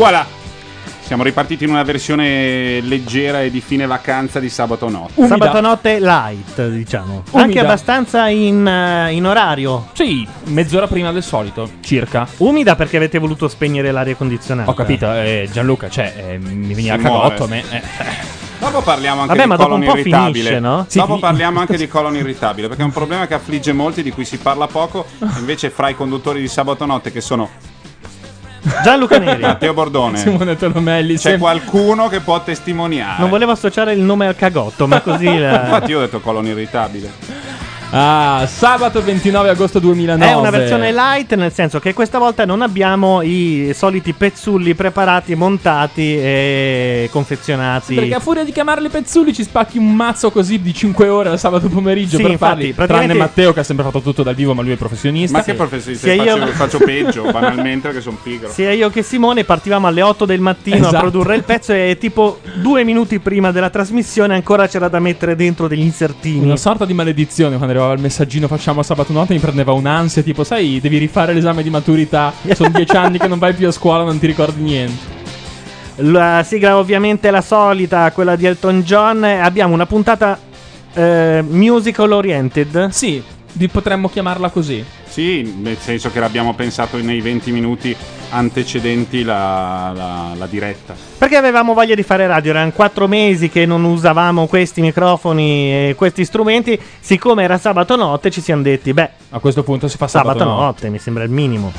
Voilà! Siamo ripartiti in una versione leggera e di fine vacanza di sabato notte. Sabato notte light, diciamo. Anche abbastanza in, eh, in orario. Sì, mezz'ora prima del solito, circa. Umida perché avete voluto spegnere l'aria condizionata. Ho capito, eh, Gianluca, cioè, eh, mi veniva Si cagotto a me. eh. Dopo parliamo anche Vabbè, di ma dopo colon un po' irritabile. finisce, no? Sì, Dopo parliamo anche di colon irritabile, perché è un problema che affligge molti, di cui si parla poco. Invece, fra i conduttori di sabato notte, che sono Gianluca Neri. Matteo Bordone, Simone Tolomelli, c'è qualcuno che può testimoniare. Non volevo associare il nome al cagotto, ma così la... Infatti, io ho detto colon irritabile. Ah, sabato 29 agosto 2009. È una versione light, nel senso che questa volta non abbiamo i soliti pezzulli preparati, montati e confezionati. Perché a furia di chiamarli pezzulli ci spacchi un mazzo così di 5 ore al sabato pomeriggio Sì, per infatti, farli. praticamente- Tranne Matteo che ha sempre fatto tutto dal vivo, ma lui è professionista. Ma che professionista? Sia io- Faccio, faccio peggio, banalmente, perché sono pigro. Sia io che Simone partivamo alle 8 del mattino Esatto. a produrre il pezzo e tipo due minuti prima della trasmissione ancora c'era da mettere dentro degli insertini. Una sorta di maledizione quando arrivava il messaggino facciamo sabato notte mi prendeva un'ansia tipo sai devi rifare l'esame di maturità sono dieci anni che non vai più a scuola non ti ricordi niente La sigla ovviamente è la solita, quella di Elton John. Abbiamo una puntata eh, musical oriented. Sì, potremmo chiamarla così. Sì, nel senso che l'abbiamo pensato nei 20 minuti antecedenti la, la- la diretta. Perché avevamo voglia di fare radio, erano quattro mesi che non usavamo questi microfoni e questi strumenti. Siccome era sabato notte, ci siamo detti: beh, a questo punto si fa sabato, sabato notte, mi sembra il minimo.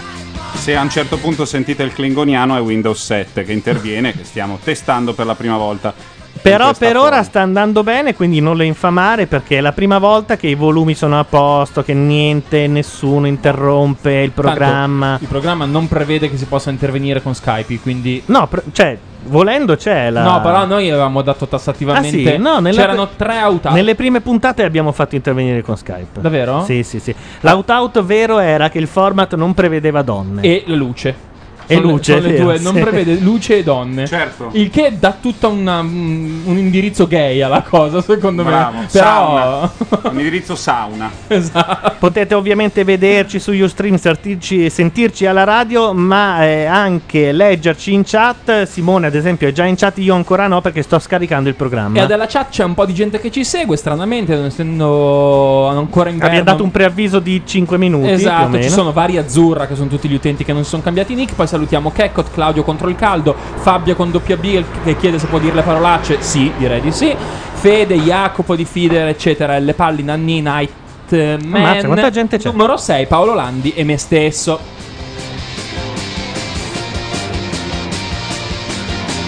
Se a un certo punto sentite il klingoniano è Windows 7 che interviene, che stiamo testando per la prima volta. Però per ora sta andando bene, quindi non lo infamare perché è la prima volta che i volumi sono a posto, che niente, nessuno interrompe il programma. Tanto, il programma non prevede che si possa intervenire con Skype, quindi No, pr- cioè, volendo c'è la... No, però noi avevamo dato tassativamente Ah, sì? No, nella- c'erano tre out Nelle prime puntate abbiamo fatto intervenire con Skype. Davvero? Sì, sì, sì. L'out-out vero era che il format non prevedeva donne. e la luce. E Sono le- luce, sono le due, non prevede luce e donne. Certo. Il che dà tutto una- un indirizzo gay alla cosa, secondo Bravo, me. Però sauna. Un indirizzo sauna. esatto. Potete ovviamente vederci su Ustream, sentirci, sentirci alla radio, ma eh, anche leggerci in chat. Simone, ad esempio, è già in chat, io ancora no perché sto scaricando il programma. E dalla chat c'è un po' di gente che ci segue, stranamente, non essendo ancora in Abbiamo dato un preavviso di 5 minuti. più o Esatto, meno. ci sono vari azzurra che sono tutti gli utenti che non sono cambiati nick. Poi salutiamo Kekkot, Claudio contro il caldo, Fabio con doppia B che chiede se può dire le parolacce. Sì, direi di sì. Fede, Jacopo di Fider, eccetera. Le palli, Nanni, Night. Man, Ammazza, quanta gente c'è. Numero 6, Paolo Landi e me stesso.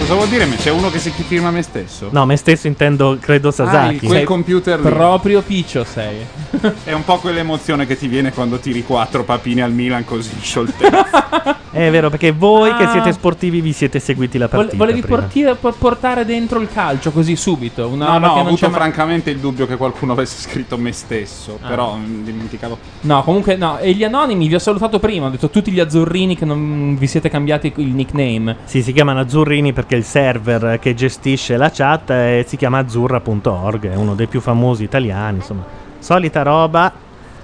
Cosa vuol dire? C'è uno che si firma me stesso? No, me stesso intendo, credo Ah, Sasaki. il- quel computer lì. Proprio piccio sei. È un po' quell'emozione che ti viene quando tiri quattro papine al Milan così in scioltezza. È vero, perché voi che Ah. siete sportivi vi siete seguiti la partita. volevi prima. portire- por- portare dentro il calcio così subito? Una No, no, che ho non avuto c'è mai- francamente il dubbio che qualcuno avesse scritto me stesso, Ah. però mm, dimenticavo. No, comunque no. E gli anonimi vi ho salutato prima. Ho detto tutti gli azzurrini che non vi siete cambiati il nickname. Sì, si chiamano Azzurrini perché il server che gestisce la chat eh, si chiama azzurra.org, è uno dei più famosi italiani, insomma. Solita roba.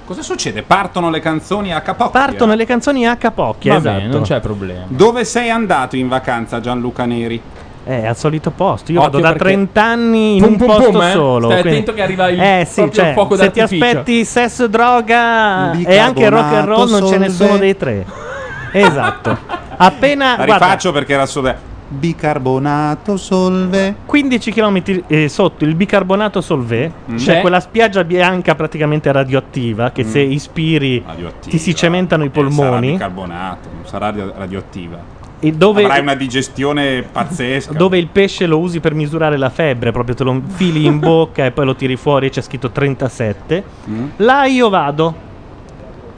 Cosa succede? Partono le canzoni a capocchia. Partono le canzoni a capocchia, Va bene, esatto. non c'è problema. Dove sei andato in vacanza, Gianluca Neri? Eh, al solito posto. Io Occhio vado da perché- 30 anni in Pum, un pum, posto pum, eh. solo. Stai quindi- attento che arriva il- Eh sì, cioè, fuoco se ti aspetti sesso, droga e anche rock and roll, non ce ne sono dei tre. Esatto. Appena La guarda, rifaccio perché era solo bicarbonato solve. 15 km sotto il bicarbonato Solvay Mm. c'è C'è- quella spiaggia bianca praticamente radioattiva che se ispiri ti si cementano i Eh, Sarà polmoni bicarbonato, non sarà radio- radioattiva. e dove, Avrai una digestione pazzesca. dove il pesce lo usi per misurare la febbre, proprio te lo infili in bocca e poi lo tiri fuori e c'è scritto 37. Mm? Là io vado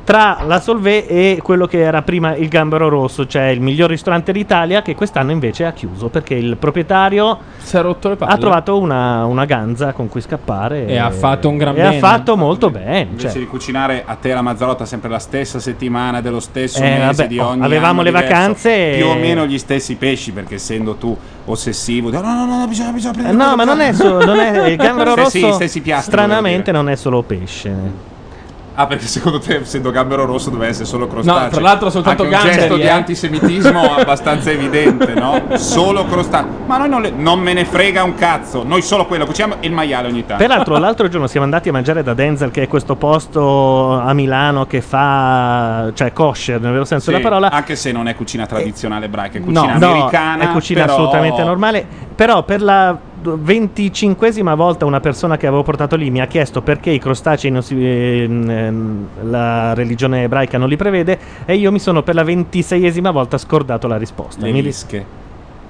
tra la Solvay e quello che era prima il Gambero Rosso, cioè il miglior ristorante d'Italia che quest'anno invece ha chiuso perché il proprietario Si è rotto le palle. ha trovato una, una ganza con cui scappare E ha fatto un gran e bene. ha fatto molto bene. Invece cioè. di cucinare a te la Mazzarotta sempre la stessa settimana dello stesso Eh, mese vabbè, di oh, ogni avevamo anno le diverso, vacanze e- più o meno gli stessi pesci perché essendo tu ossessivo no no no, no bisogna, bisogna Eh, prendere no, ma non è, solo, non è il gambero rosso. stessi piatti, stranamente non è solo pesce. Ah, perché secondo te, essendo gambero rosso, deve essere solo crostaceo? No, tra l'altro soltanto Anche un gesto di eh. antisemitismo abbastanza evidente, no? Solo crostaceo. Ma noi non, le- non me ne frega un cazzo. Noi solo quello cuciniamo e il maiale ogni tanto. Peraltro, l'altro giorno siamo andati a mangiare da Denzel, che è questo posto a Milano che fa, cioè, kosher nel vero senso Sì, della parola. Anche se non è cucina tradizionale ebraica, è No, cucina no, americana. è cucina però- assolutamente normale. Però per la 25esima volta una persona che avevo portato lì mi ha chiesto perché i crostacei non si, ehm, ehm, la religione ebraica non li prevede e io mi sono per la 26esima volta scordato la risposta. Le Mi lische,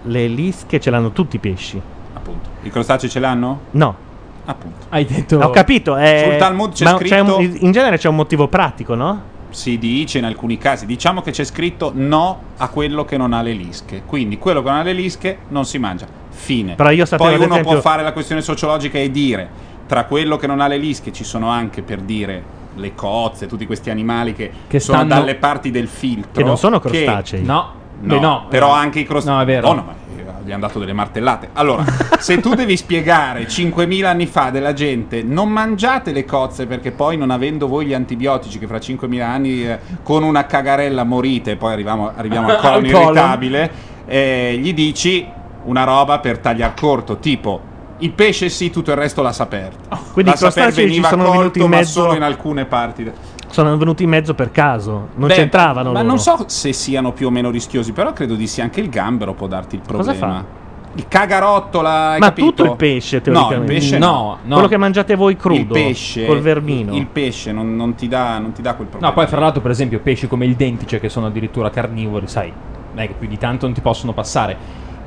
le lische ce l'hanno tutti i pesci. appunto. I crostacei ce l'hanno? No, Appunto. Hai detto. ho capito. è- Sul Talmud c'è ma scritto- un- in genere c'è un motivo pratico, no? Si dice in alcuni casi, diciamo che c'è scritto no a quello che non ha le lische. Quindi quello che non ha le lische non si mangia. Fine. Però io sapevo, Poi uno esempio- può fare la questione sociologica e dire tra quello che non ha le lische ci sono anche per dire le cozze, tutti questi animali che, Che sono stanno- dalle parti del filtro Che non sono che- crostacei. No, No, Beh, no. però eh. anche i crostacei. No, è vero. Oh, no, ma gli hanno dato delle martellate. Allora, se tu devi spiegare 5.000 anni fa della gente non mangiate le cozze perché poi non avendo voi gli antibiotici che fra 5.000 anni eh, con una cagarella morite e poi arriviamo, arriviamo al colon irritabile, eh, gli dici una roba per tagliar corto, tipo il pesce sì, tutto il resto la saperta. Quindi la ci veniva sono colto, in ma solo in alcune parti. Sono venuti in mezzo per caso, non Beh, c'entravano. Ma loro. non so se siano più o meno rischiosi, però credo di sì, anche il gambero può darti il Cosa problema. fa? Il cagarottola, Ma capito? tutto il pesce, No, teoricamente. il pesce No, no. no. Quello che mangiate voi crudo, Il pesce col vermino. Il pesce non, non ti dà, non ti dà quel problema. No, poi fra l'altro, per esempio, pesci come il dentice, che sono addirittura carnivori, sai, non è che più di tanto non ti possono passare.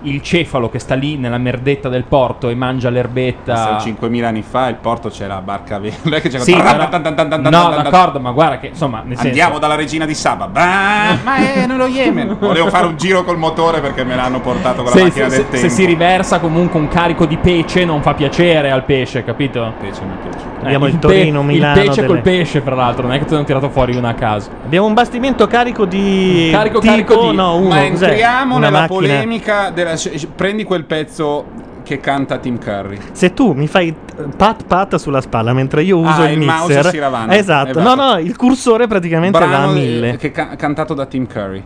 Il cefalo che sta lì nella merdetta del porto e mangia l'erbetta. Se 5.000 anni fa il porto c'era la barca vera. Non è che c'era Sì, tan- però- tan- tan- tan- tan- No, tan- tan- d'accordo, ma guarda che insomma, nel senso- Andiamo dalla regina di Saba. Bah, ma è nello Yemen. Volevo fare un giro col motore perché me l'hanno portato con la se, macchina se- del se- tempo. se si riversa comunque un carico di pece non fa piacere al pesce, capito? Pesce mi piace. Abbiamo il pe- Torino, Milano Il pesce delle- col pesce, fra l'altro, non è che ti hanno tirato fuori una a caso. Abbiamo un bastimento carico di. Carico, tipo, carico di- No, uno. Ma entriamo nella polemica della- Prendi quel pezzo che canta Tim Curry. Se tu mi fai pat pat sulla spalla mentre io uso Ah, il, il mouse mixer, si ravana. esatto. Eh, No, no, il cursore praticamente va a Brano mille. che ca- cantato da Tim Curry.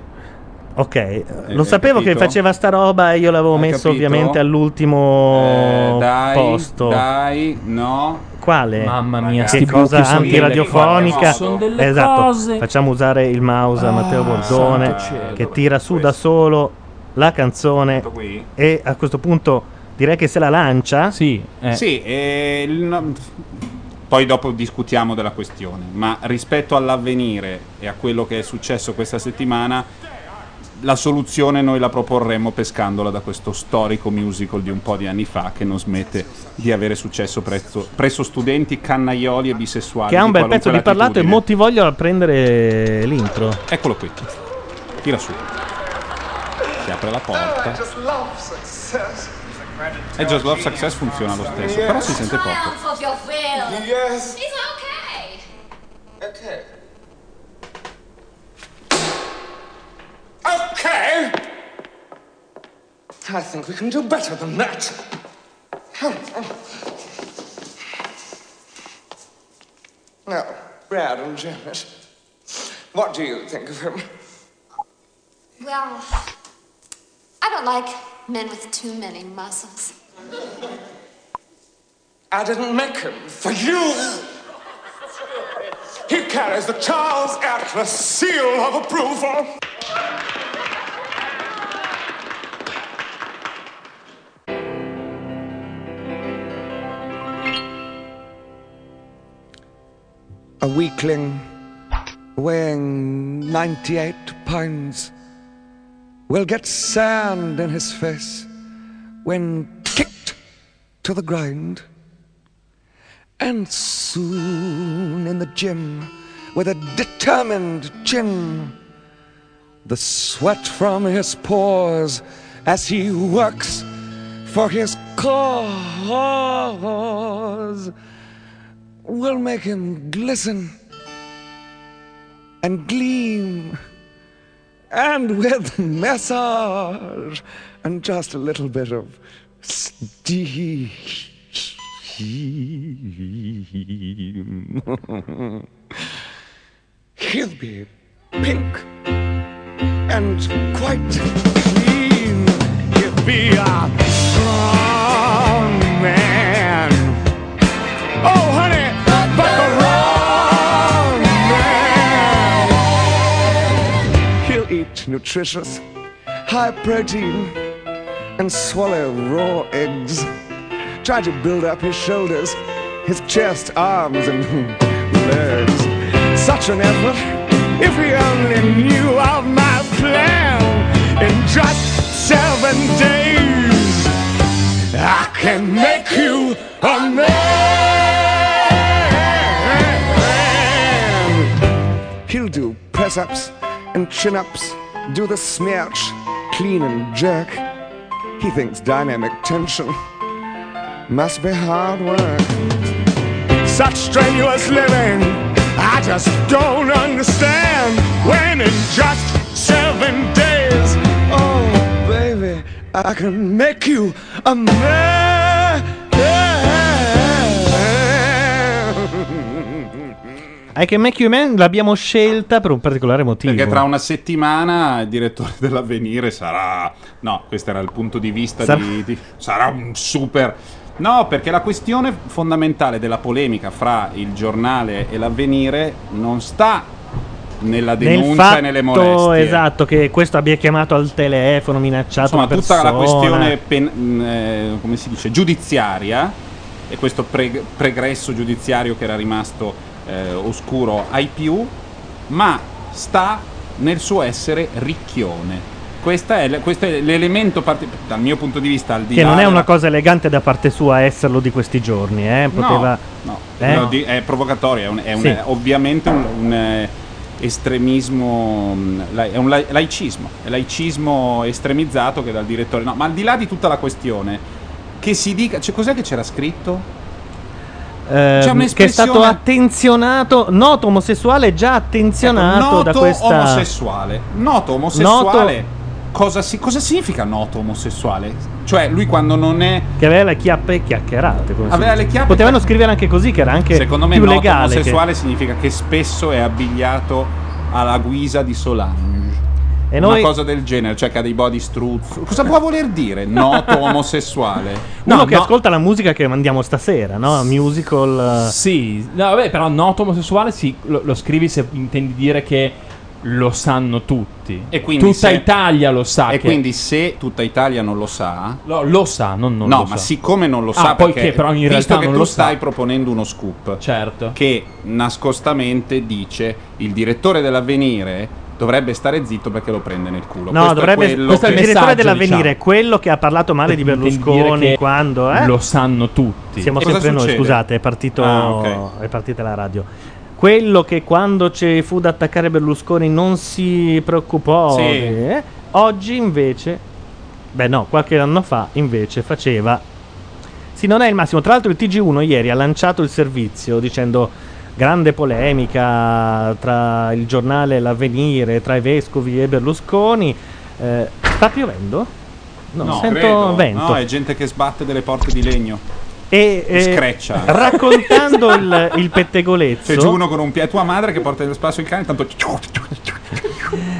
Ok, hai lo sapevo che capito? faceva sta roba e io l'avevo Hai messo capito? ovviamente all'ultimo Eh, dai, posto. dai, no. Quale? Mamma mia, che cosa antiradiofonica. delle- sono delle esatto. cose. Facciamo usare il mouse a Matteo Ah, Bordone che tira su da solo la canzone e a questo punto direi che se la lancia. Sì, eh. Sì, e il- no- poi dopo discutiamo della questione, ma rispetto all'avvenire e a quello che è successo questa settimana, la soluzione noi la proporremmo pescandola da questo storico musical di un po' di anni fa che non smette di avere successo presso, presso studenti cannaioli e bisessuali. Che ha un bel pezzo di parlato e latitudine. mo ti voglio a prendere l'intro. Eccolo qui. Tira su. Si apre la porta. E Just Love Success funziona lo stesso, però si sente poco. Triumph of your will. Yes. It's okay. Okay. Okay. I think we can do better than that. Now, Brad and Janet, what do you think of him? Well, I don't like men with too many muscles. I didn't make him for you. He carries the Charles Atlas seal of approval. A weakling weighing 98 pounds will get sand in his face when kicked to the ground. And soon in the gym, with a determined chin, the sweat from his pores as he works for his cause will make him glisten and gleam. And with massage and just a little bit of steam. he'll be pink and quite clean. He'll be a strong man. Nutritious, high protein, and swallow raw eggs. Try to build up his shoulders, his chest, arms, and legs. Such an effort if he only knew of my plan in just seven days. I can make you a man. He'll do press ups and chin ups, do the smirch, clean and jerk. He thinks dynamic tension must be hard work. Such strenuous living, I just don't understand. When in just seven days, oh baby, I can make you a man. I Can Make You Man l'abbiamo scelta per un particolare motivo. Perché tra una settimana il direttore dell'avvenire sarà. No, questo era il punto di vista Sarà- di, di- Sarà un super. No, perché la questione fondamentale della polemica fra il giornale e l'avvenire non sta nella Nel denuncia fatto e nelle molestie. esatto che questo abbia chiamato al telefono, minacciato Insomma, tutta la questione pen- mh, eh, come si dice, giudiziaria e questo pre- pregresso giudiziario che era rimasto eh, oscuro ai più, ma sta nel suo essere ricchione. Questa è l- questo è l'elemento, parti- dal mio punto di vista, al di Che là non è della- una cosa elegante da parte sua esserlo di questi giorni, eh? Poteva... No, Eh? no, di- è provocatorio, è, un- è un- Sì. è ovviamente un, un, eh, estremismo, mh, lai- è un lai- laicismo, è laicismo estremizzato che dal direttore. No, ma al di là di tutta la questione, che si dica, cioè, cos'è che c'era scritto? Ehm, che è stato attenzionato, noto omosessuale già attenzionato Ecco, da noto questa... omosessuale. Noto omosessuale. Cosa, si- cosa significa noto omosessuale? Cioè, lui quando non è. Che aveva le chiappe chiacchierate. Aveva le chiappe Potevano scrivere anche così, che era anche Secondo me più noto legale. che- omosessuale significa che spesso è abbigliato alla guisa di Solange. E Una noi- cosa del genere, cioè che ha dei body struzzo. Cosa può voler dire noto omosessuale? Uno No, che no. ascolta la musica che mandiamo stasera, no? Musical. eh, Sì, no, vabbè, però noto omosessuale sì, lo, lo scrivi se intendi dire che lo sanno tutti. E quindi Tutta se- Italia lo sa. E che- quindi se tutta Italia non lo sa, Lo, lo sa, non, non no, lo ma sa. siccome non lo Ah, sa, perché che però in visto realtà che non tu lo sa. stai proponendo uno scoop Certo. che nascostamente dice il direttore dell'avvenire dovrebbe stare zitto perché lo prende nel culo. No, Questo dovrebbe. è Questo è il direttore dell'avvenire, diciamo. quello che ha parlato male di Berlusconi quando. Eh? Lo sanno tutti. Siamo E sempre noi, succede? scusate, è, partito, Ah, ok. è partita la radio. Quello che quando ci fu da attaccare Berlusconi non si preoccupò. Sì. eh, Oggi invece, beh no, qualche anno fa invece faceva. Sì, non è il massimo. Tra l'altro il TG1 ieri ha lanciato il servizio dicendo grande polemica tra il giornale L'Avvenire, tra i vescovi e Berlusconi. Eh, sta piovendo? No, No, sento credo. vento. No, è gente che sbatte delle porte di legno. E eh, Screccia. raccontando il, il pettegolezzo, C'è giù uno con un piede, tua madre che porta nello spazio il cane, tanto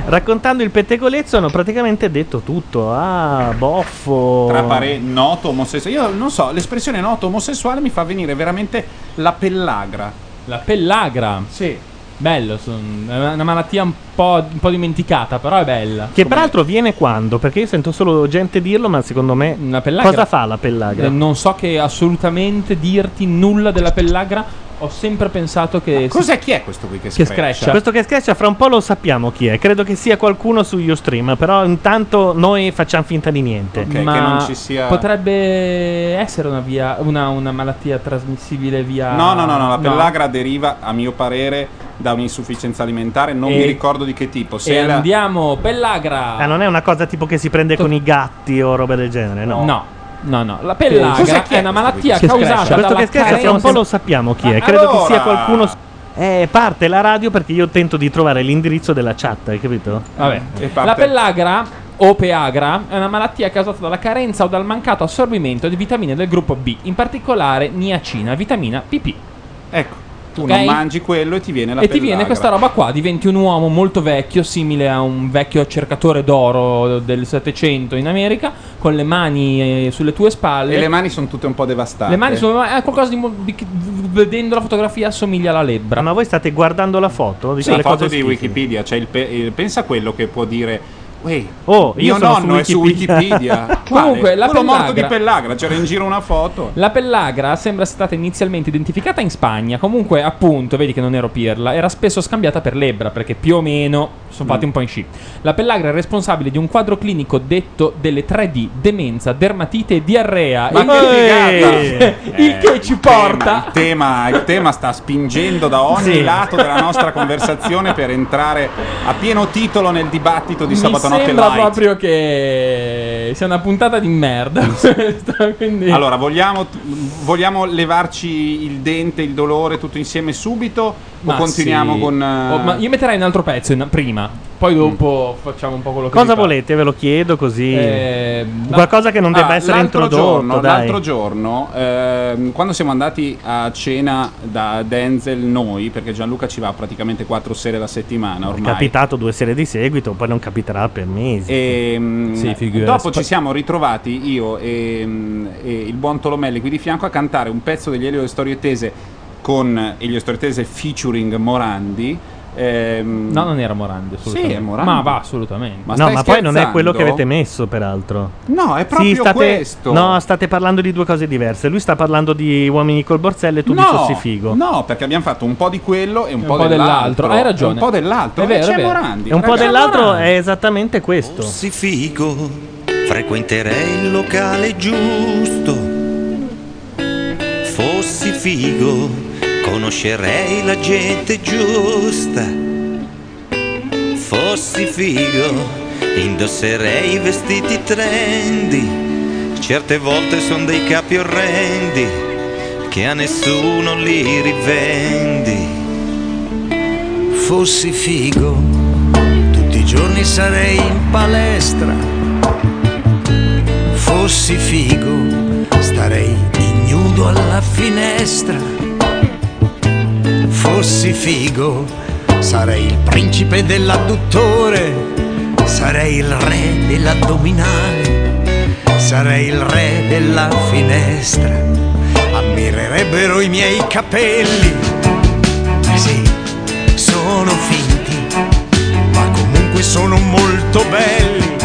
raccontando il pettegolezzo, hanno praticamente detto tutto. Ah, boffo. tra pare noto omosessuale. Io non so, l'espressione noto omosessuale mi fa venire veramente la pellagra. La pellagra. Sì. Bello, son- è una malattia un po', un po' dimenticata, però è bella. Che peraltro viene quando? Perché io sento solo gente dirlo, ma secondo me. Una pellagra. Cosa fa la pellagra? Eh, non so che assolutamente dirti nulla della pellagra. Ho sempre pensato che. Cos'è chi è questo qui che Che screccia? screccia. Questo che screccia fra un po' lo sappiamo chi è. Credo che sia qualcuno su Ustream. Però intanto noi facciamo finta di niente. Ok, che Ma non ci sia- potrebbe essere una, via, una, una malattia trasmissibile via. No, no, no, no, la pellagra deriva, a mio parere, da un'insufficienza alimentare, non E- mi ricordo di che tipo. Se E la- andiamo, pellagra. Ah, non è una cosa tipo che si prende con i gatti o roba del genere, no? No, no, no. La pellagra Cos'è è è una malattia? Che causata Questo dalla che screccia fra un carenza- po' lo sappiamo chi è. Credo che sia qualcuno. Eh, parte la radio perché io tento di trovare l'indirizzo della chat, hai capito? Vabbè. E parte- La pellagra o peagra è una malattia causata dalla carenza o dal mancato assorbimento di vitamine del gruppo B, in particolare niacina, vitamina PP. Ecco, Tu Ok? non mangi quello e ti viene la e ti viene questa roba qua, diventi un uomo molto vecchio, simile a un vecchio cercatore d'oro del 700 in America, con le mani eh, sulle tue spalle. E le mani sono tutte un po' devastate. Le mani sono è qualcosa di, mo- di- vedendo la fotografia assomiglia alla lebbra. Ma voi state guardando la foto di Sì, la foto di? Wikipedia, c'è il pe- il- pensa a quello che può dire Uè, Oh, io mio sono su nonno è su Wikipedia." Comunque, la Quello morto di pellagra- pellagra, c'era in giro una foto. La pellagra sembra sia stata inizialmente identificata in Spagna, comunque appunto, vedi che non ero pirla, era spesso scambiata per lebbra perché più o meno sono fatti un po' in sci. La pellagra è responsabile di un quadro clinico detto delle 3D, demenza, dermatite e diarrea. Ma il, che figata! il che ci porta Il tema, il tema sta spingendo da ogni Sì. lato della nostra conversazione per entrare a pieno titolo nel dibattito di sabato notte sembra light. proprio che sia una puntata di merda. questa, quindi- Allora, vogliamo, vogliamo levarci il dente, il dolore tutto insieme subito? Ma o continuiamo sì. con. eh, Oh, ma io metterei un altro pezzo in- prima, poi dopo facciamo un po' quello che Cosa volete? Ve lo chiedo così. Eh, Qualcosa che non debba Ah, essere l'altro introdotto, giorno, dai. L'altro giorno, ehm, quando siamo andati a cena da Denzel noi, perché Gianluca ci va praticamente quattro sere alla settimana È ormai. capitato due serie di seguito, poi non capiterà per mesi. E, mm, Sì, figurati. dopo ci siamo ritrovati io e, e il buon Tolomelli qui di fianco a cantare un pezzo degli Elio e Storie Tese con Elio Storie Tese featuring Morandi. Ehm, No, non era Morandi, assolutamente. Sì, è Morandi. Ma va, assolutamente. Ma no, ma poi non è quello che avete messo, peraltro. No, è proprio state, questo. No, state parlando di due cose diverse. Lui sta parlando di uomini col borsello e tu di No, fossi figo. No, perché abbiamo fatto un po' di quello e un, po', po' dell'altro. dell'altro. Hai ragione. Un po' dell'altro. È vero, e c'è è vero. Morandi. E un po' dell'altro è esattamente questo. Fossi figo, frequenterei il locale giusto. Fossi figo, conoscerei la gente giusta. Fossi figo, indosserei vestiti trendy. Certe volte sono dei capi orrendi che a nessuno li rivendi. Fossi figo, tutti i giorni sarei in palestra. Fossi figo, starei ignudo alla finestra. Fossi figo, sarei il principe dell'adduttore. Sarei il re dell'addominale. Sarei il re della finestra. Ammirerebbero i miei capelli. Sì, sono finti, ma comunque sono molto belli.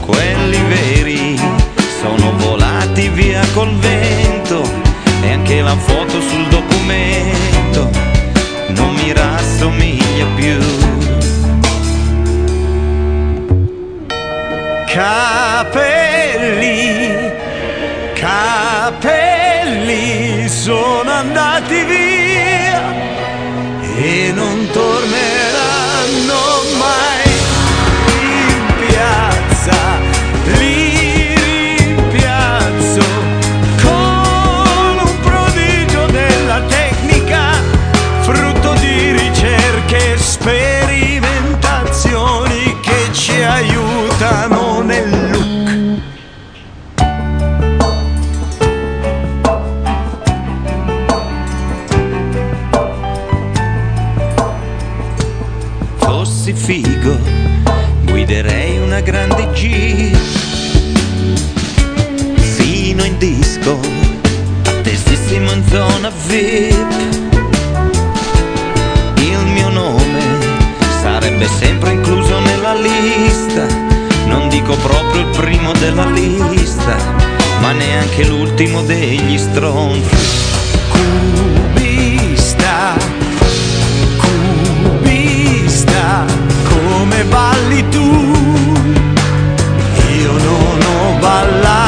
Quelli veri sono volati via col vento e anche la foto sul documento non mi rassomiglia più. Capelli zona VIP. Il mio nome sarebbe sempre incluso nella lista, non dico proprio il primo della lista, ma neanche l'ultimo degli stronzi. Cubista, cubista, come balli tu? Io non ho ballato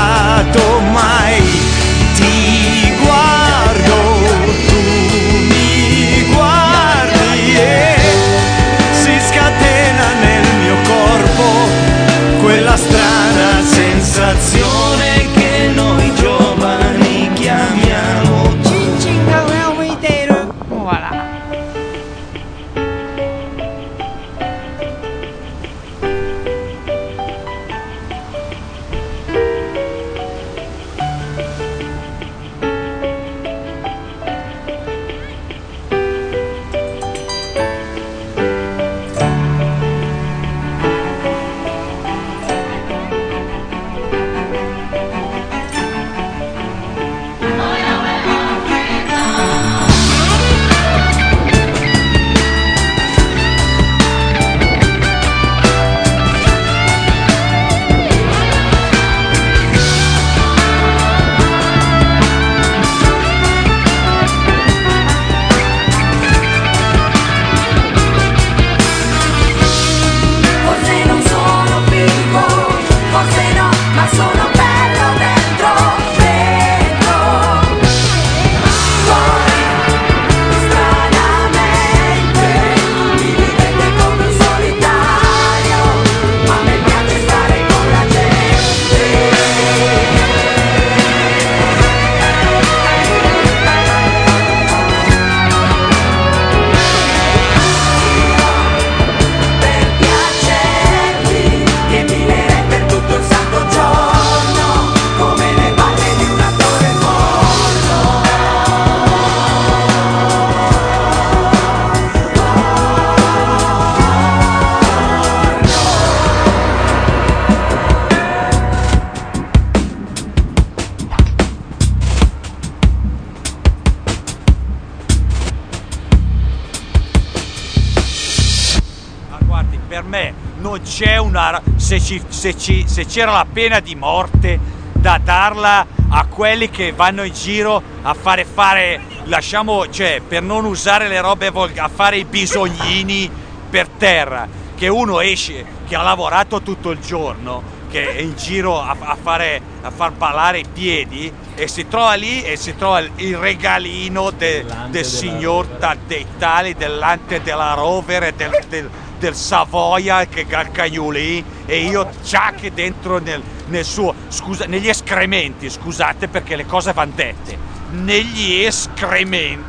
Se, ci- se ci- se c'era la pena di morte da darla a quelli che vanno in giro a fare fare, lasciamo, cioè, per non usare le robe volgari, a fare i bisognini per terra, che uno esce, che ha lavorato tutto il giorno, che è in giro a, a fare, a far ballare i piedi e si trova lì e si trova il, il regalino de- del signor ta- dei tali, dell'ante della Rover e del, del- del Savoia che Galcagnoli e io ciacche dentro nel, nel suo, scusa, negli escrementi, scusate perché le cose vanno dette, negli escrementi.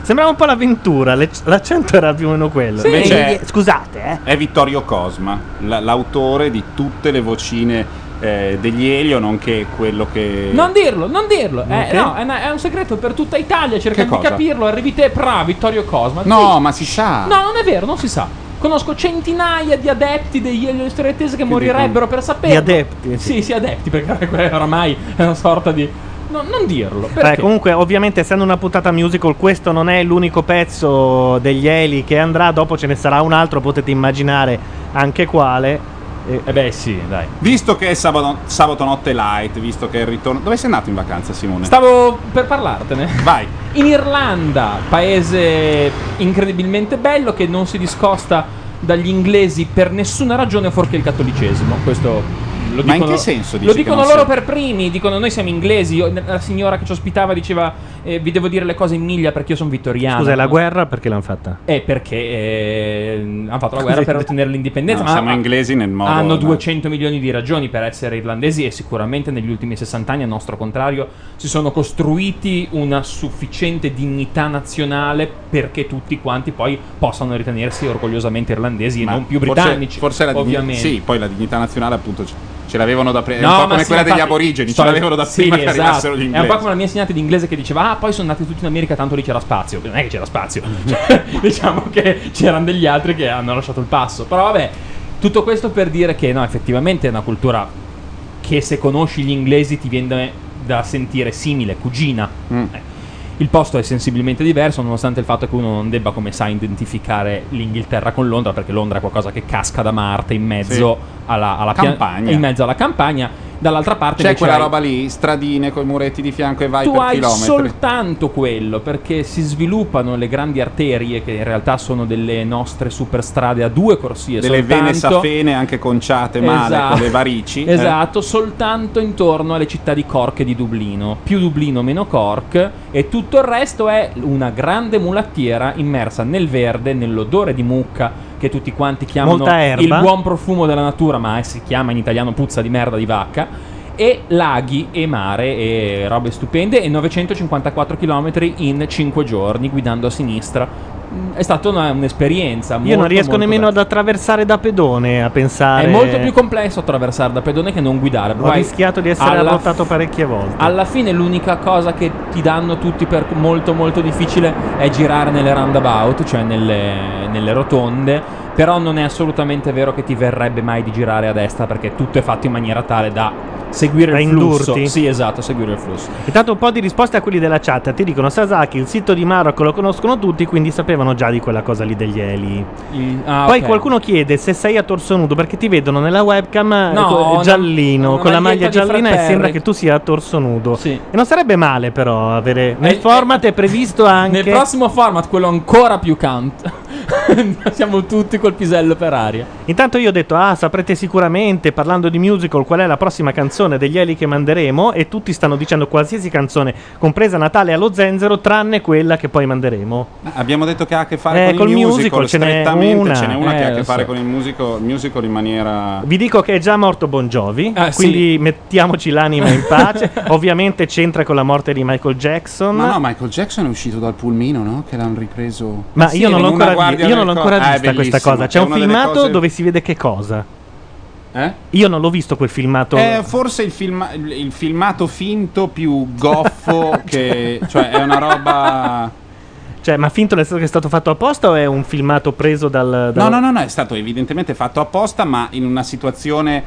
Sembrava un po' l'avventura, le- l'accento era più o meno quello. Invece è- Scusate, eh. È Vittorio Cosma, la- l'autore di tutte le vocine eh, degli Elio, nonché quello che... Non dirlo, non dirlo. Eh, Ok. no, è, una- è un segreto per tutta Italia. Cercano Che di capirlo. Arrivi te, bravo, Vittorio Cosma. No, Sì. ma si sa. No, non è vero, non si sa. Conosco centinaia di adepti degli Elio Strettese che morirebbero per sapere. Di adepti, Sì, sì, adepti, perché oramai è una sorta di. No, non dirlo. Perché? Eh, comunque, ovviamente, essendo una puntata musical, questo non è l'unico pezzo degli Eli che andrà. Dopo ce ne sarà un altro, potete immaginare anche quale. Eh beh, sì, dai. Visto che è sabato, sabato notte light, visto che è il ritorno... Dove sei andato in vacanza, Simone? Stavo per parlartene. Vai. In Irlanda, paese incredibilmente bello che non si discosta dagli inglesi per nessuna ragione fuorché il cattolicesimo. Questo lo Ma in che senso Lo dicono loro per primi, dicono noi siamo inglesi. Io- La signora che ci ospitava diceva eh, vi devo dire le cose in miglia perché io sono vittoriano. Scusa, è la guerra perché l'hanno fatta? È perché eh, hanno fatto la guerra per ottenere l'indipendenza. No, ma siamo inglesi nel modo... hanno no. 200 milioni di ragioni per essere irlandesi e sicuramente negli ultimi 60 anni, a nostro contrario, si sono costruiti una sufficiente dignità nazionale perché tutti quanti poi possano ritenersi orgogliosamente irlandesi e Ma non più forse- britannici. Forse, la dignità- ovviamente. Sì, poi la dignità nazionale appunto ce l'avevano da prima. No, un po' come sì, quella degli infatti, aborigeni, ce l'avevano da sì, prima che esatto. arrivassero gli È un inglesi. po' come la mia insegnante di inglese che diceva: Ah, poi sono andati tutti in America, tanto lì c'era spazio. Non è che c'era spazio. Cioè, diciamo che c'erano degli altri che hanno lasciato il passo. Però vabbè, tutto questo per dire che no, effettivamente è una cultura che se conosci gli inglesi ti viene da sentire simile, cugina. Mm. Eh. Il posto è sensibilmente diverso, nonostante il fatto che uno non debba, come sa, identificare l'Inghilterra con Londra, perché Londra è qualcosa che casca da Marte in mezzo Sì. alla, alla pia- Campagna. in mezzo alla campagna. Dall'altra parte C'è quella hai- roba lì, stradine con i muretti di fianco e vai tu per hai chilometri. soltanto quello perché si sviluppano le grandi arterie che in realtà sono delle nostre superstrade a due corsie Delle vene soltanto. safene anche conciate male Esatto. con le varici. eh. Esatto, soltanto intorno alle città di Cork e di Dublino. Più Dublino, meno Cork. E tutto il resto è una grande mulattiera immersa nel verde, nell'odore di mucca che tutti quanti chiamano Molta erba. il buon profumo della natura, ma si chiama in italiano puzza di merda di vacca. E laghi e mare e robe stupende. E 954 km in 5 giorni guidando a sinistra. Mm, È stata una- un'esperienza. Io molto, non riesco nemmeno bella. ad attraversare da pedone a pensare. È molto più complesso attraversare da pedone che non guidare. Ho Vai rischiato di essere alla arrotato parecchie volte. alla fine l'unica cosa che ti danno tutti per molto molto difficile è girare nelle roundabout, cioè nelle, nelle rotonde, però non è assolutamente vero che ti verrebbe mai di girare a destra perché tutto è fatto in maniera tale da seguire il flusso. indurti? Sì, esatto, seguire il flusso. Intanto un po' di risposte a quelli della chat. Ti dicono Sasaki, il sito di Marocco lo conoscono tutti, quindi sapevano già di quella cosa lì degli eli. ah, Poi ok. qualcuno chiede se sei a torso nudo perché ti vedono nella webcam eh, No, no, giallino, una con la maglia giallina e sembra che tu sia a torso nudo. Sì. E non sarebbe male però avere... Nel Eh, format è previsto anche... Nel prossimo format, quello ancora più count, siamo tutti col pisello per aria. Intanto io ho detto, ah, saprete sicuramente, parlando di musical, qual è la prossima canzone degli Eli che manderemo e tutti stanno dicendo qualsiasi canzone, compresa Natale allo zenzero, tranne quella che poi manderemo. Abbiamo detto che ha a che fare Eh, con il musical, musical ce n'è una. ce n'è una che ha a Eh, che fare so. con il musical, musical in maniera Vi dico che è già morto Bon Jovi, Ah, sì. quindi mettiamoci l'anima in pace. Ovviamente c'entra con la morte di Michael Jackson. Ma no, Michael Jackson è uscito dal pulmino, no? Che l'hanno ripreso. Ma Sì, io non l'ho ancora, io non l'ho co- ancora Ah, vista questa bellissimo. cosa. C'è È un filmato cose- dove si vede che cosa? Eh? Io non l'ho visto quel filmato. È forse il, filma- il- il filmato finto più goffo che... Cioè è una roba... Cioè, ma finto nel senso che è stato fatto apposta o è un filmato preso dal... No, dal- no, no, no, è stato evidentemente fatto apposta, ma in una situazione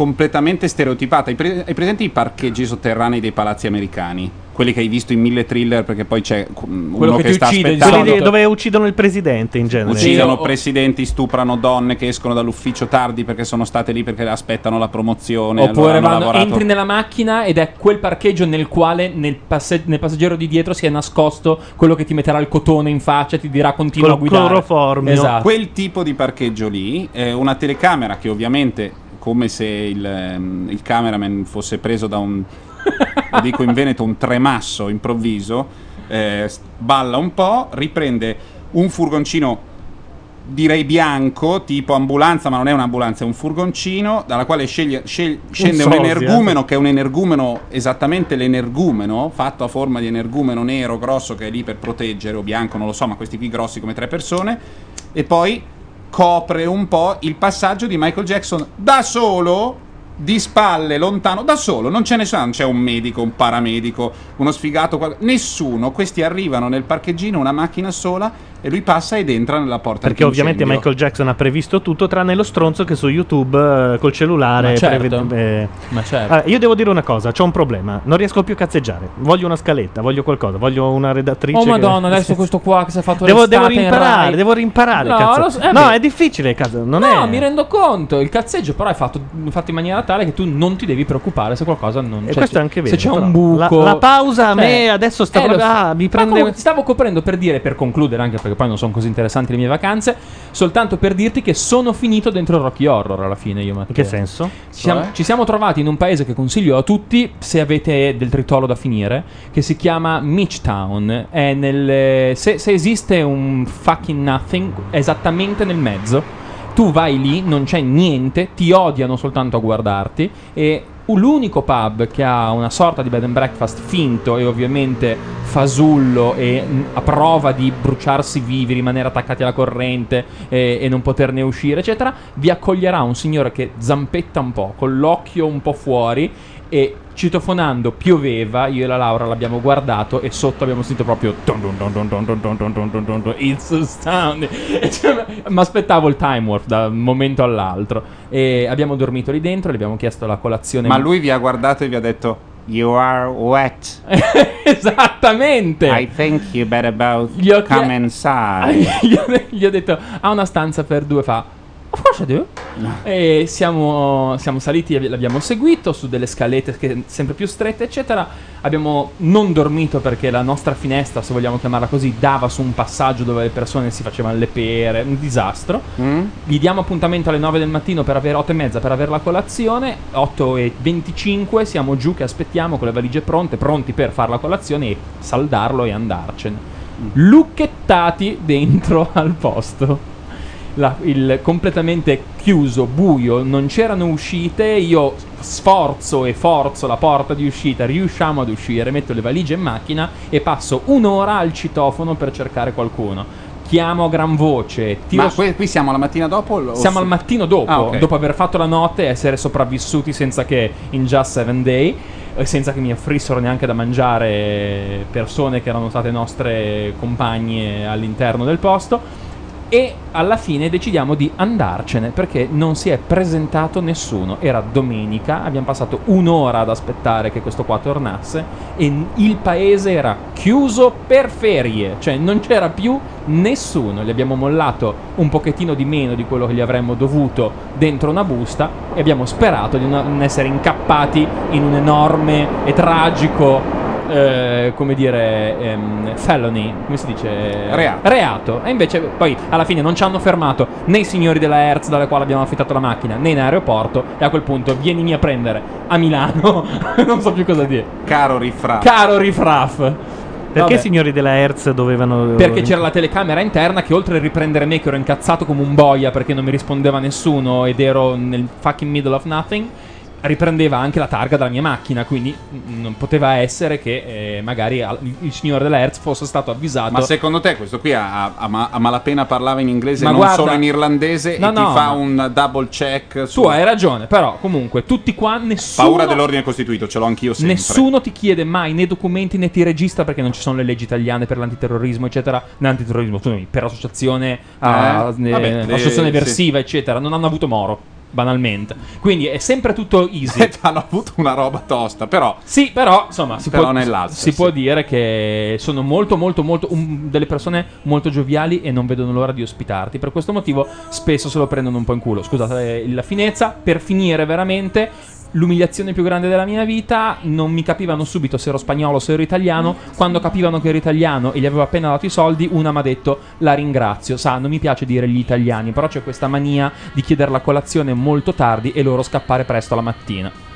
completamente stereotipata. Hai, pre- hai presente i parcheggi sotterranei dei palazzi americani? Quelli che hai visto in mille thriller perché poi c'è mm, uno che, sta aspettando. Quelli di- dove uccidono il presidente in genere. Uccidono presidenti, stuprano donne che escono dall'ufficio tardi perché sono state lì perché aspettano la promozione. Oppure allora vanno- entri nella macchina ed è quel parcheggio nel quale nel, passe- nel passeggero di dietro si è nascosto quello che ti metterà il cotone in faccia e ti dirà continua a guidare. Esatto. Quel tipo di parcheggio lì, eh, una telecamera che ovviamente, come se il, ehm, il cameraman fosse preso da un, lo dico in Veneto, un tremasso improvviso, eh, balla un po', riprende un furgoncino direi bianco, tipo ambulanza, ma non è un'ambulanza, è un furgoncino dalla quale sceglie- scel- scende un, sosia. energumeno che è un energumeno, esattamente l'energumeno, fatto a forma di energumeno nero grosso che è lì per proteggere, o bianco, non lo so, ma questi qui grossi come tre persone, e poi copre un po' il passaggio di Michael Jackson da solo, di spalle, lontano, da solo, non c'è nessuno, non c'è un medico, un paramedico, uno sfigato, qual- nessuno, questi arrivano nel parcheggino, una macchina sola, e lui passa ed entra nella porta Perché ovviamente. Michael Jackson ha previsto tutto, tranne lo stronzo che su YouTube eh, col cellulare. Ma certo. prevede- eh. Ma certo. Allora, io devo dire una cosa: c'ho un problema. Non riesco più a cazzeggiare. Voglio una scaletta, voglio qualcosa, voglio una redattrice. Oh che- madonna, adesso questo qua che si è fatto Devo, devo rimparare, devo rimparare. No, cazzo. lo eh, no, è difficile, cazzo. Non no, è... mi rendo conto. Il cazzeggio, però, è fatto, fatto in maniera tale che tu non ti devi preoccupare se qualcosa non E cioè, questo è anche vero, Se c'è però. un buco. La- la pausa a Cioè, me adesso sta eh, lo proprio- so. ah, mi prende- stavo coprendo per dire, per concludere, anche perché poi non sono così interessanti le mie vacanze. Soltanto per dirti che sono finito dentro Rocky Horror alla fine. Io, Matteo. In che senso? Ci siamo, Cioè? ci siamo trovati in un paese che consiglio a tutti se avete del tritolo da finire, che si chiama Mitchtown. È nel, se, se esiste un fucking nothing, esattamente nel mezzo. Tu vai lì, non c'è niente, ti odiano soltanto a guardarti e l'unico pub che ha una sorta di bed and breakfast finto e ovviamente fasullo e mh, a prova di bruciarsi vivi, rimanere attaccati alla corrente e, e non poterne uscire, eccetera, vi accoglierà un signore che zampetta un po', con l'occhio un po' fuori e citofonando pioveva, io e la Laura l'abbiamo guardato e sotto abbiamo sentito proprio It's astounding E cioè, mi aspettavo il time warp da un momento all'altro e abbiamo dormito lì dentro, le abbiamo chiesto la colazione Ma lui vi ha guardato e vi ha detto You are wet. Esattamente. I think you better both Gli ho come chie- inside. gli, ho, gli ho detto ha una stanza per due fa of course I do e siamo, siamo saliti l'abbiamo seguito su delle scalette che- sempre più strette eccetera. Abbiamo non dormito perché la nostra finestra se vogliamo chiamarla così dava su un passaggio dove le persone si facevano le pere un disastro. Gli diamo appuntamento alle 9 del mattino per avere 8 e mezza per avere la colazione. 8 e 25 siamo giù che aspettiamo con le valigie pronte pronti per fare la colazione e saldarlo e andarcene. Lucchettati dentro al posto la- il completamente chiuso, buio, non c'erano uscite, io sforzo e forzo la porta di uscita, riusciamo ad uscire, metto le valigie in macchina e passo un'ora al citofono per cercare qualcuno. Chiamo a gran voce, tiro Ma qui, qui siamo la mattina dopo? siamo su- al mattino dopo, Ah, ok. dopo aver fatto la notte e essere sopravvissuti senza che in Just Seven Day, e senza che mi offrissero neanche da mangiare persone che erano state nostre compagne all'interno del posto. E alla fine decidiamo di andarcene perché non si è presentato nessuno. Era domenica, abbiamo passato un'ora ad aspettare che questo qua tornasse e il paese era chiuso per ferie, cioè non c'era più nessuno. Gli abbiamo mollato un pochettino di meno di quello che gli avremmo dovuto dentro una busta e abbiamo sperato di non essere incappati in un enorme e tragico eh, come dire, ehm, felony, come si dice? Reato. Reato. E invece poi alla fine non ci hanno fermato né i signori della Hertz dalle quali abbiamo affittato la macchina né in aeroporto e a quel punto vienimi a prendere a Milano. non so più cosa dire. Caro Rifra. Caro Rifraf. Perché i signori della Hertz dovevano. Perché c'era la telecamera interna che oltre a riprendere me che ero incazzato come un boia perché non mi rispondeva nessuno ed ero nel fucking middle of nothing, riprendeva anche la targa della mia macchina, quindi non poteva essere che eh, magari al- il, il signore della Hertz fosse stato avvisato. Ma secondo te questo qui a, a, ma- a malapena parlava in inglese, Ma non guarda- solo in irlandese, No, e ti no, fa ma- un double check su Tu hai ragione, però comunque tutti qua nessuno paura dell'ordine costituito, ce l'ho anch'io sempre. Nessuno ti chiede mai né documenti né ti registra perché non ci sono le leggi italiane per l'antiterrorismo, eccetera. No, antiterrorismo, scusami, per associazione, a- Eh, eh, vabbè, associazione eh, eversiva, eccetera. Non hanno avuto moro. Banalmente. Quindi è sempre tutto easy. Hanno avuto una roba tosta, però. Sì, però insomma, si, Però può, si sì. può dire che sono molto, molto, molto un- delle persone molto gioviali e non vedono l'ora di ospitarti. Per questo motivo spesso se lo prendono un po' in culo. Scusate la finezza. Per finire veramente. L'umiliazione più grande della mia vita non mi capivano subito se ero spagnolo o se ero italiano. Quando capivano che ero italiano e gli avevo appena dato i soldi, una mi ha detto la ringrazio. Sa, non mi piace dire gli italiani, però c'è questa mania di chiedere la colazione molto tardi e loro scappare presto la mattina.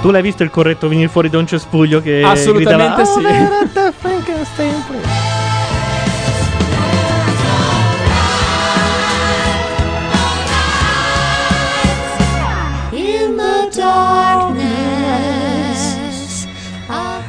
Tu l'hai visto il corretto venire fuori da un cespuglio che Assolutamente gridava, sì. "Oh,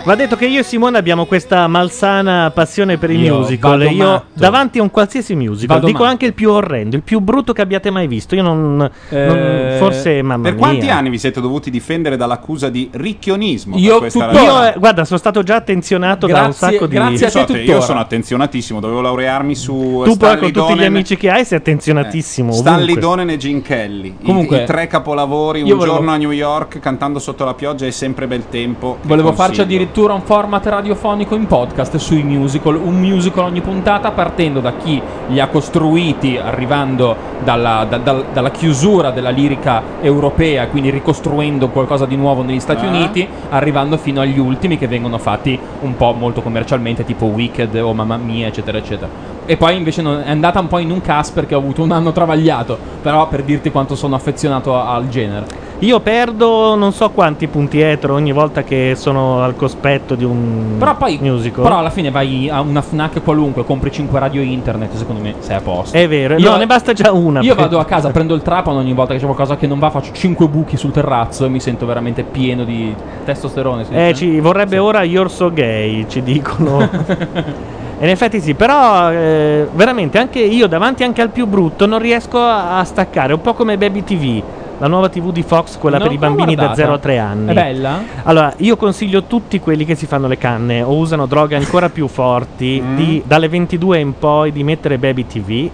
Va detto che io e Simone abbiamo questa malsana passione per i Io musical. vado Io matto. davanti a un qualsiasi musical, Vado dico matto. anche il più orrendo, il più brutto che abbiate mai visto. Io non. non- Eh, forse, mamma Per quanti mia. anni vi siete dovuti difendere dall'accusa di ricchionismo? per Io questa tuttora- ragione? Io, eh, guarda, sono stato già attenzionato da un sacco di. grazie a So te te, io sono attenzionatissimo, dovevo laurearmi su Tu poi Stanley con tutti gli Donen- amici che hai sei attenzionatissimo. Stanley ovunque. Donen e Gene Kelly. I- Comunque, i, tre capolavori, io un volevo- giorno a New York cantando sotto la pioggia e sempre bel tempo. Volevo farci consiglio. Addirittura un format radiofonico in podcast sui musical, un musical ogni puntata partendo da chi li ha costruiti, arrivando dalla, da- dal- dalla chiusura della lirica europea, quindi ricostruendo qualcosa di nuovo negli Stati Ah. Uniti, arrivando fino agli ultimi che vengono fatti un po' molto commercialmente, tipo Wicked o Mamma Mia, eccetera, eccetera. E poi invece è andata un po' in un cast perché ho avuto un anno travagliato, però per dirti quanto sono affezionato al genere. Io perdo non so quanti punti etro ogni volta che sono al cospetto di un Però poi, musical. però alla fine vai a una Fnac qualunque, compri 5 radio internet, secondo me sei a posto. È vero, Io- no, ne basta già una. Io vado a casa, prendo il trapano ogni volta che c'è qualcosa che non va, faccio 5 buchi sul terrazzo e mi sento veramente pieno di testosterone. Eh, ci vorrebbe ora You're So Gay, ci dicono. In effetti sì, però eh, veramente anche io davanti anche al più brutto non riesco a, a staccare, un po' come Baby TV, la nuova TV di Fox, quella Non per i bambini da guardata. 0 a 3 anni. È bella? Allora, io consiglio tutti quelli che si fanno le canne o usano droghe ancora più forti Mm. di, dalle 22 in poi di mettere Baby TV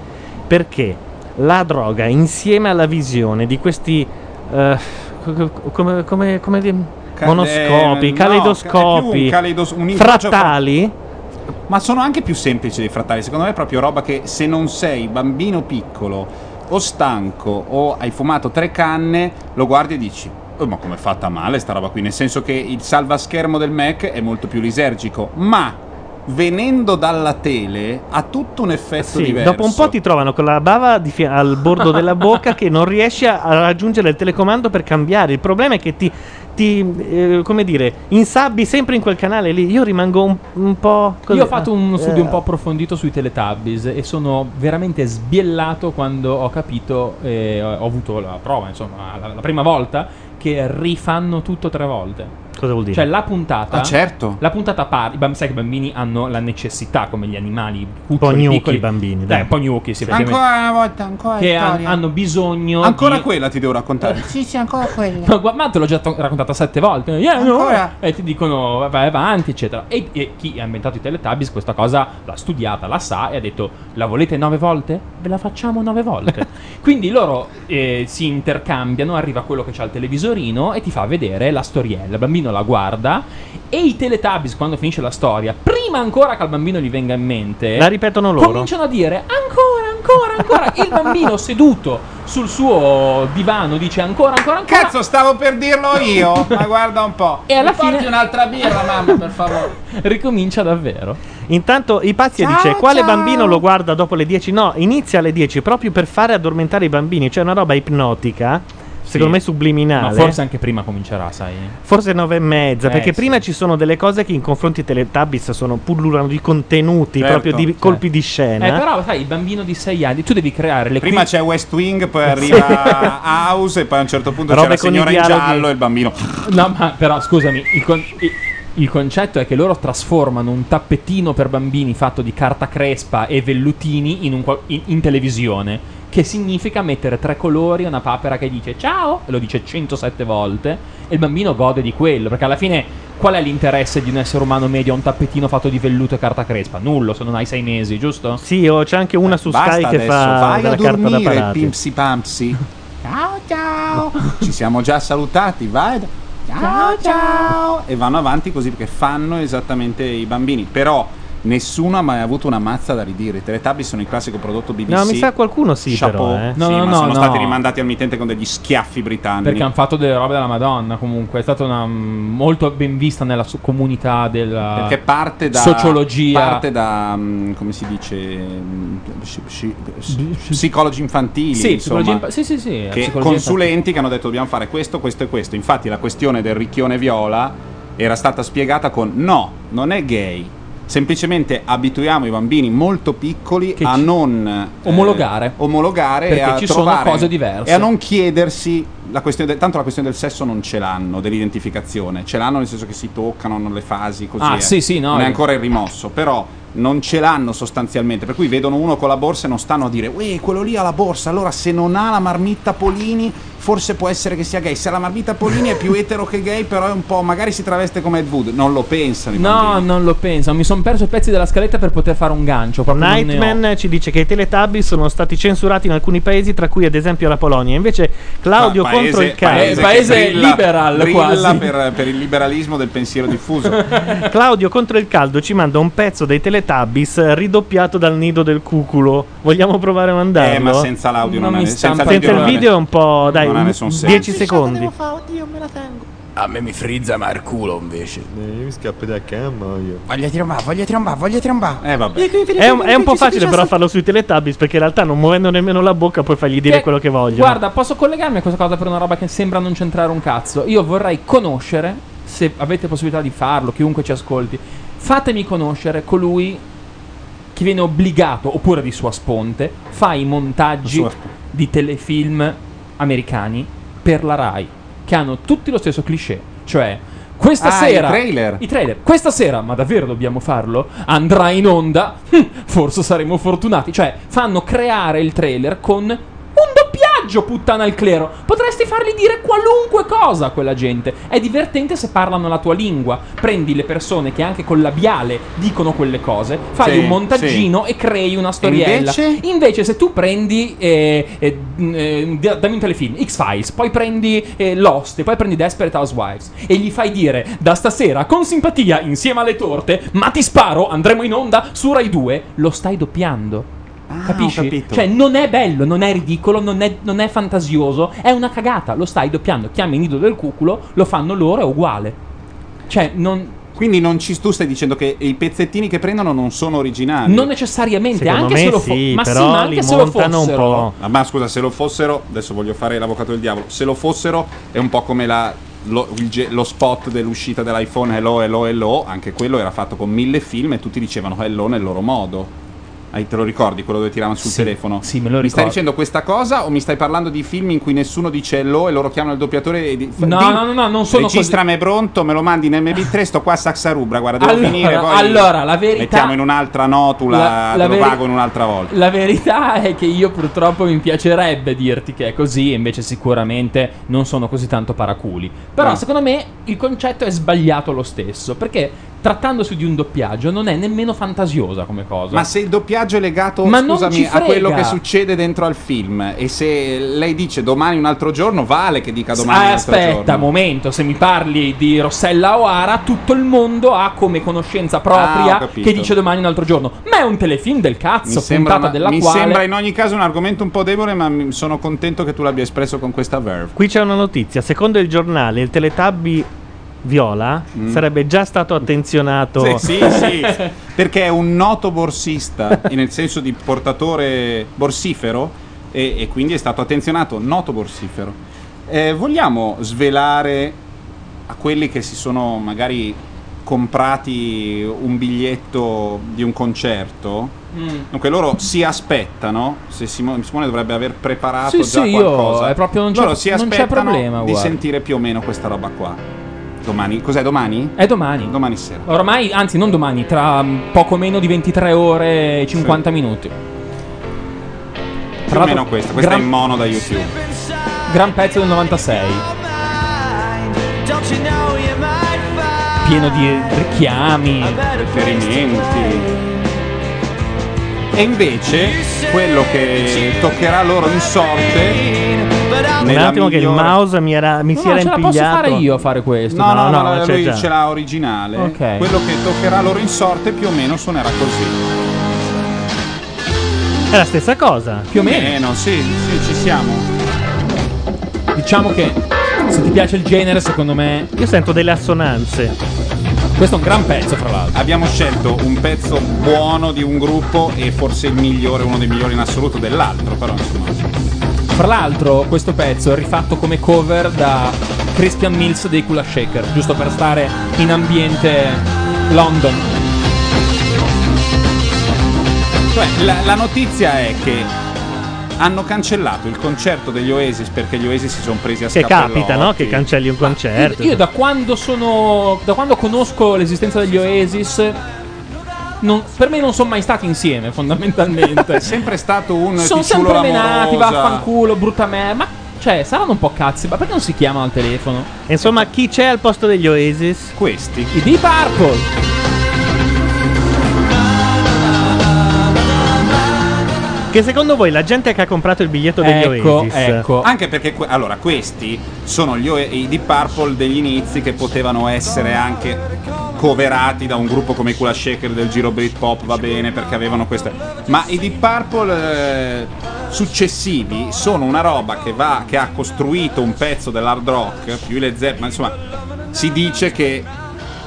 perché la droga insieme alla visione di questi co- come, come, come di- Ca- monoscopi, no, caleidoscopi, caleidos- frattali Ma sono anche più semplici dei frattali. Secondo me è proprio roba che se non sei bambino piccolo o stanco o hai fumato tre canne, lo guardi e dici. "Oh, ma com'è fatta male sta roba qui? Nel senso che il salvaschermo del Mac è molto più lisergico, ma venendo dalla tele ha tutto un effetto Sì, diverso. dopo un po' ti trovano con la bava fia- al bordo della bocca che non riesci a raggiungere il telecomando per cambiare. Il problema è che ti, ti, eh, come dire, insabbi sempre in quel canale lì. Io rimango un, un po'. così. Io ho fatto un Eh, studio un po' approfondito sui Teletubbies e sono veramente sbiellato quando ho capito, e ho ho avuto la prova, insomma, la, la prima volta, che rifanno tutto tre volte. Cosa vuol dire? Cioè la puntata... Ah, certo. La puntata parla... Sai che i bambini hanno la necessità, come gli animali, un po' cuccioli, i bambini, Dai, dai. un po' gnocchi, sì. Ancora una volta, ancora Che storia. hanno bisogno Ancora di... quella ti devo raccontare. Sì, sì, ancora quella. Ma, gua- ma te l'ho già to- raccontata sette volte. Yeah, no, Ancora? E ti dicono vai avanti, eccetera. E, e chi ha inventato i Teletubbies questa cosa l'ha studiata, la sa e ha detto la volete nove volte? Ve la facciamo nove volte. Quindi loro eh, si intercambiano, arriva quello che ha il televisorino e ti fa vedere la storiella. Il bambino la guarda e i Teletubbies quando finisce la storia, prima ancora che al bambino gli venga in mente, La ripetono loro. cominciano a dire ancora, ancora, ancora. Il bambino seduto sul suo divano dice ancora, ancora, ancora. Cazzo, stavo per dirlo io. Ma guarda un po'. E alla Mi porti fine- un'altra birra, mamma, per favore. Ricomincia davvero. Intanto Ipazia Ciao, dice: Quale ciao. bambino lo guarda dopo le 10? No, inizia alle 10 proprio per fare addormentare i bambini. Cioè, una roba ipnotica. Secondo me Ma subliminale. forse anche prima comincerà, sai. Forse nove e mezza, Eh, perché sì. prima ci sono delle cose che in confronti dei Teletubbies sono pullulano di contenuti, Certo, proprio di certo. colpi di scena. Eh, però, sai, il bambino di 6 anni, tu devi creare le Prima qui- c'è West Wing, poi arriva House e poi a un certo punto c'è Robe la con i signora in giallo e il bambino. No, ma però scusami, il, con- il- il concetto è che loro trasformano un tappetino per bambini fatto di carta crespa e vellutini in, un in- in televisione. Che significa mettere tre colori a una papera che dice ciao, e lo dice 107 volte, e il bambino gode di quello, perché alla fine qual è l'interesse di un essere umano medio a un tappetino fatto di velluto e carta crespa? Nullo, se non hai sei mesi, giusto? Sì, o c'è anche una su Basta Sky che adesso, fa vai a carta da dormire. Pimpsi Pampsi. Ciao ciao. Ci siamo già salutati, vai. Ciao ciao. E vanno avanti così perché fanno esattamente i bambini. Però nessuno ha mai avuto una mazza da ridire. I Teletubbies sono il classico prodotto BBC. No, mi sa qualcuno sì, Chapeau. però, eh. Sì, No, no, ma no, sono no. stati rimandati al mittente con degli schiaffi britannici. Perché hanno fatto delle robe della Madonna, comunque. È stata una, molto ben vista nella comunità della Perché parte da sociologia. parte da mm, come si dice mm, psicologi infantili Sì, insomma, infa- sì, sì, sì, che consulenti che hanno detto dobbiamo fare questo questo e questo infatti la questione del ricchione viola era stata spiegata con no non è gay semplicemente abituiamo i bambini molto piccoli a non eh, Omologare. omologare Perché e a ci sono trovare- cose diverse. e a non chiedersi la questione del, tanto la questione del sesso non ce l'hanno dell'identificazione ce l'hanno nel senso che si toccano hanno le fasi così Ah, eh. sì, sì, no, non è ancora il rimosso però non ce l'hanno sostanzialmente per cui vedono uno con la borsa e non stanno a dire uè quello lì ha la borsa allora se non ha la marmitta Polini forse può essere che sia gay se ha la marmitta Polini è più etero che gay però è un po' magari si traveste come Ed Wood non lo pensano No, bambini. non lo penso. Mi sono perso i pezzi della scaletta per poter fare un gancio. Nightman ci dice che i Teletubbies sono stati censurati in alcuni paesi, tra cui ad esempio la Polonia. Invece Claudio Pa- contro il caldo. paese che brilla- brilla per, per il liberalismo del pensiero diffuso Claudio contro il caldo ci manda un pezzo dei Teletubbies ridoppiato dal nido del cuculo. Vogliamo provare a mandarlo? Eh, ma senza l'audio non, mi ha senza Senza il non video è un po'. Dai, non ha un- nessun senso. 10 secondi. oddio, me la tengo. A me mi frizza ma il culo invece. io mi scappo da cama io. Voglio trombare, voglio trombare, voglio trombare. Eh vabbè. È un, è un po' facile però farlo sui Teletubbies perché in realtà non muovendo nemmeno la bocca puoi fargli dire Che- quello che vogliono. Guarda, posso collegarmi a questa cosa per una roba che sembra non centrare un cazzo. Io vorrei conoscere, se avete possibilità di farlo, chiunque ci ascolti, fatemi conoscere colui che viene obbligato, oppure di sua sponte, fa i montaggi di telefilm americani per la Rai, che hanno tutti lo stesso cliché, cioè questa Ah, sera i trailer. i trailer. Questa sera, ma davvero dobbiamo farlo? Andrà in onda? Hm, Forse saremo fortunati. Cioè, fanno creare il trailer con un doppiaggio, puttana al clero. Potresti fargli dire qualunque cosa a quella gente. È divertente se parlano la tua lingua. Prendi le persone che anche col labiale dicono quelle cose, fai Sì, un montaggino e crei una storiella. invece? Invece, se tu prendi, eh, eh, mh, eh, da- dammi un telefilm, X-Files, poi prendi eh, Lost, poi prendi Desperate Housewives, e gli fai dire da stasera con simpatia insieme alle torte, ma ti sparo, andremo in onda su Rai 2, lo stai doppiando. Capisci? Ah, capito. Cioè, non è bello, non è ridicolo, non è, non è fantasioso, è una cagata. Lo stai doppiando. Chiami Nido del Cuculo, lo fanno loro, è uguale. Cioè, non. Quindi non ci, tu stai dicendo che i pezzettini che prendono non sono originali. Non necessariamente, Secondo anche me se lo fo- sì, ma sì, ma anche li se lo fossero. po'. Ah, ma scusa, se lo fossero, adesso voglio fare l'avvocato del diavolo. Se lo fossero, è un po' come la- lo, il lo spot dell'uscita dell'iPhone Hello, Hello, Hello. Anche quello era fatto con mille film e tutti dicevano Hello nel loro modo. Ah, te lo ricordi quello dove tiravano sul Sì, telefono? sì, me lo Mi stai ricordo. dicendo questa cosa o mi stai parlando di film in cui nessuno dice Hello e loro chiamano il doppiatore e di- No, di- no, no, no, non sono Registrami pronto, me lo mandi in MP3, sto qua a Saxarubra, guarda, devo Allora, finire poi allora, la verità- mettiamo in un'altra notula, La- la lo veri- pago in un'altra volta. La verità è che io purtroppo mi piacerebbe dirti che è così, invece sicuramente non sono così tanto paraculi. Però No. secondo me il concetto è sbagliato lo stesso, perché trattandosi di un doppiaggio non è nemmeno fantasiosa come cosa. Ma se il doppiaggio è legato, Ma non scusami, a quello che succede dentro al film e se lei dice domani un altro giorno, vale che dica domani Ah, un altro aspetta, giorno. momento, se mi parli di Rossella O'Hara, tutto il mondo ha come conoscenza Ah, propria capito. che dice domani un altro giorno. Ma è un telefilm del cazzo, mi sembra, puntata una- della mi quale sembra in ogni caso un argomento un po' debole, ma sono contento che tu l'abbia espresso con questa verve. Qui c'è una notizia. Secondo il giornale, il Teletubby viola sarebbe già stato attenzionato. Mm. Sì, sì, sì, perché è un noto borsista, nel senso di portatore borsifero, e, e quindi è stato attenzionato, noto borsifero. Eh, vogliamo svelare a quelli che si sono magari comprati un biglietto di un concerto? Mm. Dunque loro si aspettano, se Simone, Simone dovrebbe aver preparato Sì, già sì, io- qualcosa, è proprio non c'è- loro si non c'è aspettano problema, di guarda. sentire più o meno questa roba qua. Domani, cos'è domani? È domani. Domani sera. Ormai, anzi, non domani, tra poco meno di 23 ore e 50 minuti. Più o meno questa, questa gran- è in mono da YouTube. Gran pezzo del 96. Pieno di richiami, riferimenti. E invece quello che toccherà loro in sorte Un attimo che il mouse mi, era, mi No, si era no, ce la posso impigliato. fare io a fare questo. No, no, no, no, c'è lui già. ce l'ha originale. Ok. Quello che toccherà loro in sorte più o meno suonerà così. È la stessa cosa. Più o meno. sì, sì, ci siamo. Diciamo che se ti piace il genere, secondo me. Io sento delle assonanze. Questo è un gran pezzo, fra l'altro. Abbiamo scelto un pezzo buono di un gruppo e forse il migliore, uno dei migliori in assoluto dell'altro, però insomma. Fra l'altro, questo pezzo è rifatto come cover da Christian Mills dei Kula Shaker, giusto per stare in ambiente London. Cioè, la, la notizia è che hanno cancellato il concerto degli Oasis perché gli Oasis si sono presi a Che scappellotti. capita, no? Che cancelli un concerto. Io da quando sono. da quando conosco l'esistenza degli Oasis. Non- per me non sono mai stati insieme, fondamentalmente. È sempre stato un sono sempre menati, vaffanculo, brutta me. Ma cioè, saranno un po' cazzi, ma perché non si chiamano al telefono? Insomma, chi c'è al posto degli Oasis? Questi. I Deep Purple. Che secondo voi la gente che ha comprato il biglietto degli Ecco, Oasis ecco. Anche perché, que- allora, questi sono gli O- i Deep Purple degli inizi che potevano essere anche coverati da un gruppo come i Kula Shaker del giro Britpop, va bene, perché avevano queste. Ma i Deep Purple eh, successivi sono una roba che, va, che ha costruito un pezzo dell'hard rock, più le Zeppelin, ma insomma, si dice che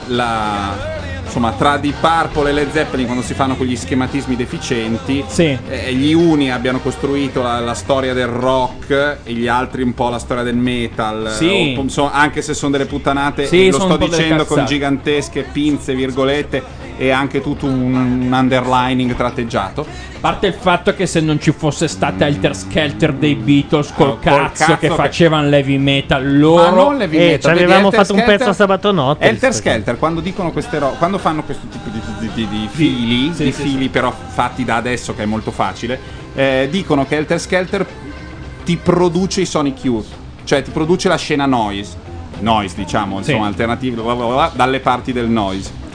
la. Insomma, tra Deep Purple e le Zeppelin, quando si fanno quegli schematismi deficienti, eh, gli uni abbiano costruito la, la storia del rock e gli altri un po' la storia del metal. Sì. O, insomma, anche se sono delle puttanate, Sì, lo sto dicendo con gigantesche pinze, virgolette, e anche tutto un, un underlining tratteggiato. A parte il fatto che se non ci fosse stata Helter Skelter dei Beatles col, col cazzo, cazzo che che- facevano l'heavy metal loro. Ma non heavy Eh, metal, ci vedi, avevamo fatto un Skelter- pezzo sabato notte. Helter Skelter, quando dicono queste robe, quando fanno questo tipo di, di- di- di fili, Sì, di sì, fili però fatti da adesso che è molto facile, eh, dicono che Helter Skelter ti produce i Sonic Youth, cioè ti produce la scena noise, noise diciamo, Sì. insomma, alternative, bla bla bla, dalle parti del noise.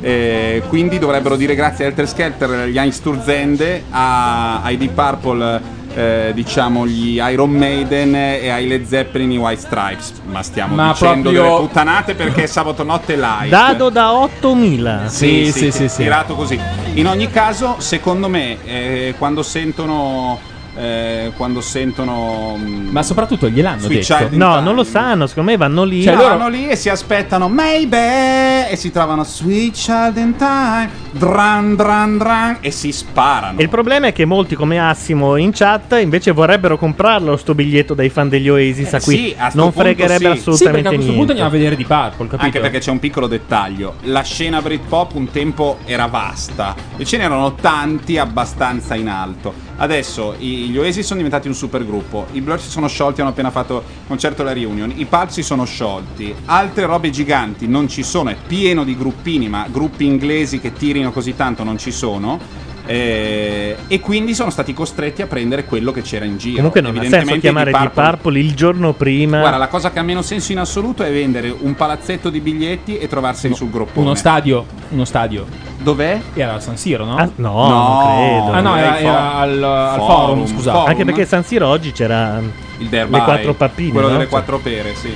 Eh, quindi dovrebbero dire grazie a Helter Skelter gli Einsturzende, a, ai Deep Purple eh, diciamo gli Iron Maiden e ai Led Zeppelin i White Stripes ma stiamo Ma dicendo proprio- delle puttanate perché è sabato notte live Dado da 8000. sì, sì, sì, tirato così. In ogni caso, secondo me, eh, quando sentono. eh, quando sentono. mm, Ma soprattutto gliel'hanno detto. No, non lo sanno, secondo me vanno lì. Cioè, loro vanno lì e si aspettano Maybe e si trovano Sweet Child in Time, dran dran dran e si sparano. Il problema è che molti come Assimo in chat invece vorrebbero comprarlo sto biglietto dai fan degli Oasis a cui sì, a non fregherebbe sì. assolutamente Sì, perché a questo niente. punto andiamo a vedere di Purple, capito? Anche perché c'è un piccolo dettaglio: la scena Britpop un tempo era vasta e ce n'erano tanti abbastanza in alto. Adesso i- gli Oasis sono diventati un supergruppo, i Blur si sono sciolti, hanno appena fatto concerto alla reunion, i Pulp si sono sciolti, altre robe giganti non ci sono, è pieno di gruppini, ma gruppi inglesi che tirino così tanto non ci sono. eh, e quindi sono stati costretti a prendere quello che c'era in giro. Comunque non ha senso chiamare Deep Purple- Purple il giorno prima. Guarda, la cosa che ha meno senso in assoluto è vendere un palazzetto di biglietti e trovarseli sul groppone. Uno stadio. Uno stadio. Dov'è? Era al San Siro, no? Ah, no, non credo. Ah, no, era, era al, al forum, forum, scusate. forum. Anche perché San Siro oggi c'era Il Derby. le quattro pappine. Quello no? delle Cioè- quattro pere, sì.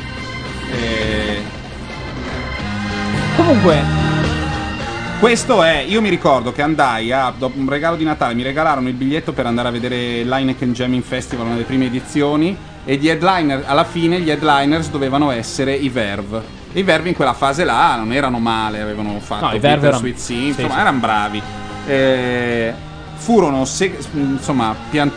Eh, Comunque, Questo è, io mi ricordo che andai a, dopo un regalo di Natale, mi regalarono il biglietto per andare a vedere l'Heineken Jamming Festival, una delle prime edizioni, e gli headliner, alla fine gli headliners dovevano essere i Verve. I Verve in quella fase là non erano male, avevano fatto No, i Verve erano- Sweet sì, insomma sì. erano bravi. Eh, furono, se- insomma, pian-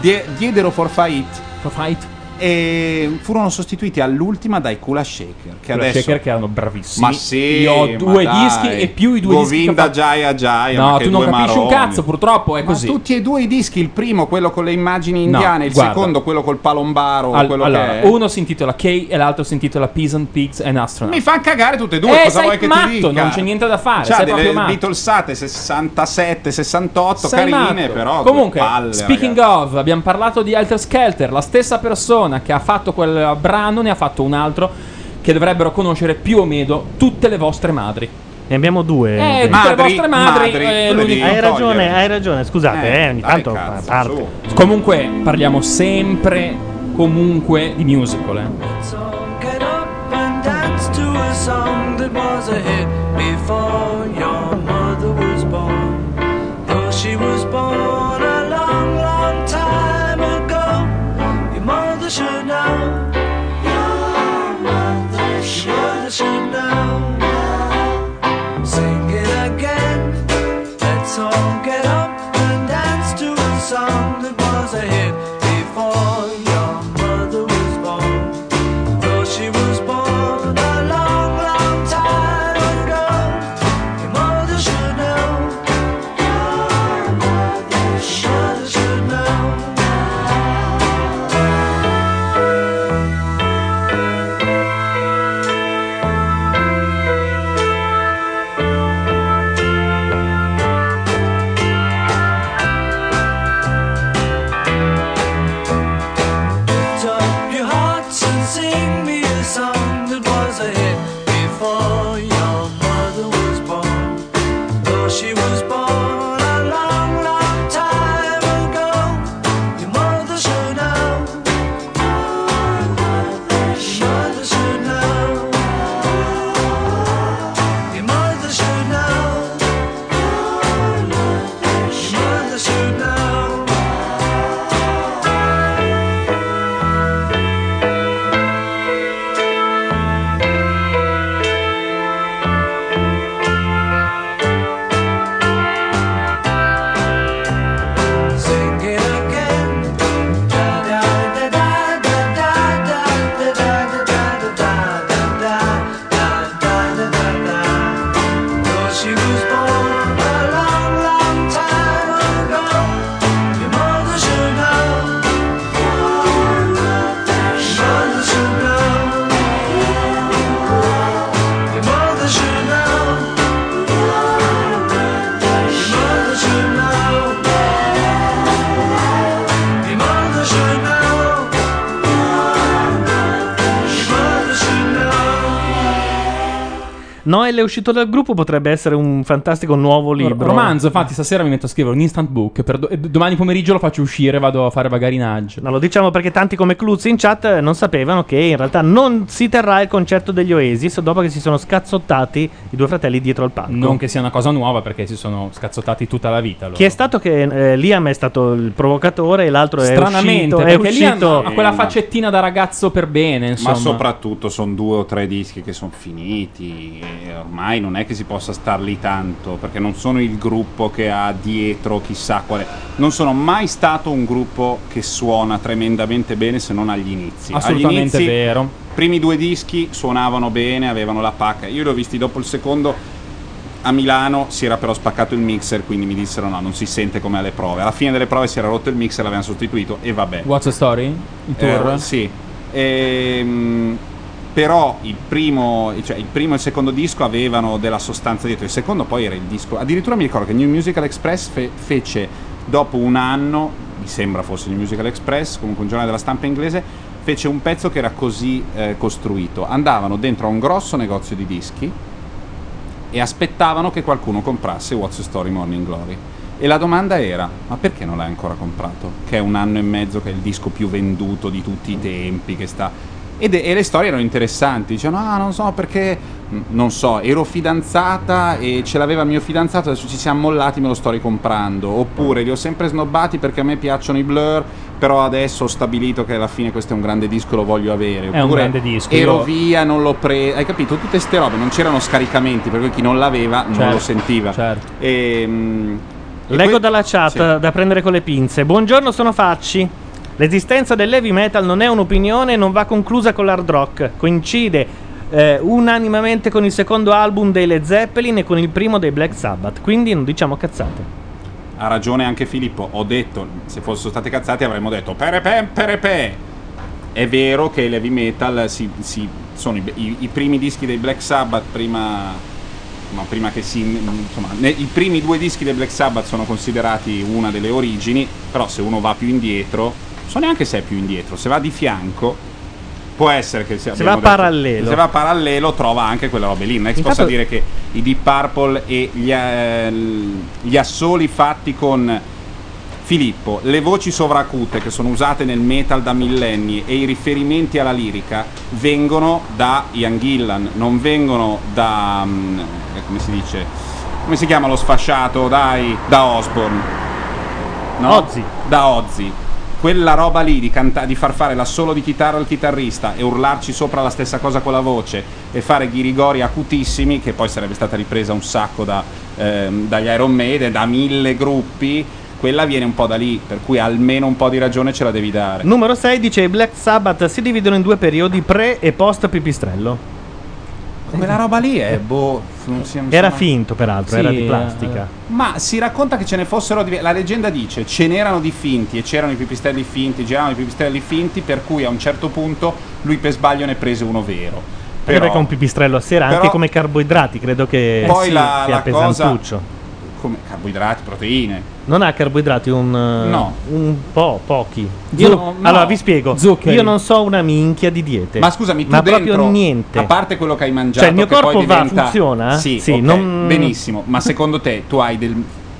die- diedero for fight For fight? E furono sostituiti all'ultima dai Kula Shaker che Kula adesso Shaker che erano bravissimi. ma sì Io ho due dai. dischi e più i due dischi che Govinda Jaya Jaya No, tu non capisci un maroni. cazzo, purtroppo è Ma così. tutti e due i dischi, il primo quello con le immagini No, indiane, il guarda. secondo quello col palombaro, Al- allora, uno si intitola K e l'altro si intitola Peasant Pigs and Astronaut. Mi fa cagare tutte e due, Eh, cosa vuoi che matto, ti dica? non c'è niente da fare, C'ha sei delle. Beatlesate 67, 68, Sei carine, matto. però Comunque, palle, speaking of, abbiamo parlato di Alter Skelter. La stessa persona che ha fatto quel brano ne ha fatto un altro che dovrebbero conoscere più o meno tutte le vostre madri. Ne abbiamo due. Eh, tutte le vostre madri. eh, l'unica- hai ragione, hai ragione. Scusate, eh, ogni tanto a parte. Comunque, parliamo sempre, comunque di musical. Eh. Get up and dance to a song that was a hit before your mother was born. Though she was born get up and dance to a song that was a hit Noel è uscito dal gruppo, potrebbe essere un fantastico nuovo libro. Romanzo, infatti, stasera mi metto a scrivere un instant book. Per do- e domani pomeriggio lo faccio uscire e vado a fare vagarinage. No, lo diciamo perché tanti come Cluz in chat eh, non sapevano che in realtà non si terrà il concerto degli Oasis dopo che si sono scazzottati i due fratelli dietro al palco. Non che sia una cosa nuova perché si sono scazzottati tutta la vita. loro. Chi è stato che eh, Liam è stato il provocatore e l'altro è Stranamente, uscito, è uscito hanno- ha quella faccettina da ragazzo per bene. Insomma. Ma soprattutto sono due o tre dischi che sono finiti e ormai non è che si possa star lì tanto perché non sono il gruppo che ha dietro chissà quale. Non sono mai stato un gruppo che suona tremendamente bene se non agli inizi. Assolutamente agli inizi, vero. primi due dischi suonavano bene, avevano la pacca. Io li ho visti dopo il secondo a Milano, si era però spaccato il mixer, quindi mi dissero no, non si sente come alle prove. Alla fine delle prove si era rotto il mixer, l'avevano sostituito e vabbè. What's the story? Il tour? Eh, sì. Ehm, però il primo, cioè il primo e il secondo disco avevano della sostanza dietro. Il secondo poi era il disco. Addirittura mi ricordo che New Musical Express fe- fece dopo un anno, mi sembra fosse New Musical Express, comunque un giornale della stampa inglese, fece un pezzo che era così eh, costruito. Andavano dentro a un grosso negozio di dischi e aspettavano che qualcuno comprasse What's the Story Morning Glory. E la domanda era: ma perché non l'hai ancora comprato? Che è un anno e mezzo che è il disco più venduto di tutti i tempi, che sta. Ed, e le storie erano interessanti. Dicevano: Ah, non so perché. Non so, ero fidanzata e ce l'aveva il mio fidanzato, adesso ci siamo mollati, me lo sto ricomprando. Oppure li ho sempre snobbati perché a me piacciono i blur, però adesso ho stabilito che alla fine questo è un grande disco, lo voglio avere. È un grande disco, Ero io- via, non l'ho preso. Hai capito? Tutte ste robe, non c'erano scaricamenti, per cui chi non l'aveva non Certo, lo sentiva. E, mm, e Leggo que- dalla chat sì. da prendere con le pinze. Buongiorno, sono Facci. L'esistenza dell'heavy metal non è un'opinione e non va conclusa con l'hard rock. Coincide eh, unanimamente con il secondo album dei Led Zeppelin e con il primo dei Black Sabbath. Quindi non diciamo cazzate. Ha ragione anche Filippo. Ho detto, se fossero state cazzate avremmo detto perepe, perepe. È vero che l'heavy metal si, si- sono i, i- i primi dischi dei Black Sabbath prima, ma prima che si... Insomma, ne- i primi due dischi dei Black Sabbath sono considerati una delle origini, però se uno va più indietro, so neanche se è più indietro, se va di fianco, può essere che sia... Se va parallelo. Se va parallelo trova anche quelle robe lì, Intanto- possa dire che i Deep Purple e gli, eh, gli assoli fatti con Filippo, le voci sovracute che sono usate nel metal da millenni e i riferimenti alla lirica vengono da Ian Gillan, non vengono da. eh, come si dice? Come si chiama lo sfasciato? Dai, da Osborne. No? Ozzy. Da Ozzy. Quella roba lì di, canta- di far fare l'assolo di chitarra al chitarrista e urlarci sopra la stessa cosa con la voce e fare ghirigori acutissimi, che poi sarebbe stata ripresa un sacco da, ehm, dagli Iron Maiden, da mille gruppi, quella viene un po' da lì, per cui almeno un po' di ragione ce la devi dare. Numero 6 dice i Black Sabbath si dividono in due periodi pre e post pipistrello. Quella roba lì è boh. non si- Era finto peraltro, era Sì, di plastica. Ma si racconta che ce ne fossero. div- La leggenda dice ce n'erano di finti e c'erano i pipistrelli finti, giravano i pipistrelli finti, per cui a un certo punto lui per sbaglio ne prese uno vero. Anche Però, perché un pipistrello a sera, però- anche come carboidrati, credo che Poi la- sia la cosa- pesantuccio. come carboidrati, proteine. Non ha carboidrati un, eh, No. un po', pochi. Io no, no. Allora vi spiego. Zuccheri. Io non so una minchia di diete. Ma scusami, tu ma dentro, proprio niente. A parte quello che hai mangiato, Cioè, il mio corpo va, diventa- funziona? Sì, Sì, ok, non- benissimo. Ma secondo te tu hai del,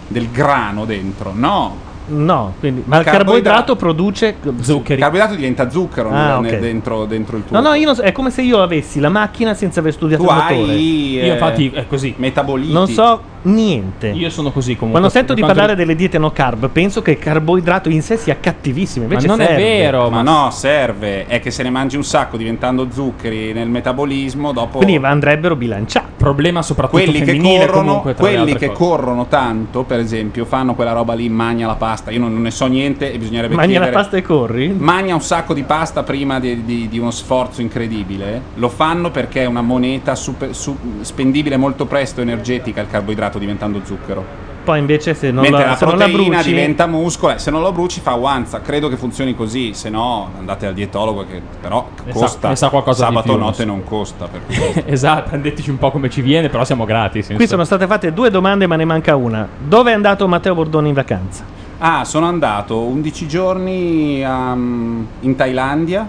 del grano dentro? No. No, quindi- ma il Carboidrato- carboidrato produce zuccheri. Il carboidrato diventa zucchero Ah, nel- ok. dentro, dentro il tuo. No, no, io non so- è come se io avessi la macchina senza aver studiato Tu il motore. hai. eh, Io infatti è così. Metaboliti. Non so niente. Io sono così comunque. Quando sento di parlare delle diete no carb, penso che il carboidrato in sé sia cattivissimo. Invece non è serve. vero, Ma no, serve. È che se ne mangi un sacco diventando zuccheri nel metabolismo, dopo. Quindi andrebbero bilanciati. Problema soprattutto quelli che corrono, comunque quelli che cose. corrono tanto, per esempio, fanno quella roba lì, magna la pasta. Io non, non ne so niente e bisognerebbe Mangi la chiedere. pasta e corri? Magna un sacco di pasta prima di, di- di uno sforzo incredibile. Lo fanno perché è una moneta super- su- spendibile molto presto, energetica, il carboidrato diventando zucchero. Poi invece se non, Mentre la, la se non la proteina bruci diventa muscolo, eh, se non lo bruci fa guanza. Credo che funzioni così, se no andate al dietologo che però E sa- costa. e sa qualcosa di Sabato più, notte non non costa. esatto, deteci un po' come ci viene, però siamo gratis. Qui sono state fatte due domande, ma ne manca una. Dove è andato Matteo Bordoni in vacanza? Ah, sono andato 11 giorni a- in Thailandia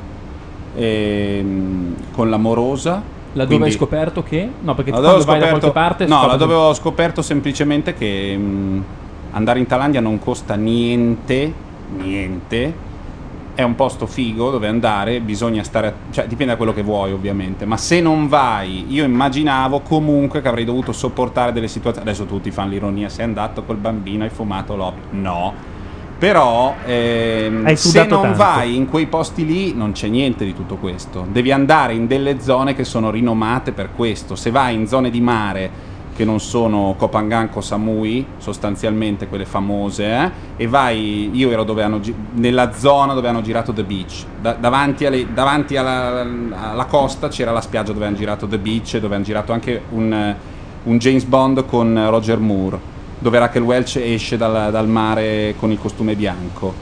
ehm, con l'amorosa. La dove Quindi- hai scoperto che? No, perché quando ho vai da scoperto- qualche parte No, scopri- la dove ho scoperto semplicemente che mh, andare in Thailandia non costa niente, niente. È un posto figo dove andare, bisogna stare, cioè dipende da quello che vuoi ovviamente, ma se non vai, io immaginavo comunque che avrei dovuto sopportare delle situazioni, adesso tutti fanno l'ironia, sei andato col bambino, hai fumato l'opio, no. Però ehm, se non tanto. vai in quei posti lì non c'è niente di tutto questo. Devi andare in delle zone che sono rinomate per questo. Se vai in zone di mare che non sono Kopangan o Samui, sostanzialmente quelle famose, eh, e vai, io ero dove hanno nella zona dove hanno girato The Beach, Da- davanti, alle- davanti alla, alla costa c'era la spiaggia dove hanno girato The Beach, e dove hanno girato anche un, un James Bond con Roger Moore, dove Raquel Welch esce dal, dal mare con il costume bianco.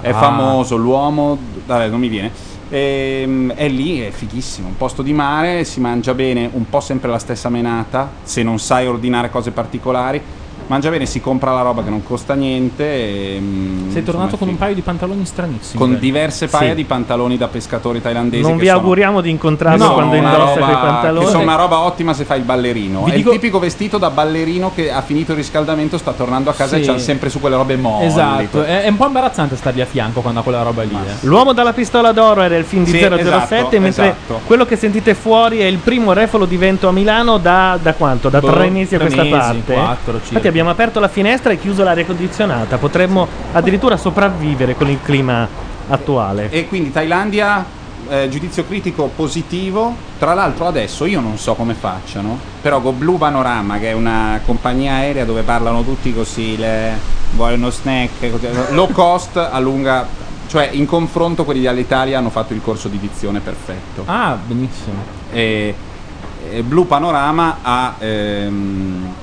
È Ah. famoso l'uomo, vabbè, non mi viene. Ehm, è lì, è fighissimo, un posto di mare, si mangia bene, un po' sempre la stessa menata, se non sai ordinare cose particolari, mangia bene, si compra la roba che non costa niente. E, mm, Sei tornato insomma, con un paio di pantaloni stranissimi. Con dai. diverse paia Sì. di pantaloni da pescatori thailandesi. Non che vi sono- auguriamo di incontrarlo sono quando una indossa roba- quei pantaloni. Che sono una roba ottima se fai il ballerino. Vi è dico- il tipico vestito da ballerino che ha finito il riscaldamento, sta tornando a casa Sì. e c'ha sempre su quelle robe molli. Esatto, è, è un po' imbarazzante stargli a fianco quando ha quella roba lì. eh. L'uomo dalla pistola d'oro era il film di Sì, 007, esatto, mentre esatto. quello che sentite fuori è il primo refolo di vento a Milano da, da quanto? Da Boh, tre mesi a questa mesi, parte. quattro, circa. Infatti abbiamo aperto la finestra e chiuso l'aria condizionata. Potremmo addirittura sopravvivere con il clima attuale. E quindi Thailandia, eh, giudizio critico positivo. Tra l'altro adesso io non so come facciano, però con Blue Panorama, che è una compagnia aerea dove parlano tutti così, le, vuoi uno snack, così, low cost, a lunga, Cioè, in confronto quelli dell'Italia hanno fatto il corso di dizione perfetto. Ah, benissimo. E, e Blue Panorama ha. ehm,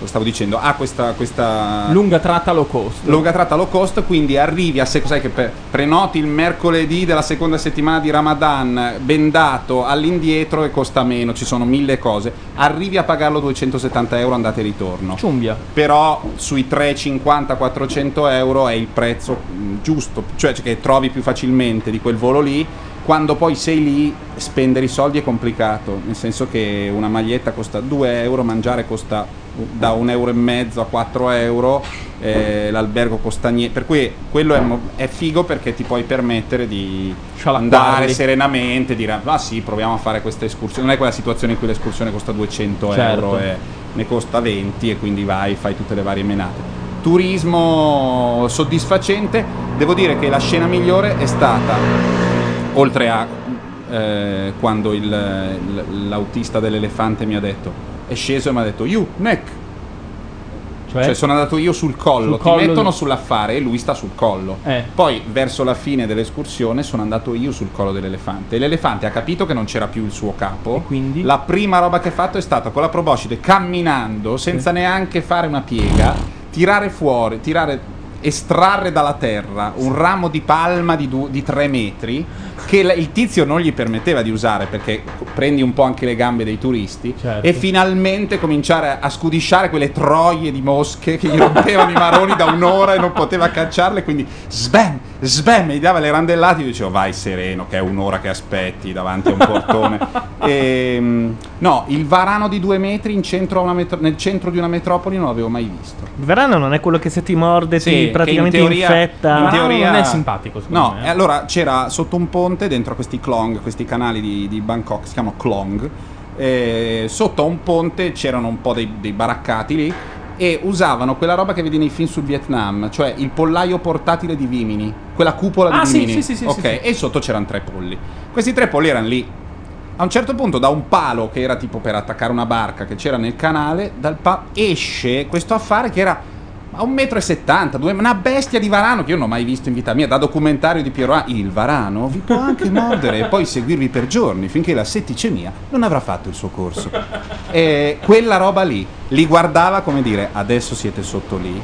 lo stavo dicendo, ha questa. questa Lunga tratta low cost. lunga tratta low cost, quindi arrivi a se sai che prenoti il mercoledì della seconda settimana di Ramadan, bendato all'indietro e costa meno, ci sono mille cose. Arrivi a pagarlo 270 euro andata e ritorno. Ciumbia. Però sui 350-400 euro è il prezzo mh, giusto, cioè che trovi più facilmente di quel volo lì. Quando poi sei lì, spendere i soldi è complicato, nel senso che una maglietta costa 2 euro, mangiare costa da un euro e mezzo a 4 euro, eh, l'albergo costa niente. Per cui quello è, mo- è figo perché ti puoi permettere di andare serenamente, dire ah sì, proviamo a fare questa escursione. Non è quella situazione in cui l'escursione costa 200 Certo. euro e ne costa 20 e quindi vai, fai tutte le varie menate. Turismo soddisfacente, devo dire che la scena migliore è stata, oltre a eh, quando il- l'autista dell'elefante mi ha detto, è sceso e mi ha detto, you, neck, cioè, sono andato io sul collo, Sul ti collo mettono di- sull'affare e lui sta sul collo. Eh. Poi verso la fine dell'escursione sono andato io sul collo dell'elefante e l'elefante ha capito che non c'era più il suo capo. quindi? La prima roba che ha fatto è stata con la proboscide camminando senza neanche fare una piega, tirare fuori, tirare estrarre dalla terra un ramo di palma di, du- di 3 metri che la- il tizio non gli permetteva di usare perché prendi un po' anche le gambe dei turisti Certo. e finalmente cominciare a scudisciare quelle troie di mosche che gli rompevano i maroni da un'ora e non poteva cacciarle quindi sbam, sbam, mi dava le randellate io dicevo vai sereno che è un'ora che aspetti davanti a un portone Ehm, no, il varano di due metri in centro metro- nel centro di una metropoli non l'avevo mai visto Il verano non è quello che se ti morde Sì, ti praticamente in teoria, infetta. in teoria- non è simpatico, No, me, eh. e allora c'era sotto un ponte dentro a questi Klong, questi canali di, di Bangkok, si chiamano Klong. eh, sotto a un ponte c'erano un po' dei, dei baraccati lì e usavano quella roba che vedi nei film sul Vietnam, cioè il pollaio portatile di Vimini, quella cupola Ah, di sì, Vimini. sì, sì, sì, ok, sì, sì. e sotto c'erano tre polli. Questi tre polli erano lì. A un certo punto, da un palo che era tipo per attaccare una barca che c'era nel canale, dal pa- esce questo affare che era a 1,70 m, una bestia di varano che io non ho mai visto in vita mia, da documentario di Piero A. Il varano vi può anche mordere e poi seguirvi per giorni finché la setticemia non avrà fatto il suo corso. E quella roba lì li guardava come dire adesso siete sotto lì,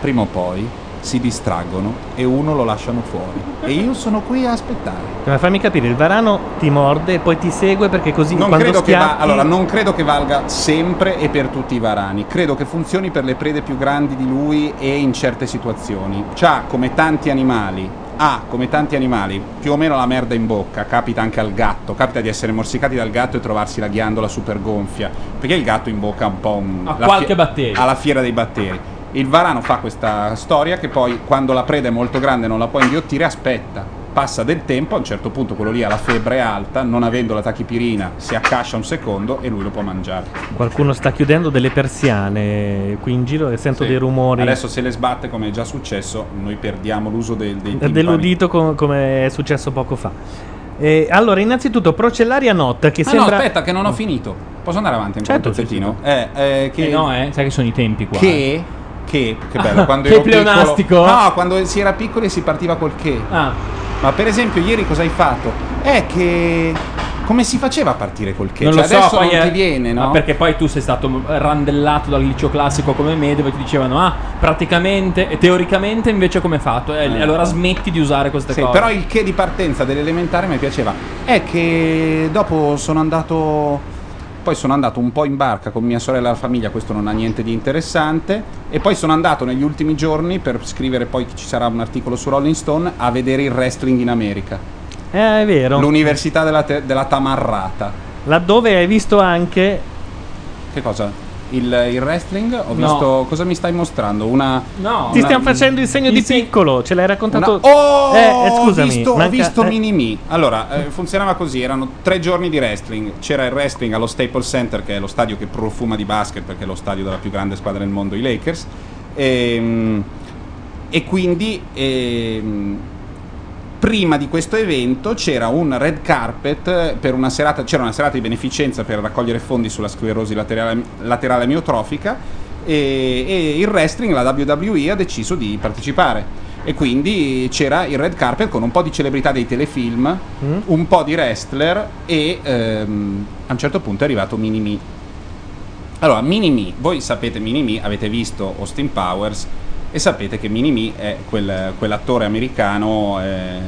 prima o poi si distraggono e uno lo lasciano fuori. E io sono qui a aspettare. Ma fammi capire, il varano ti morde e poi ti segue perché così Non quando credo, che va- allora, non credo che valga sempre e per tutti i varani. Credo che funzioni per le prede più grandi di lui e in certe situazioni. C'ha come tanti animali. Ha come tanti animali più o meno la merda in bocca, capita anche al gatto, capita di essere morsicati dal gatto e trovarsi la ghiandola super gonfia, perché il gatto in bocca ha un po' un... Ha qualche batterio. Ha la fiera dei batteri. Il varano fa questa storia che poi quando la preda è molto grande e non la può inghiottire aspetta, passa del tempo, a un certo punto quello lì ha la febbre alta, non avendo la tachipirina si accascia un secondo e lui lo può mangiare. Qualcuno sta chiudendo delle persiane qui in giro e sento Sì. dei rumori. Adesso se le sbatte come è già successo, noi perdiamo l'uso del, dei timpani. dell'udito com- come è successo poco fa. E allora, innanzitutto, Procellaria Not che Ah sembra... no, aspetta che non ho finito. Posso andare avanti ancora Certo, un pezzettino? Eh, eh, che... Eh no, eh, sai che sono i tempi qua. Che... Che, che bello, quando che pleonastico. piccolo. No, quando si era piccoli si partiva col che. Ah. Ma per esempio ieri cosa hai fatto? È che come si faceva a partire col che? Non Cioè, lo so, adesso poi non è- ti viene, no? Ma perché poi tu sei stato randellato dal liceo classico come me, dove ti dicevano, ah, praticamente, e teoricamente invece come è fatto? E Eh. allora smetti di usare queste Sì, cose. però il che di partenza dell'elementare mi piaceva. È che dopo sono andato. Poi sono andato un po' in barca con mia sorella e la famiglia, questo non ha niente di interessante. E poi sono andato negli ultimi giorni per scrivere poi che ci sarà un articolo su Rolling Stone a vedere il wrestling in America. Eh, è vero. L'università della, te- della Tamarrata. Laddove hai visto anche... Che cosa? Il, il wrestling? Ho No. visto. Cosa mi stai mostrando? Una. No. Ti stiamo facendo il segno di piccolo, ce l'hai raccontato... Una- Oh, Eh, eh, scusami. ho visto, ho manca- visto eh, Mini Me. Allora, eh, funzionava così: erano tre giorni di wrestling. C'era il wrestling allo Staples Center, che è lo stadio che profuma di basket, perché è lo stadio della più grande squadra del mondo, i Lakers. Ehm, E, quindi. ehm, Prima di questo evento c'era un red carpet per una serata, c'era una serata di beneficenza per raccogliere fondi sulla sclerosi laterale, laterale amiotrofica e, e il wrestling, la WWE, ha deciso di partecipare. E quindi c'era il red carpet con un po' di celebrità dei telefilm, Mm. un po' di wrestler e ehm, a un certo punto è arrivato Minimi. Allora, Minimi, voi sapete Minimi, avete visto Austin Powers e sapete che Minimi è quel- quell'attore americano eh,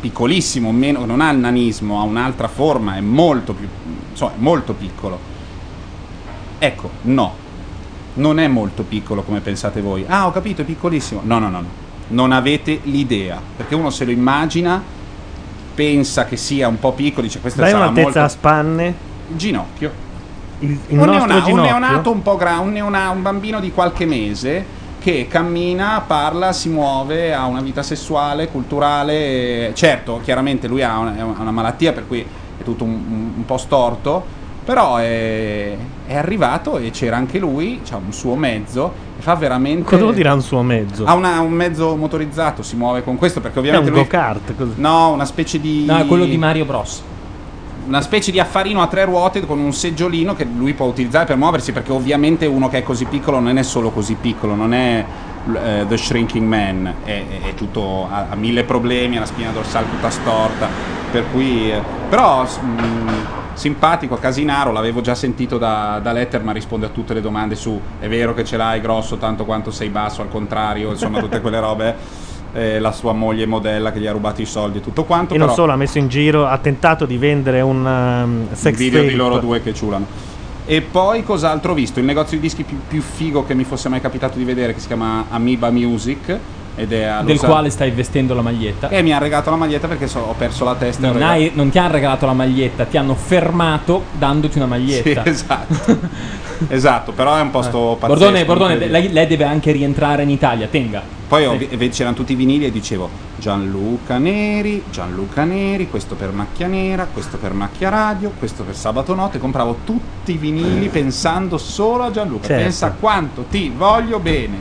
piccolissimo, meno- non ha il nanismo, ha un'altra forma, è molto più, insomma, è molto piccolo. Ecco, no, non è molto piccolo come pensate voi. Ah, ho capito, è piccolissimo. No, no, no, no. Non avete l'idea, perché uno se lo immagina, pensa che sia un po' piccolo, dice Dai sarà un'altezza molto a spanne. ginocchio. Il, il un, nostro neona- un neonato un po' grande, un, neona- un bambino di qualche mese che cammina, parla, si muove, ha una vita sessuale, culturale. Certo, chiaramente lui ha una, ha una malattia per cui è tutto un, un- un po' storto, però è, è arrivato e c'era anche lui, ha un suo mezzo e fa veramente... Cosa vuol dire un suo mezzo? Ha una- un mezzo motorizzato, si muove con questo perché È ovviamente un lui- go-kart. così. No, una specie di... No, è quello di Mario Bros. Una specie di affarino a tre ruote con un seggiolino che lui può utilizzare per muoversi perché ovviamente uno che è così piccolo non è solo così piccolo, non è eh, The Shrinking Man, è, è- tutto, ha, ha mille problemi, ha la spina dorsale tutta storta, per cui... eh, però... mh, Simpatico, Casinaro, l'avevo già sentito da, da Letterman, risponde a tutte le domande su è vero che ce l'hai grosso tanto quanto sei basso, al contrario, insomma tutte quelle robe. Eh, la sua moglie modella che gli ha rubato i soldi e tutto quanto. E non solo, ha messo in giro, ha tentato di vendere un um, sex il video di tape. loro due che ciulano. E poi cos'altro ho visto? Il negozio di dischi più, più figo che mi fosse mai capitato di vedere, che si chiama Amoeba Music. Del Los- quale stai vestendo la maglietta. E mi ha regalato la maglietta perché so- ho perso la testa. Non, hai- non ti hanno regalato la maglietta, ti hanno fermato dandoti una maglietta. Sì, esatto. esatto, però è un posto pazzesco. Bordone, Bordone, lei, lei deve anche rientrare in Italia, tenga. Poi ho- e c'erano tutti i vinili e dicevo Gianluca Neri, Gianluca Neri, questo per macchia nera, questo per macchia radio, questo per sabato notte. Compravo tutti i vinili pensando solo a Gianluca. Certo. Pensa quanto ti voglio bene.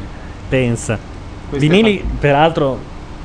Pensa. Vinili, peraltro,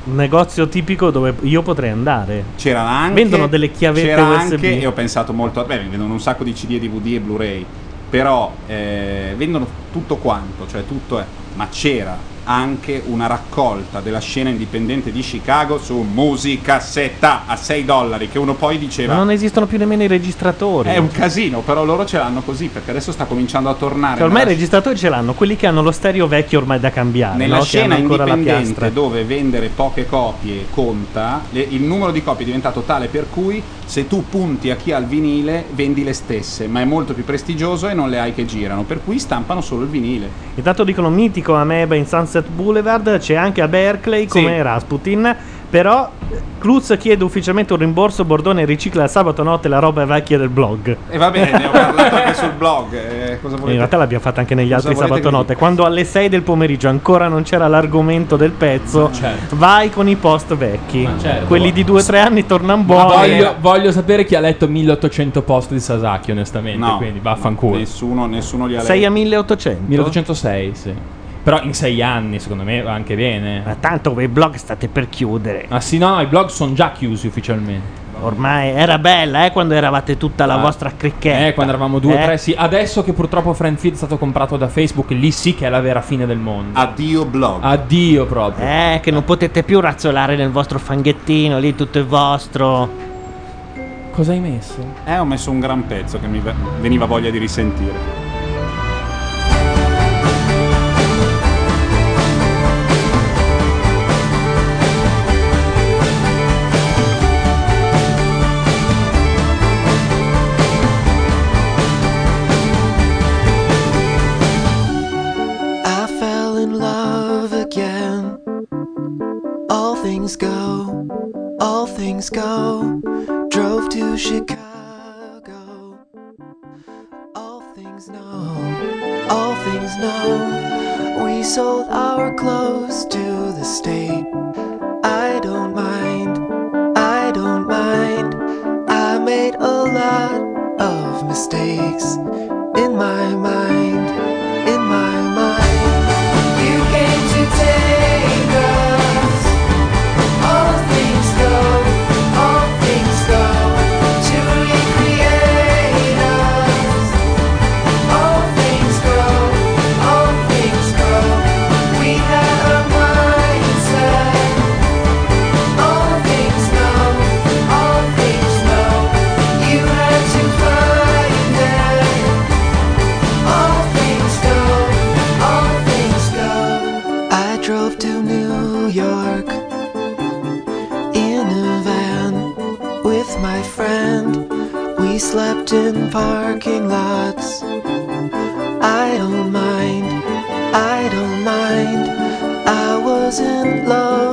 un negozio tipico dove io potrei andare. C'erano anche Vendono delle chiavette c'era USB. anche e ho pensato molto beh, vendono un sacco di CD e DVD e Blu-ray però eh, vendono tutto quanto cioè tutto è ma c'era anche una raccolta della scena indipendente di Chicago su musicassetta a 6 dollari che uno poi diceva Ma non esistono più nemmeno i registratori. è un casino però loro ce l'hanno così perché adesso sta cominciando a tornare Cioè, ormai i registratori ce l'hanno, quelli che hanno lo stereo vecchio ormai da cambiare. nella no? Scena indipendente dove vendere poche copie conta, le- il numero di copie è diventato tale per cui se tu punti a chi ha il vinile vendi le stesse, ma è molto più prestigioso e non le hai che girano, per cui stampano solo il vinile. Intanto dicono mitico Ameba in Sunset Boulevard, c'è anche a Berkeley come Sì. Rasputin, però Cluz chiede ufficialmente un rimborso, Bordone ricicla il sabato notte la roba vecchia del blog. E va bene, ne ho parlato anche sul blog. eh, cosa In volete? realtà l'abbiamo fatta anche negli Cosa altri sabato che notte. Quando alle 6 del pomeriggio ancora non c'era l'argomento del pezzo, Certo. vai con i post vecchi. certo. Quelli di 2-3 anni tornano buoni. voglio, voglio sapere chi ha letto 1800 post di Sasaki, onestamente. No, quindi vaffanculo. Nessuno, nessuno li ha Sei letti. a 1800? 1806, sì. Però in sei anni, secondo me, va anche bene. Ma tanto quei blog state per chiudere. Ah sì, no, i blog sono già chiusi ufficialmente. Ormai era bella, eh, quando eravate tutta la Ah. vostra cricchetta. Eh, quando eravamo due o Eh? tre, sì. Adesso che purtroppo Friendfeed è stato comprato da Facebook, lì sì che è la vera fine del mondo. Addio blog. Addio proprio. Eh, che non potete più razzolare nel vostro fanghettino, lì tutto è vostro. Cosa hai messo? Eh, ho messo un gran pezzo che mi ve- veniva voglia di risentire. Things go. Drove to Chicago. All things know, all things know. We sold our clothes to the state. I don't mind, I don't mind. I made a lot of mistakes in my mind, parking lots. I don't mind, I don't mind. I was in love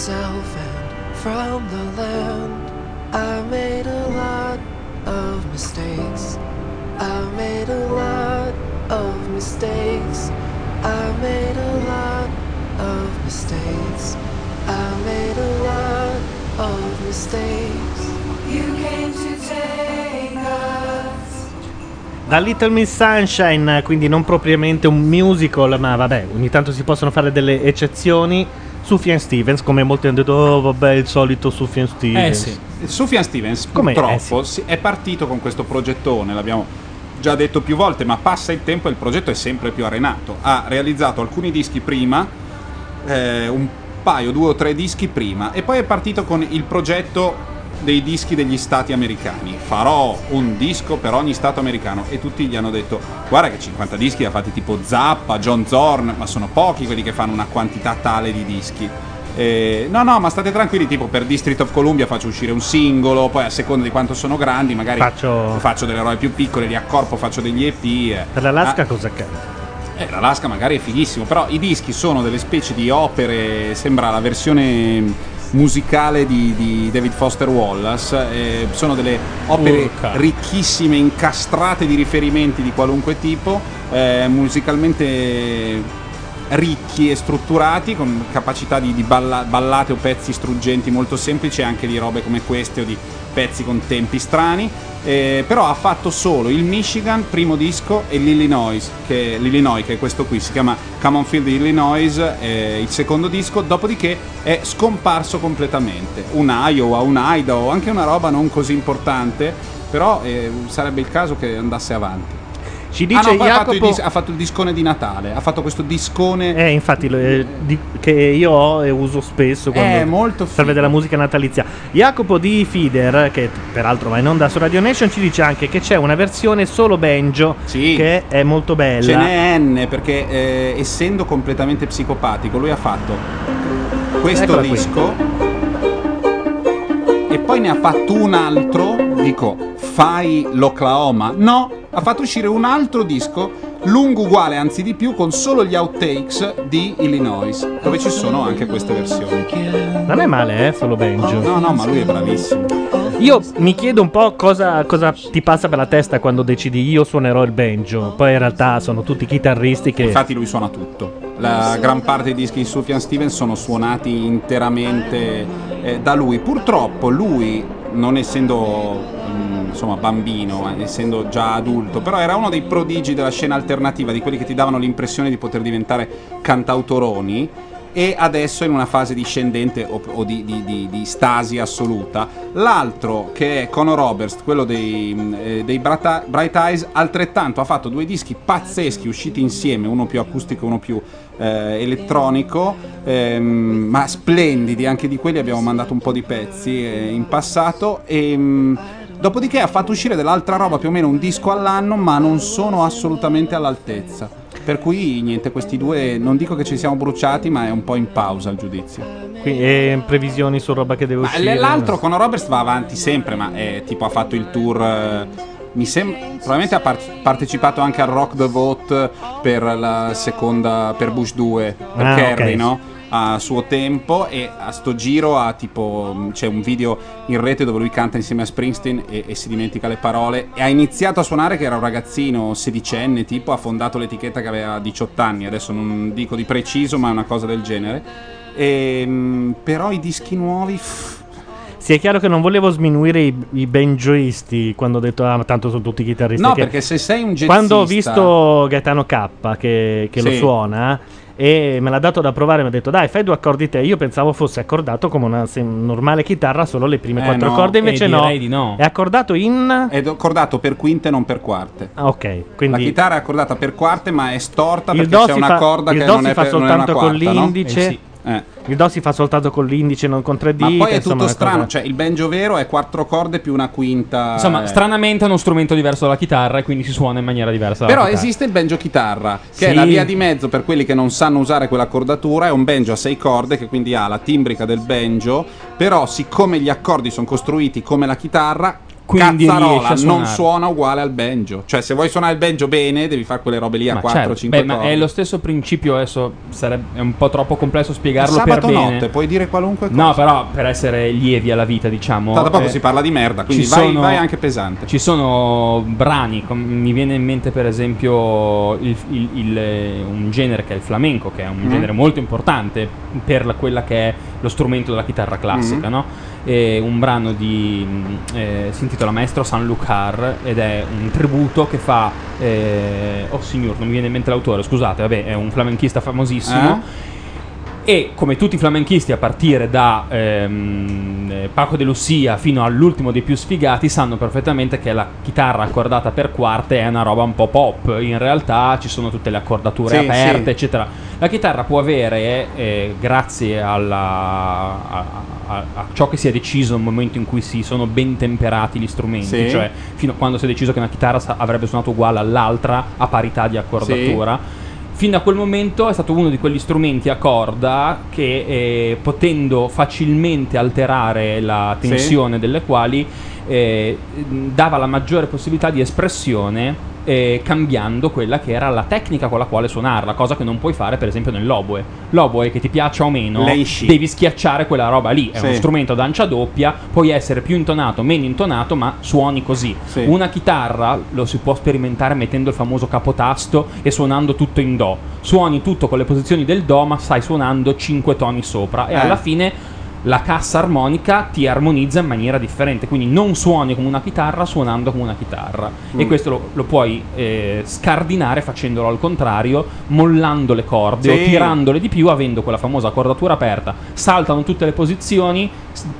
myself and from the land. I made a lot of mistakes. I made a lot of mistakes. I made a lot of mistakes. I made a lot of mistakes. You came to take us. Da Little Miss Sunshine, quindi non propriamente un musical, ma vabbè, ogni tanto si possono fare delle eccezioni. Sufjan Stevens, come molti hanno detto, oh vabbè, il solito Sufjan Stevens. Sufjan Stevens Come- purtroppo eh, si- è partito con questo progettone, l'abbiamo già detto più volte, ma passa il tempo e il progetto è sempre più arenato. Ha realizzato alcuni dischi prima, eh, un paio, due o tre dischi prima, e poi è partito con il progetto dei dischi degli stati americani. Farò un disco per ogni stato americano e tutti gli hanno detto guarda che 50 dischi li ha fatti tipo Zappa, John Zorn, ma sono pochi quelli che fanno una quantità tale di dischi. Eh, no, no, ma state tranquilli, tipo per District of Columbia faccio uscire un singolo, poi a seconda di quanto sono grandi magari Faccio- faccio delle robe più piccole, li accorpo, faccio degli EP. eh. Per l'Alaska Ah, cosa canta? eh, l'Alaska magari è fighissimo, però i dischi sono delle specie di opere, sembra la versione musicale di, di David Foster Wallace, eh, sono delle opere Urca. ricchissime, incastrate di riferimenti di qualunque tipo, eh, musicalmente ricchi e strutturati, con capacità di, di balla- ballate o pezzi struggenti molto semplici, anche di robe come queste o di pezzi con tempi strani. Eh, però ha fatto solo il Michigan, primo disco, e l'Illinois, che, l'Illinois, che è questo qui, si chiama Come on Feel the Illinois, eh, il secondo disco, dopodiché è scomparso completamente. Un Iowa, un Idaho, anche una roba non così importante, però eh, sarebbe il caso che andasse avanti. Ci Ah, dice no, fatto il Jacopo- dis- ha fatto il discone di Natale, ha fatto questo discone Eh, infatti, lo- eh, di- che io ho e uso spesso quando È molto serve della musica natalizia. Jacopo di Fider, che peraltro va in onda su Radio Nation, ci dice anche che c'è una versione solo banjo che è molto bella. Ce n'è N perché eh, essendo completamente psicopatico lui ha fatto questo Eccola qui. disco e poi ne ha fatto un altro, dico fai l'Oklahoma? No, ha fatto uscire un altro disco lungo uguale, anzi di più, con solo gli outtakes di Illinois, dove ci sono anche queste versioni. Non è male, eh, solo banjo. No, no, ma lui è bravissimo. Io mi chiedo un po' cosa, cosa ti passa per la testa quando decidi io suonerò il banjo. Poi in realtà sono tutti chitarristi che. Infatti lui suona tutto. La gran parte dei dischi di Sufjan Stevens sono suonati interamente eh, da lui. Purtroppo lui, non essendo mm, insomma bambino, ma essendo già adulto, però era uno dei prodigi della scena alternativa, di quelli che ti davano l'impressione di poter diventare cantautoroni. e adesso in una fase discendente o, o di, di- di- di stasi assoluta. L'altro, che è Conor Roberts, quello dei, mh, eh, dei Bright Eyes, altrettanto ha fatto due dischi pazzeschi usciti insieme, uno più acustico e uno più eh, elettronico, ehm, ma splendidi, anche di quelli abbiamo mandato un po' di pezzi eh, in passato. E, mh, dopodiché ha fatto uscire dell'altra roba, più o meno un disco all'anno, ma non sono assolutamente all'altezza. Per cui niente, questi due non dico che ci siamo bruciati, ma è un po' in pausa il giudizio. Quindi, e previsioni su roba che deve Ma uscire. l'altro con Roberts va avanti sempre, ma è, tipo ha fatto il tour. Mi sembra. Probabilmente ha par- partecipato anche al Rock the Vote per la seconda. per Bush 2, per Ah, Kerry, ok. no? A suo tempo e a sto giro ha tipo. c'è un video in rete dove lui canta insieme a Springsteen e, e si dimentica le parole. E ha iniziato a suonare che era un ragazzino sedicenne, tipo, ha fondato l'etichetta che aveva 18 anni. Adesso non dico di preciso, ma è una cosa del genere. E, mh, però i dischi nuovi. pff, Sì, è chiaro che non volevo sminuire i, i banjoisti quando ho detto, ah, ma tanto sono tutti chitarristi. No, che- perché se sei un jazzista Quando ho visto Gaetano K che, che lo Sì. suona e me l'ha dato da provare, mi ha detto dai fai due accordi te. Io pensavo fosse accordato come una se- normale chitarra, solo le prime Eh, quattro no. corde, invece Eh, no. direi di no. È accordato in... È accordato per quinte, non per quarte. Ah, ok, quindi... La chitarra è accordata per quarte, ma è storta Il perché do c'è si una fa- corda il che do non si è, fa per- non è una soltanto con quarta, no? l'indice. Eh. Il do si fa soltanto con l'indice, non con tre dita. Ma poi è insomma, tutto strano, cosa- cioè il banjo vero è quattro corde più una quinta. Insomma, eh. stranamente è uno strumento diverso dalla chitarra e quindi si suona in maniera diversa. Però chitarra. esiste il banjo chitarra, che Sì. è la via di mezzo per quelli che non sanno usare quella cordatura. È un banjo a sei corde che quindi ha la timbrica del banjo. Però, siccome gli accordi sono costruiti come la chitarra, Quindi cazzarola non suona uguale al banjo. Cioè, se vuoi suonare il banjo bene, devi fare quelle robe lì a Ma 4-5 certo. Beh, ma è lo stesso principio, adesso sarebbe, è un po' troppo complesso spiegarlo Sabato per bene. notte, puoi dire qualunque cosa. No, però per essere lievi alla vita, diciamo. Tanto poco eh, si parla di merda, quindi vai, sono- vai anche pesante. Ci sono brani, com- mi viene in mente per esempio il- il- il- eh, un genere che è il flamenco, che è un Mm. genere molto importante per la- quella che è lo strumento della chitarra classica, Mm. no? E un brano di, eh, si intitola Maestro San Lucar ed è un tributo che fa, eh, oh signor, non mi viene in mente l'autore, scusate, vabbè, è un flamenchista famosissimo. E come tutti i flamenchisti, a partire da ehm, eh, Paco de Lucia fino all'ultimo dei più sfigati, sanno perfettamente che la chitarra accordata per quarte è una roba un po' pop. In realtà ci sono tutte le accordature Sì, aperte, sì. eccetera. La chitarra può avere, eh, grazie alla- a, a- a ciò che si è deciso nel momento in cui si sono ben temperati gli strumenti, Sì. cioè fino a quando si è deciso che una chitarra sa- avrebbe suonato uguale all'altra a parità di accordatura. Fin da quel momento è stato uno di quegli strumenti a corda che, eh, potendo facilmente alterare la Sì. tensione delle quali, eh, dava la maggiore possibilità di espressione eh, cambiando quella che era la tecnica con la quale suonarla, cosa che non puoi fare per esempio nell'oboe. L'oboe, che ti piaccia o meno, Lenci. devi schiacciare quella roba lì. È Sì. uno strumento ad ancia doppia, puoi essere più intonato, meno intonato, ma suoni così. Sì. Una chitarra lo si può sperimentare mettendo il famoso capotasto e suonando tutto in Do. Suoni tutto con le posizioni del Do, ma stai suonando 5 toni sopra e Eh. alla fine la cassa armonica ti armonizza in maniera differente, quindi non suoni come una chitarra suonando come una chitarra. E Mm. questo lo, lo puoi eh, scardinare facendolo al contrario, mollando le corde Sì. o tirandole di più, avendo quella famosa cordatura aperta. Saltano tutte le posizioni,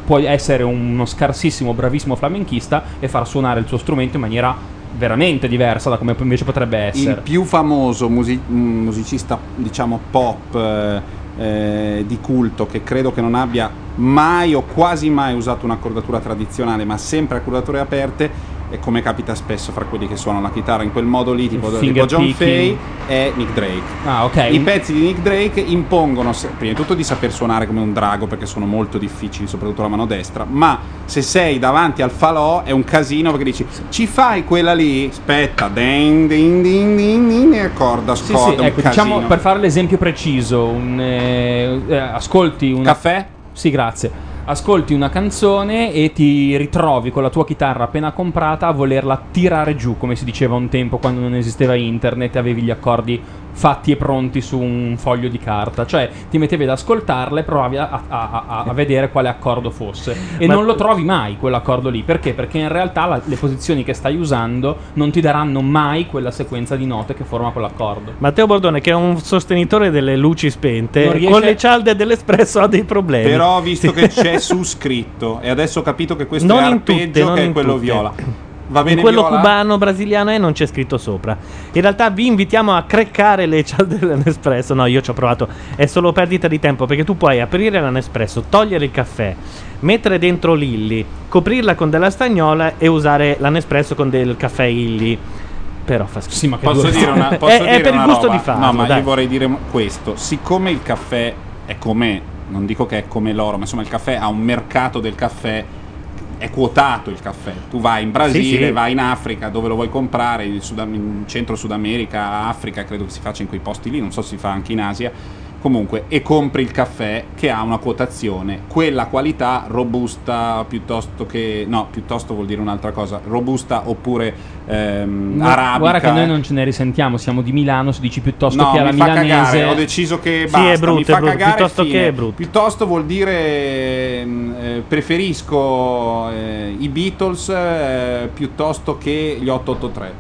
puoi essere uno scarsissimo, bravissimo flamenchista e far suonare il suo strumento in maniera veramente diversa da come invece potrebbe essere. Il più famoso musi- mm, musicista, diciamo, pop eh, eh, di culto che credo che non abbia mai o quasi mai usato un'accordatura tradizionale, ma sempre accordature aperte. E come capita spesso fra quelli che suonano la chitarra in quel modo lì, tipo, tipo John. Fay, è Nick Drake. Ah, ok. I pezzi di Nick Drake impongono, prima di tutto, di saper suonare come un drago perché sono molto difficili, soprattutto la mano destra. Ma se sei davanti al falò è un casino perché dici ci fai quella lì, aspetta, ding ding ding ding, ding e accorda, Sì, scorda, sì, un ecco, casino. diciamo per fare l'esempio preciso, un, eh, eh, ascolti un Caffè? Sì, grazie. Ascolti una canzone e ti ritrovi con la tua chitarra appena comprata a volerla tirare giù, come si diceva un tempo quando non esisteva internet e avevi gli accordi fatti e pronti su un foglio di carta, cioè ti mettevi ad ascoltarle e provavi a, a- a- a vedere quale accordo fosse e Ma- non lo trovi mai quell'accordo lì, perché? Perché in realtà la- le posizioni che stai usando non ti daranno mai quella sequenza di note che forma quell'accordo. Matteo Bordone, che è un sostenitore delle luci spente, riesce- con le cialde dell'espresso ha dei problemi. Però visto Sì. che c'è su scritto e adesso ho capito che questo Non è tutte, arpeggio non che è quello tutte. viola. Va bene quello viola? cubano, brasiliano e non c'è scritto sopra. In realtà vi invitiamo a creccare le cialde dell'Nespresso. No, io ci ho provato. È solo perdita di tempo perché tu puoi aprire la Nespresso, togliere il caffè, mettere dentro l'Illy, coprirla con della stagnola e usare la Nespresso con del caffè Illy. Però fa schifo. Sì, ma Posso dire una, posso è, dire è per il gusto roba? di farlo. No, ma dai. io vorrei dire questo. Siccome il caffè è come, non dico che è come l'oro, ma insomma il caffè ha un mercato del caffè, è quotato il caffè. Tu vai in Brasile, Sì, sì. vai in Africa, dove lo vuoi comprare, in, Sud- in centro Sud America, Africa, credo che si faccia in quei posti lì, non so se si fa anche in Asia. Comunque, e compri il caffè che ha una quotazione, quella qualità robusta piuttosto che. No, piuttosto vuol dire un'altra cosa. Robusta oppure ehm, No, arabica. Guarda che noi eh. non ce ne risentiamo, siamo di Milano, si dici piuttosto No, che alla mi fa milanese. cagare, ho deciso che Sì, basta, è brutto, mi fa è brutto, cagare piuttosto fine. che è brutto. Piuttosto vuol dire ehm, eh, preferisco eh, i Beatles eh, piuttosto che gli 883.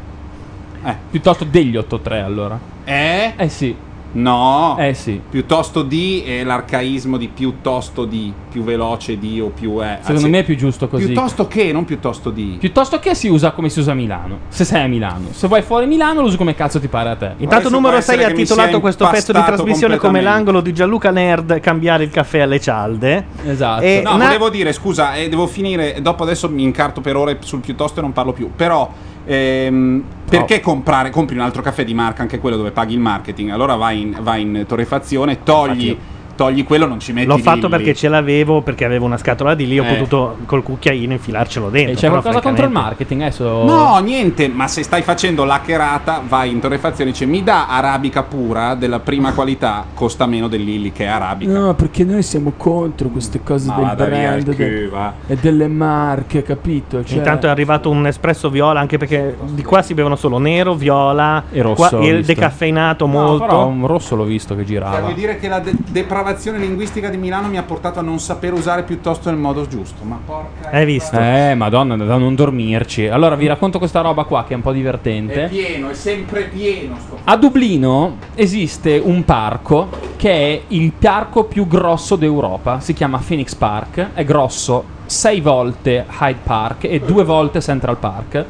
Eh. Piuttosto degli 8-3 allora. Eh? Eh sì. No. Eh sì. Piuttosto di è l'arcaismo di piuttosto di, più veloce di o più è. Secondo me è più giusto così. Piuttosto che, non piuttosto di. Piuttosto che si usa come si usa a Milano. Se sei a Milano. Se vai fuori Milano lo usi come cazzo ti pare a te. Intanto numero 6 ha titolato questo pezzo di trasmissione come l'angolo di Gianluca Nerd cambiare il caffè alle cialde. Esatto. E no, na- volevo dire, scusa, eh, devo finire. Dopo adesso mi incarto per ore sul piuttosto e non parlo più. Però, ehm, perché comprare? Compri un altro caffè di marca, anche quello dove paghi il marketing. Allora vai in, vai in torrefazione, togli, togli quello, non ci metti L'ho fatto lì, lì. perché ce l'avevo, perché avevo una scatola di lì, ho Eh. potuto col cucchiaino infilarcelo dentro. E c'è però qualcosa contro il francamente- marketing adesso? No, niente, ma se stai facendo l'hackerata, vai in torrefazione e dice mi dà arabica pura della prima qualità, costa meno dell'Illy che è arabica. No, perché noi siamo contro queste cose Ma del vada via brand il de- cul, va. e delle marche, capito? Cioè- Intanto è arrivato un espresso viola, anche perché di qua si bevono solo nero, viola E rosso, qua- ho il visto. decaffeinato No, molto. però un rosso l'ho visto che Cioè, girava. vuoi dire che la de- depravazione linguistica di Milano mi ha portato a non saper usare piuttosto nel modo giusto? Ma porca. Hai visto? Eh, madonna, da non dormirci. Allora vi racconto questa roba qua che è un po' È divertente. pieno, è sempre pieno. Sto... A Dublino esiste un parco che è il parco più grosso d'Europa. Si chiama Phoenix Park. È grosso 6 volte Hyde Park e 2 volte Central Park.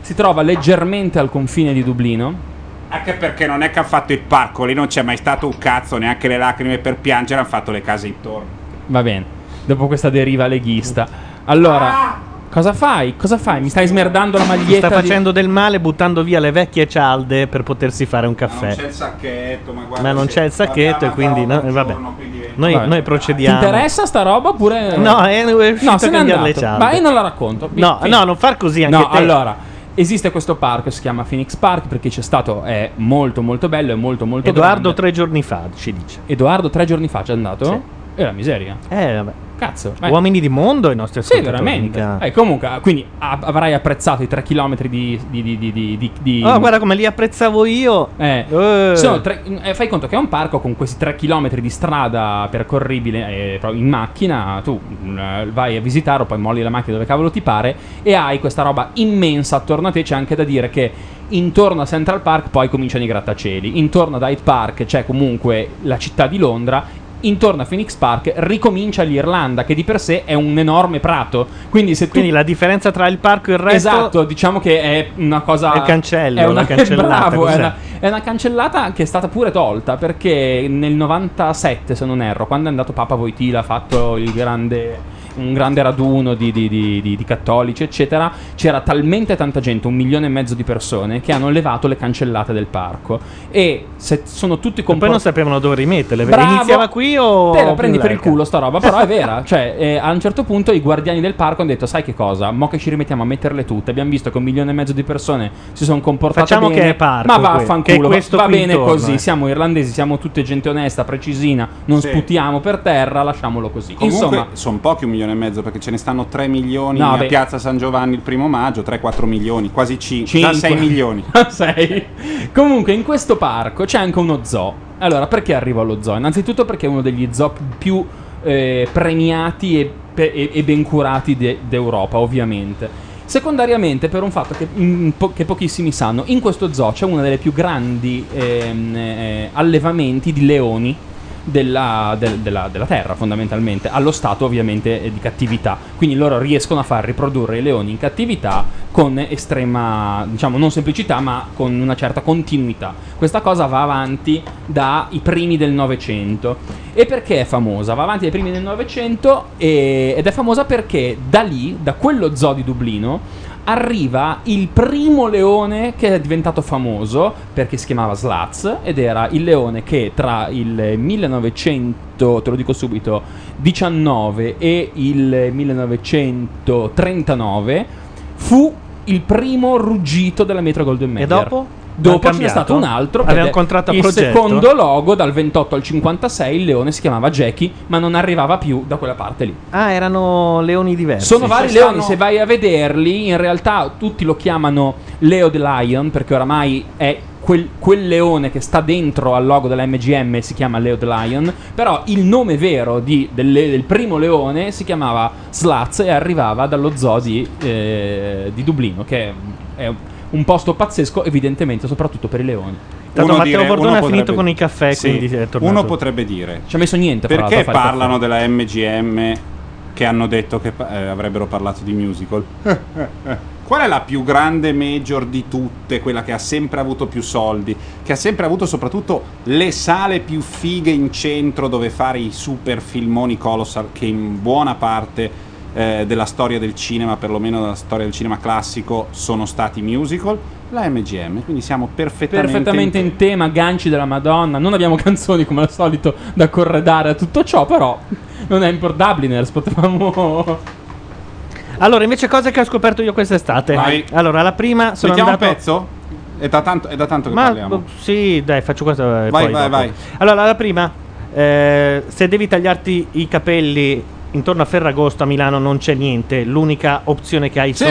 Si trova leggermente al confine di Dublino. Anche perché non è che ha fatto il parco, lì non c'è mai stato un cazzo, neanche le lacrime per piangere, hanno fatto le case intorno. Va bene, dopo questa deriva leghista. Allora, cosa fai? Cosa fai? Mi stai smerdando la maglietta? Sta di- facendo del male buttando via le vecchie cialde per potersi fare un Ma non caffè. c'è il sacchetto, ma guarda. Ma non c'è il sacchetto e quindi no, vabbè. giorno, quindi è- Noi, Vabbè. noi Ti procediamo. interessa sta roba oppure. No, è, è uscito No, se n'è cambiare le andato. cialde. Ma io non la racconto. No, no, non far così anche No, te. allora. Esiste questo parco, si chiama Phoenix Park perché c'è stato, è molto molto bello, è molto molto Edoardo grande. tre giorni fa ci dice. Edoardo tre giorni fa c'è andato? Sì. E la miseria. Eh, vabbè. Cazzo. vai. Uomini di mondo i nostri Sì, veramente. Eh, comunque, quindi a- avrai apprezzato i 3 km di. di, di, di, di, Oh, guarda come li apprezzavo io. Eh, Eh. sono tre- eh, fai conto che è un parco con questi 3 km di strada percorribile eh, in macchina. Tu eh, vai a visitare, o poi molli la macchina dove cavolo ti pare, e hai questa roba immensa attorno a te. C'è anche da dire che intorno a Central Park poi cominciano i grattacieli. Intorno ad Hyde Park c'è comunque la città di Londra. Intorno a Phoenix Park ricomincia l'Irlanda, che di per sé è un enorme prato. Quindi, se tu Quindi la differenza tra il parco e il resto Esatto, diciamo che è una cosa. È il cancello, è una, la cancellata, bravo, è una, è una cancellata che è stata pure tolta perché nel 97, se non erro, quando è andato Papa Voitila, ha fatto il grande. Un grande raduno di, di- di- di- di cattolici, eccetera. C'era talmente tanta gente, un milione e mezzo di persone, che hanno levato le cancellate del parco. E se sono tutti E poi non comportati. sapevano dove rimetterle. Bravo. Iniziava qui o Te la prendi per il culo sta roba, però è vera. Cioè, eh, a un certo punto i guardiani del parco hanno detto: Sai che cosa? Mo che ci rimettiamo a metterle tutte. Abbiamo visto che un milione e mezzo di persone si sono comportate Facciamo bene. che è parco Ma vaffanculo, che è questo va qui bene intorno, così. eh. Siamo irlandesi, siamo tutte gente onesta, precisina. Non Sì. sputiamo per terra, lasciamolo così. Comunque Insomma, sono pochi un milione milione e mezzo perché ce ne stanno 3 milioni No, a beh. Piazza San Giovanni il primo maggio, 3-4 milioni, quasi 5, Cinque. già 6 milioni. Sei. Comunque, in questo parco c'è anche uno zoo. Allora, perché arrivo allo zoo? Innanzitutto perché è uno degli zoo più eh, premiati e, e- e ben curati de- d'Europa, ovviamente. Secondariamente, per un fatto che, in po- che pochissimi sanno, in questo zoo c'è uno dei più grandi ehm, eh, allevamenti di leoni della, del- della- della terra fondamentalmente allo stato ovviamente eh, di cattività. Quindi loro riescono a far riprodurre i leoni in cattività con estrema diciamo non semplicità ma con una certa continuità. Questa cosa va avanti dai primi del Novecento. E perché è famosa? va avanti dai primi del Novecento ed è famosa perché da lì da quello zoo di Dublino arriva il primo leone che è diventato famoso perché si chiamava Slats ed era il leone che tra il 1900, te lo dico subito, 19 e il 1939 fu il primo ruggito della Metro Golden Mayer. dopo? Dopo ce n'è stato un altro. Aveva un contratto a Il progetto? secondo logo dal 28 al 56 il leone si chiamava Jackie, ma non arrivava più da quella parte lì. Ah, erano leoni diversi. Sono vari Ci leoni, stanno- se vai a vederli, in realtà tutti lo chiamano Leo the Lion, perché oramai è quel, quel leone che sta dentro al logo della MGM si chiama Leo the Lion, però il nome vero di- del, le- del primo leone si chiamava Slats e arrivava dallo zoo di, eh, di Dublino, che è un posto pazzesco, evidentemente, soprattutto per i leoni. Tanto Uno Matteo dire- Bordone ha finito potrebbe- con i caffè, Sì, quindi è tornato. Uno potrebbe dire: Ci ha messo niente, Perché parlano della MGM che hanno detto che eh, avrebbero parlato di musical? Qual è la più grande major di tutte, quella che ha sempre avuto più soldi, che ha sempre avuto soprattutto le sale più fighe in centro dove fare i super filmoni colossal che in buona parte eh, della storia del cinema, perlomeno della storia del cinema classico, sono stati musical? La MGM, quindi siamo perfettamente, perfettamente in tema, ganci della Madonna. Non abbiamo canzoni come al solito da corredare a tutto ciò, però non è impor- Dubliners, potevamo. Allora, invece, cose che ho scoperto io quest'estate. Vai. Allora, la prima sono Mettiamo andato. un pezzo? È da tanto, è da tanto che Ma parliamo. sì, dai, faccio questo. Vai, poi vai, dopo. vai. Allora, la prima, eh, se devi tagliarti i capelli intorno a Ferragosto a Milano non c'è niente. L'unica opzione che hai sono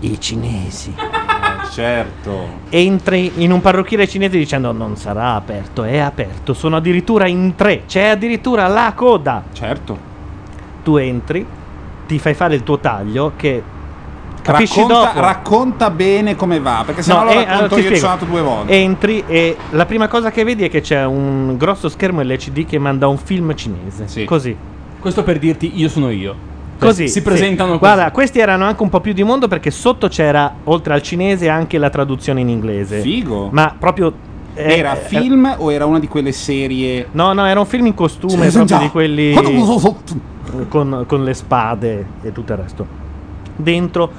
i cinesi. certo. Entri in un parrucchiere cinese dicendo non sarà aperto, è aperto. Sono addirittura in tre, c'è addirittura la coda. Certo. Tu entri, ti fai fare il tuo taglio che capisci Racconta, dopo. racconta bene come va, perché se no, lo eh, racconto allora io, ci sono andato due volte. Entri e la prima cosa che vedi è che c'è un grosso schermo LCD che manda un film cinese. Così. Questo per dirti io sono io. Così si sì. presentano così. Guarda, questi erano anche un po' più di mondo perché sotto c'era, oltre al cinese, anche la traduzione in inglese. Figo. Ma proprio. eh, Era eh, film o era una di quelle serie? No, no, era un film in costume, Sì, proprio già. di quelli con, con le spade e tutto il resto. Dentro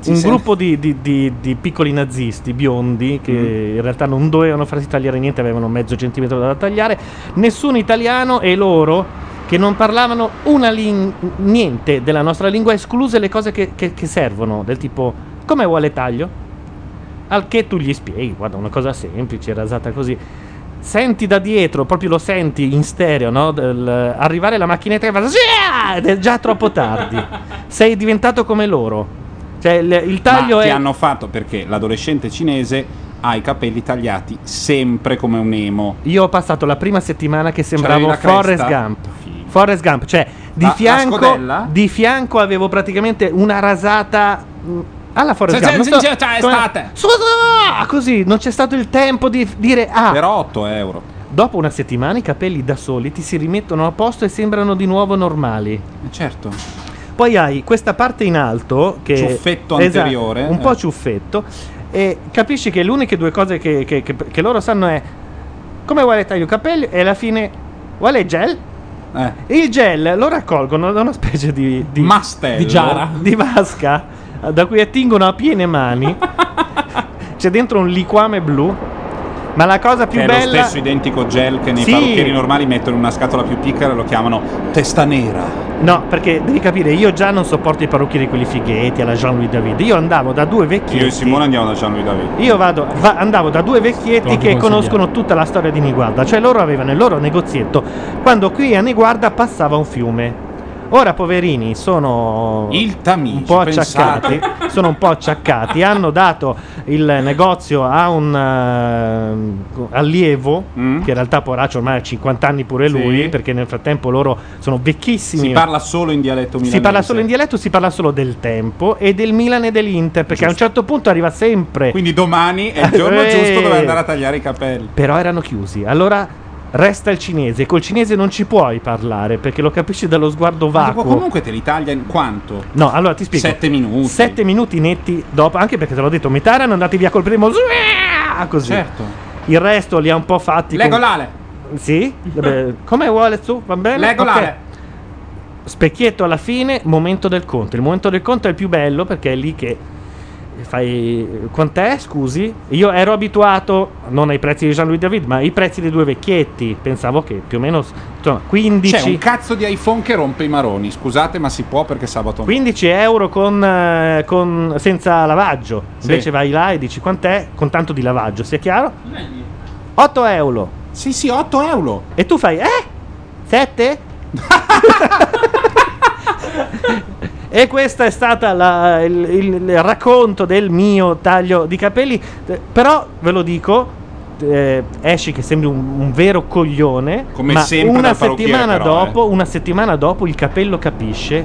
ti un sei- gruppo di, di- di- di piccoli nazisti biondi che Mm. in realtà non dovevano farsi tagliare niente, avevano mezzo centimetro da tagliare. Nessun italiano e loro che non parlavano una lin- niente della nostra lingua, escluse le cose che, che- che servono, del tipo come vuole taglio? Al che tu gli spieghi, guarda, una cosa semplice, rasata così. Senti da dietro, proprio lo senti in stereo, no? Del- arrivare la macchinetta che fa "Zia!" ed è già troppo tardi. Sei diventato come loro. Cioè, il, il taglio Ma ti è. hanno fatto perché l'adolescente cinese ha i capelli tagliati sempre come un emo. Io ho passato la prima settimana che sembravo Forrest? Gump. Forrest Gump, cioè di La- la fianco, scodella? di fianco avevo praticamente una rasata mh, alla Forrest Gump. sì, Non sì, so- sì, è come- estate. Ah, così, non c'è stato il tempo di dire ah. Per 8 euro. Dopo una settimana i capelli da soli ti si rimettono a posto e sembrano di nuovo normali. Certo. Poi hai questa parte in alto che Ciuffetto Esatto, anteriore, un eh. po' ciuffetto e capisci che le uniche due cose che, che- che- che loro sanno è come vuole taglio i capelli e alla fine vuole gel. Eh. Il gel lo raccolgono da una specie di, di Mastello. di giara, di vasca da cui attingono a piene mani. C'è dentro un liquame blu. Ma la cosa più che è bella lo stesso identico gel che nei Sì. parrucchieri normali mettono in una scatola più piccola e lo chiamano testa nera. No, perché devi capire, io già non sopporto i parrucchieri quelli fighetti alla Jean-Louis David. Io andavo da due vecchietti. Io e Simone andiamo da Jean-Louis David. Io vado, va- andavo da due vecchietti che conoscono tutta la storia di Niguarda, cioè loro avevano il loro negozietto quando qui a Niguarda passava un fiume. Ora, poverini, sono Il Tamigi, un po' pensate. acciaccati. sono un po' acciaccati. Hanno dato il negozio a un eh, allievo, che in realtà poraccio ormai ha 50 anni pure Mm. Sì. lui, perché nel frattempo loro sono vecchissimi. Si parla solo in dialetto milanese. Si parla solo in dialetto, si parla solo del tempo e del Milan e dell'Inter, perché a un certo punto arriva sempre. Quindi domani è il giorno Eh. giusto dove andare a tagliare i capelli. Però erano chiusi. Allora resta il cinese. Col cinese non ci puoi parlare perché lo capisci dallo sguardo vacuo. comunque te li taglia in quanto? No, allora ti spiego. Sette minuti. Sette minuti netti dopo, anche perché te l'ho detto, metà erano andati via col primo. Zuia! Così. Certo. Il resto li ha un po' fatti. con- Legolale. Sì? Vabbè, Come vuole tu? Va bene? Legolale. Ok. Specchietto alla fine, momento del conto. Il momento del conto è il più bello perché è lì che fai. Quant'è? Scusi? Io ero abituato non ai prezzi di Jean-Louis David, ma ai prezzi dei due vecchietti. Pensavo che più o meno. Insomma, 15. C'è un cazzo di iPhone che rompe i maroni. Scusate, ma si può perché sabato 15 euro con, eh, con- senza lavaggio. Sì. Invece vai là e dici quant'è con tanto di lavaggio, sia chiaro? 8 euro. Sì, sì, 8 euro. E tu fai, eh? 7? e questo è stato il, il- il racconto del mio taglio di capelli. Eh, Però ve lo dico. eh, esci che sembri un, un vero coglione Come ma sempre una settimana eh. dopo una settimana dopo il capello capisce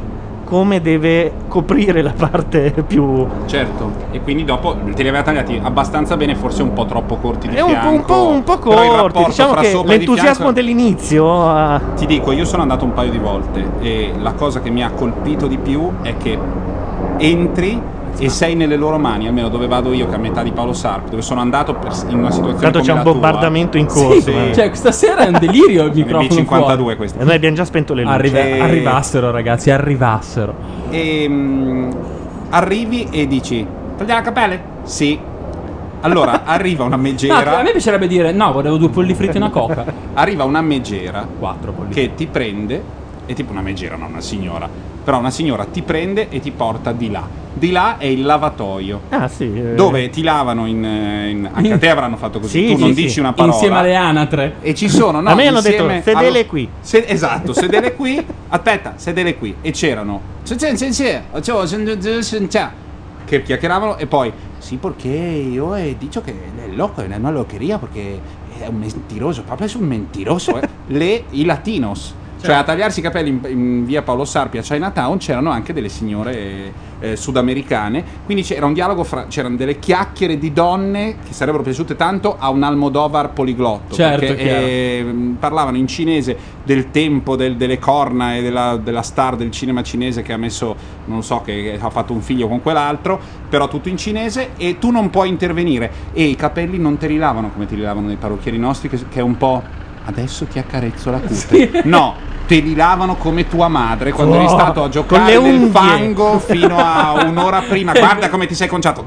come deve coprire la parte più Certo. E quindi dopo te li aveva tagliati abbastanza bene, forse un po' troppo corti di è un po', fianco. un po', un po' corti diciamo che l'entusiasmo fianco- dell'inizio ha- Ti dico, io sono andato un paio di volte e la cosa che mi ha colpito di più è che entri e sei nelle loro mani, almeno dove vado io, che a metà di Paolo Sarpi, dove sono andato per- in una situazione Tanto c'è un la tua. bombardamento in corso, sì. eh. Cioè, stasera è un delirio il microfono. B52 fuori. questi. e noi abbiamo già spento le luci Arriva- E- Arrivassero, ragazzi, arrivassero. E mm, arrivi e dici: Tagliare la capelle? Sì. Allora arriva una No, megera. a me piacerebbe dire no, volevo due polli fritti e una coca. arriva una megera Quattro polli che ti prende, è tipo una megera, non una signora, però una signora ti prende e ti porta di là. Di là è il lavatoio. ah sì eh. Dove ti lavano in, eh, in- anche a te avranno fatto così, Sì, tu sì, non sì. dici una parola Insieme alle anatre. e ci sono no, A me hanno insieme detto, sedele allo- qui. se- esatto, sedele qui. Aspetta, sedele qui. E c'erano. Che chiacchieravano e poi. Sì, perché io he dicho che è loco, è una loqueria perché è un mentiroso, proprio è un mentiroso. eh. Le, I latinos. Cioè a tagliarsi i capelli in, in via Paolo Sarpi a Chinatown c'erano anche delle signore eh, sudamericane, quindi c'era un dialogo fra, c'erano delle chiacchiere di donne che sarebbero piaciute tanto a un Almodovar poliglotto, Certo, perché eh, parlavano in cinese del tempo del- delle corna e della, della star del cinema cinese che ha messo, non so, che, ha fatto un figlio con quell'altro, però tutto in cinese e tu non puoi intervenire. E i capelli non te li lavano come te li lavano nei parrucchieri nostri che, che è un po' adesso ti accarezzo la cute. No, te li lavano come tua madre quando Oh, eri stato a giocare nel fango fino a un'ora prima. Guarda come ti sei conciato.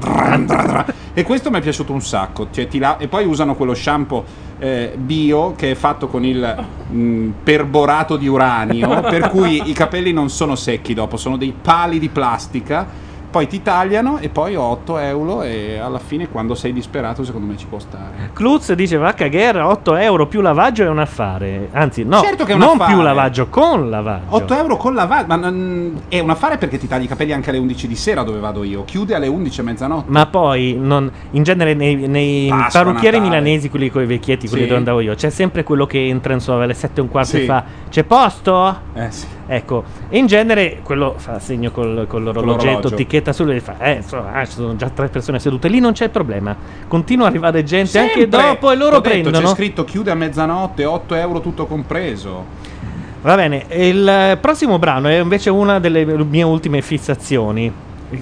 E questo mi è piaciuto un sacco. Cioè, la- E poi usano quello shampoo eh, bio che è fatto con il mh, perborato di uranio, per cui i capelli non sono secchi dopo, sono dei pali di plastica. Poi ti tagliano e poi ho 8 euro e alla fine quando sei disperato secondo me ci può stare. Klutz dice va a cagare 8 euro più lavaggio è un affare anzi no Certo che è un non affare. più lavaggio con lavaggio 8 euro con la va- ma non- è un affare perché ti tagli i capelli anche alle 11 di sera dove vado io. Chiude alle 11 e mezzanotte. ma poi non- in genere nei, nei Pasqua, parrucchieri Natale. milanesi quelli con i vecchietti quelli Sì. dove andavo io c'è sempre quello che entra insomma alle 7 e un quarto Sì. e fa c'è posto? Eh sì. Ecco e in genere quello fa segno col, con l'orologetto l'orologio. ticchetta su e fa eh insomma ah, ci sono già tre persone sedute lì non c'è problema continua a arrivare gente anche Sempre. dopo e loro detto, prendono C'è scritto chiude a mezzanotte, 8 euro tutto compreso. Va bene, il prossimo brano è invece una delle mie ultime fissazioni,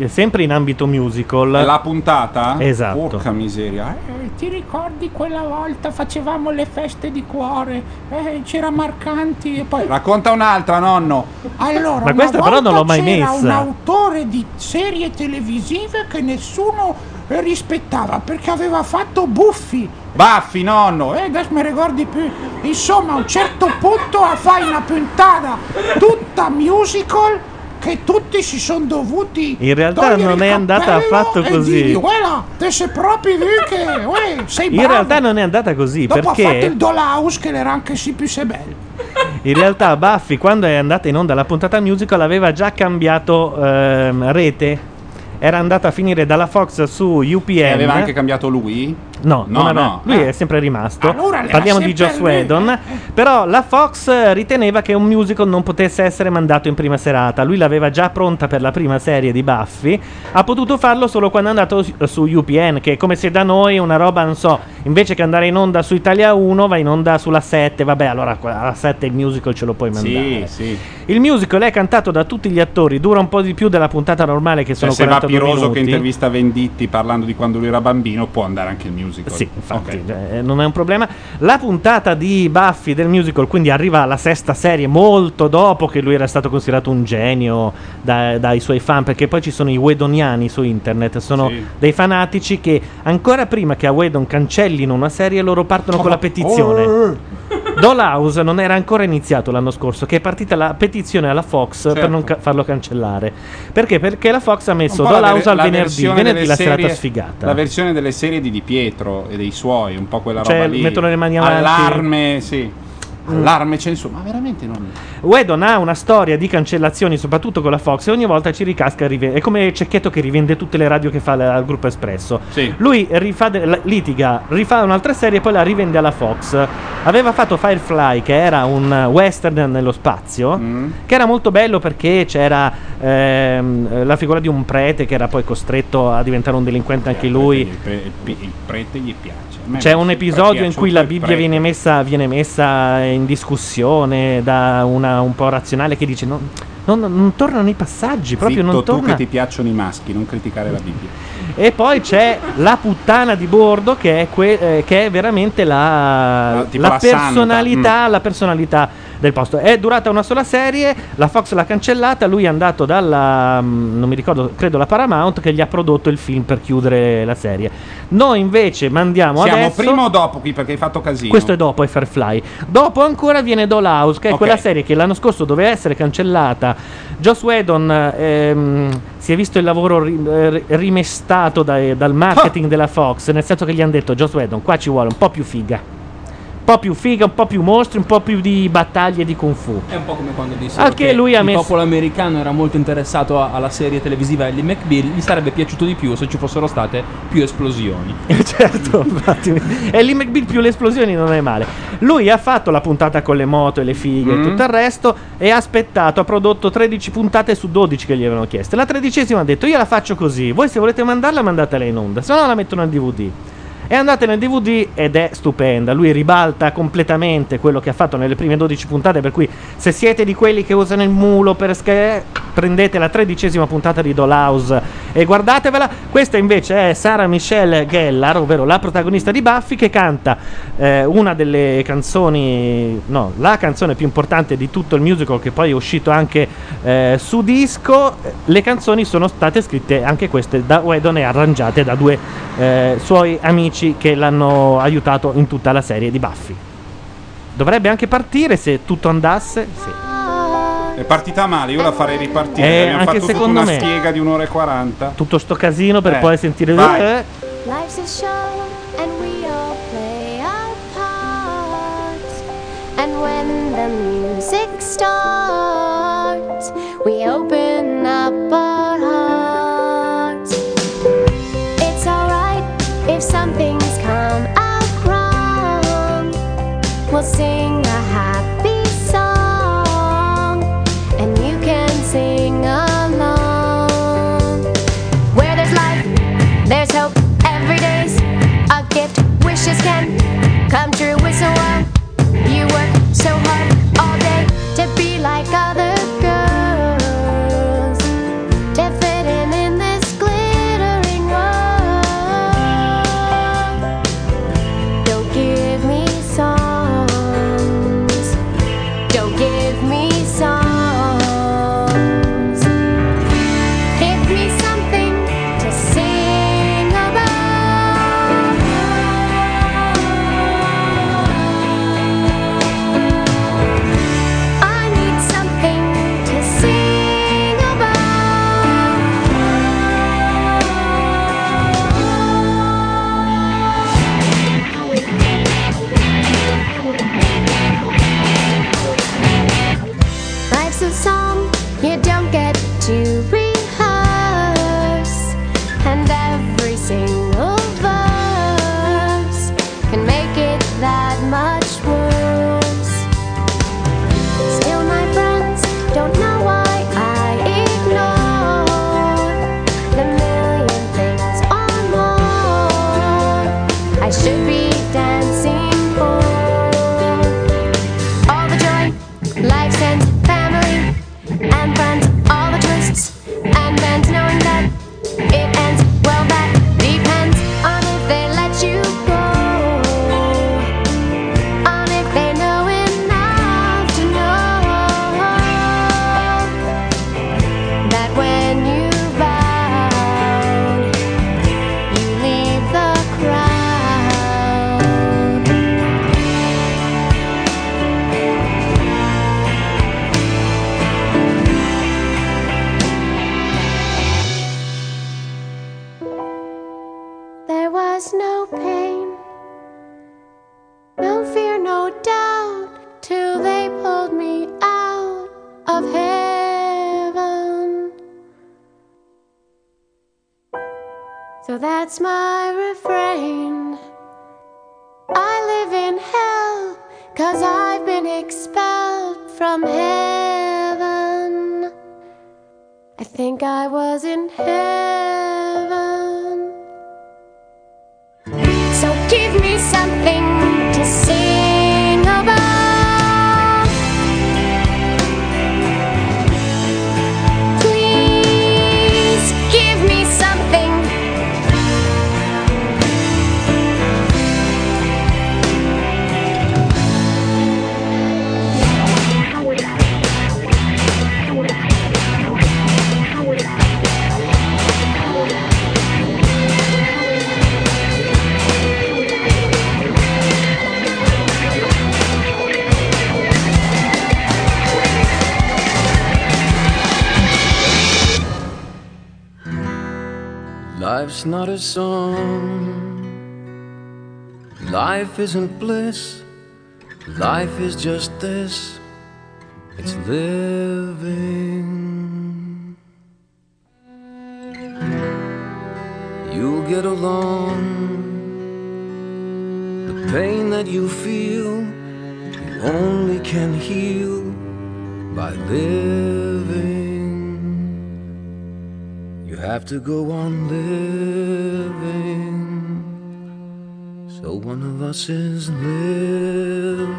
sempre in ambito musical. La puntata? Esatto. Porca miseria. Eh, ti ricordi quella volta facevamo le feste di cuore? Eh, c'era Marcanti e poi... Racconta un'altra, nonno. Allora, Ma questa però non l'ho mai c'era messa. un autore di serie televisive che nessuno eh, rispettava perché aveva fatto buffi. Baffi, nonno. Eh, adesso mi ricordi più. Insomma, a un certo punto fai una puntata tutta musical che tutti si sono dovuti In realtà non è andata affatto così. dirgli, "Uela, te sei proprio che uè, sei In realtà non è andata così Dopo ha fatto perché il Dollhouse che era anche sì più sebello. In realtà Buffy quando è andata in onda la puntata musical aveva già cambiato ehm, rete. Era andata a finire dalla Fox su UPN. E aveva anche cambiato lui? No, No, aveva- no. lui Ah. è sempre rimasto. Allora Parliamo di sempre Joss lui. Whedon. Però la Fox eh, riteneva che un musical non potesse essere mandato in prima serata. Lui l'aveva già pronta per la prima serie di Buffy. Ha potuto farlo solo quando è andato su- su UPN, che è come se da noi una roba, non so, invece che andare in onda su Italia 1, va in onda sulla 7. Vabbè, allora alla 7 il musical ce lo puoi mandare. Sì, sì. Il musical è cantato da tutti gli attori, dura un po' di più della puntata normale che Cioè, sono va 42 Piroso che intervista Venditti parlando di quando lui era bambino, può andare anche il musical. Sì, infatti, eh, non è un problema. La puntata di Buffy del musical, quindi arriva alla sesta serie, molto dopo che lui era stato considerato un genio da- dai suoi fan, perché poi ci sono i Wedoniani su internet, sono Sì. dei fanatici che ancora prima che a Wedon cancellino una serie, loro partono con la petizione. Dollhouse non era ancora iniziato l'anno scorso, che è partita la petizione alla Fox per Certo. non ca- farlo cancellare. Perché? Perché la Fox ha messo Dollhouse ver- al venerdì, venerdì la serie- serata sfigata. La versione delle serie di Di Pietro e dei suoi, un po' quella Cioè, roba lì. mettono le mani avanti. Allarme, sì. Allarme censura. Ma veramente non. Whedon ha una storia di cancellazioni, soprattutto con la Fox, e ogni volta ci ricasca e rivende. È come Cecchetto che rivende tutte le radio che fa al gruppo Espresso. Lui rifà de- la- litiga, rifà un'altra serie e poi la rivende alla Fox. Aveva fatto Firefly, che era un western nello spazio, che era molto bello perché c'era ehm, la figura di un prete che era poi costretto a diventare un delinquente anche lui. Il, pre- il prete gli piace. C'è un episodio in cui la Bibbia prete. viene messa, viene messa in discussione da una un po' razionale che dice non, non- non tornano i passaggi, proprio Zitto, non tu torna. che ti piacciono i maschi, non criticare la Bibbia. E poi c'è la puttana di bordo che è, que- eh, che è veramente la, Ah, tipo la la personalità, la personalità del posto. È durata una sola serie, la Fox l'ha cancellata, lui è andato dalla, mm, non mi ricordo, credo la Paramount che gli ha prodotto il film per chiudere la serie. Noi invece mandiamo Siamo adesso... prima o dopo qui perché hai fatto casino? Questo è dopo è Firefly. Dopo ancora viene Dollhouse, che è Ok. quella serie che l'anno scorso doveva essere cancellata. Joss Whedon ehm, si è visto il lavoro ri- eh, rimestato dai- dal marketing della Fox, nel senso che gli hanno detto Joss Whedon, qua ci vuole un po' più figa. Un po' più figa, un po' più mostri, un po' più di battaglie di kung fu. È un po' come quando disse Anche che lui ha il messo- popolo americano era molto interessato a- alla serie televisiva Ellie McBeal, gli sarebbe piaciuto di più se ci fossero state più esplosioni. certo, infatti. E lì McBeal più le esplosioni non è male. Lui ha fatto la puntata con le moto e le fighe Mm. e tutto il resto e ha aspettato, ha prodotto 13 puntate su 12 che gli avevano chieste. La tredicesima ha detto io la faccio così, voi se volete mandarla mandatela in onda, se no la metto nel DVD. È andata nel DVD ed è stupenda. Lui ribalta completamente quello che ha fatto nelle prime 12 puntate. Per cui, se siete di quelli che usano il mulo per sca- prendete la tredicesima puntata di Dollhouse e guardatevela. Questa invece è Sarah Michelle Gellar, ovvero la protagonista di Buffy, che canta eh, una delle canzoni, no, la canzone più importante di tutto il musical, che poi è uscito anche eh, su disco. Le canzoni sono state scritte anche queste da Whedon e arrangiate da due eh, suoi amici che l'hanno aiutato in tutta la serie di Buffy. Dovrebbe anche partire se tutto andasse. Sì. È partita male, io la farei ripartire. Eh, Abbiamo anche fatto tutta secondo una me. spiega di un'ora e quaranta. Tutto sto casino per Eh, poi sentire. vai. Eh, Life's a show and we all play our parts. And when the music starts, we open up our sing a happy song, and you can sing along. Where there's life, there's hope. Every day's a gift. Wishes can come true. A while. You work so hard all day to be like other not a song. Life isn't bliss. Life is just this. It's living. You'll get along. The pain that you feel, you only can heal by living. You have to go is living.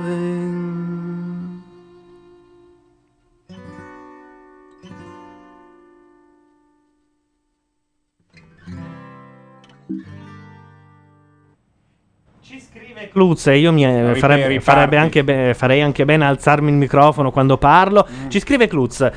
Cluz, e io mi eh, farebbe, farebbe anche be- farei anche bene a alzarmi il microfono quando parlo. Mm. Ci scrive Cluz.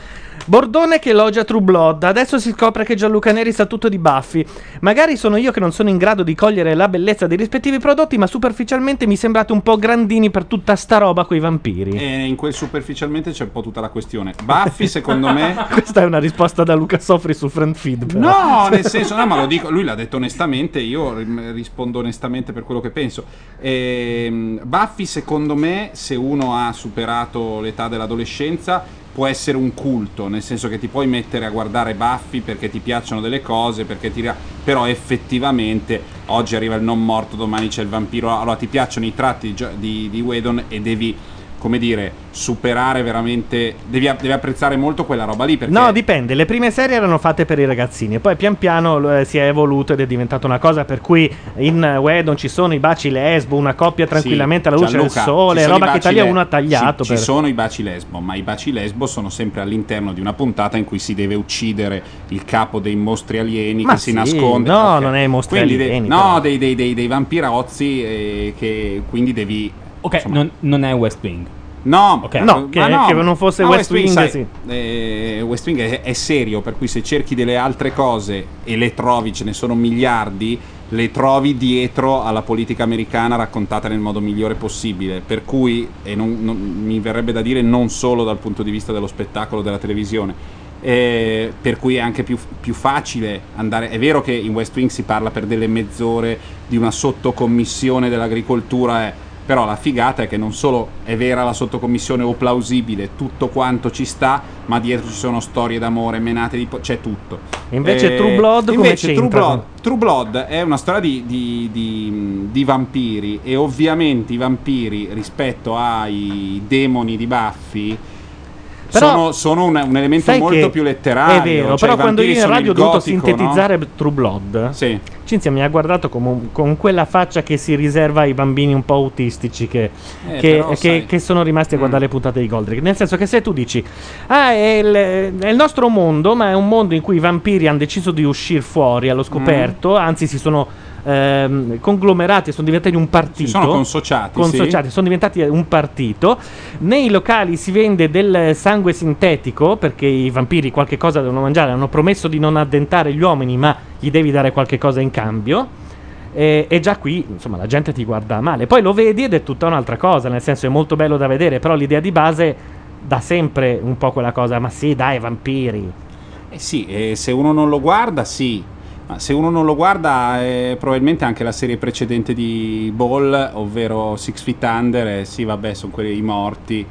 Bordone che elogia True Blood. Adesso si scopre che Gianluca Neri sa tutto di Buffy. Magari sono io che non sono in grado di cogliere la bellezza dei rispettivi prodotti, ma superficialmente mi sembrate un po' grandini per tutta sta roba coi vampiri. E in quel superficialmente c'è un po' tutta la questione. Buffy, secondo me. Questa è una risposta da Luca Sofri su Friend Feed. però. No, nel senso, no, ma lo dico, lui l'ha detto onestamente, io ri- rispondo onestamente per quello che penso. Ehm, Buffy, secondo me, se uno ha superato l'età dell'adolescenza, può essere un culto, nel senso che ti puoi mettere a guardare Buffy perché ti piacciono delle cose, perché ti... però effettivamente oggi arriva il non morto, domani c'è il vampiro, allora ti piacciono i tratti di, di, di Whedon e devi come dire, superare veramente. Devi, devi apprezzare molto quella roba lì. Perché No, dipende. Le prime serie erano fatte per i ragazzini, e poi pian piano eh, si è evoluto ed è diventata una cosa per cui in Wedon ci sono i baci lesbo, una coppia tranquillamente alla luce Gianluca, del sole, ci roba che Italia le- 1 ha tagliato. Sì, per- Ci sono i baci lesbo, ma i baci lesbo sono sempre all'interno di una puntata in cui si deve uccidere il capo dei mostri alieni Ma che si sì, nasconde. no, Ok. non è i mostri Quindi de- alieni, no, dei, dei, dei, dei vampirozzi eh, che quindi devi. Ok, non, non è West Wing. No, Ok. No, che- ma che non fosse ma West Wing, sai, sì. eh, West Wing è, è serio, per cui se cerchi delle altre cose e le trovi, ce ne sono miliardi, le trovi dietro alla politica americana raccontata nel modo migliore possibile. Per cui, e non- non- mi verrebbe da dire non solo dal punto di vista dello spettacolo della televisione. eh, per cui è anche più, più facile andare. È vero che in West Wing si parla per delle mezz'ore di una sottocommissione dell'agricoltura, eh, però la figata è che non solo è vera la sottocommissione o plausibile, tutto quanto ci sta, ma dietro ci sono storie d'amore, menate di po- c'è tutto. Invece True Blood invece True? Blood, True Blood è una storia di, di- di- di vampiri e ovviamente i vampiri rispetto ai demoni di Buffy Però- sono, sono un, un elemento molto più letterario. È vero, cioè però quando io in radio ho dovuto sintetizzare no? True Blood, Sì. Cinzia mi ha guardato come- con quella faccia che si riserva ai bambini un po' autistici che, Eh, che- però, che- che sono rimasti a guardare le puntate di Goldrick. Nel senso che se tu dici, ah, è il, è il nostro mondo, ma è un mondo in cui i vampiri hanno deciso di uscire fuori allo scoperto, anzi si sono ehm, conglomerati, sono diventati un partito. sono consociati, consociati, sono diventati un partito. Nei locali si vende del sangue sintetico perché i vampiri qualche cosa devono mangiare. Hanno promesso di non addentare gli uomini, ma gli devi dare qualche cosa in cambio. E, e già qui, insomma, la gente ti guarda male. Poi lo vedi ed è tutta un'altra cosa, nel senso è molto bello da vedere, però l'idea di base dà sempre un po' quella cosa, ma sì, dai, vampiri. Eh sì, e se uno non lo guarda, sì. Ma se uno non lo guarda, eh, probabilmente anche la serie precedente di Ball, ovvero Six Feet Under, eh, sì, vabbè, sono quelli i morti.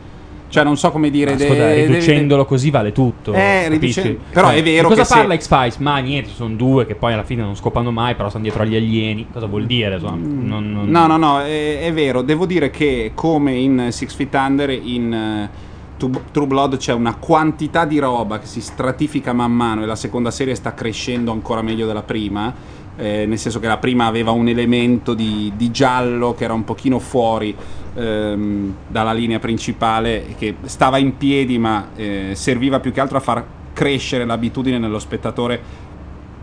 Cioè, non so come dire. Ascolta, de- riducendolo così vale tutto. Eh, capisci? riduce- però è vero cosa che se- parla X-Files? Ma niente, sono due che poi alla fine non scopano mai, però stanno dietro agli alieni. Cosa vuol dire? Insomma, non- non- No, no, no, è, è vero. Devo dire che come in Six Feet Under, in Tu- True Blood c'è una quantità di roba che si stratifica man mano e la seconda serie sta crescendo ancora meglio della prima. eh, nel senso che la prima aveva un elemento di, di giallo che era un pochino fuori ehm, dalla linea principale, che stava in piedi ma eh, serviva più che altro a far crescere l'abitudine nello spettatore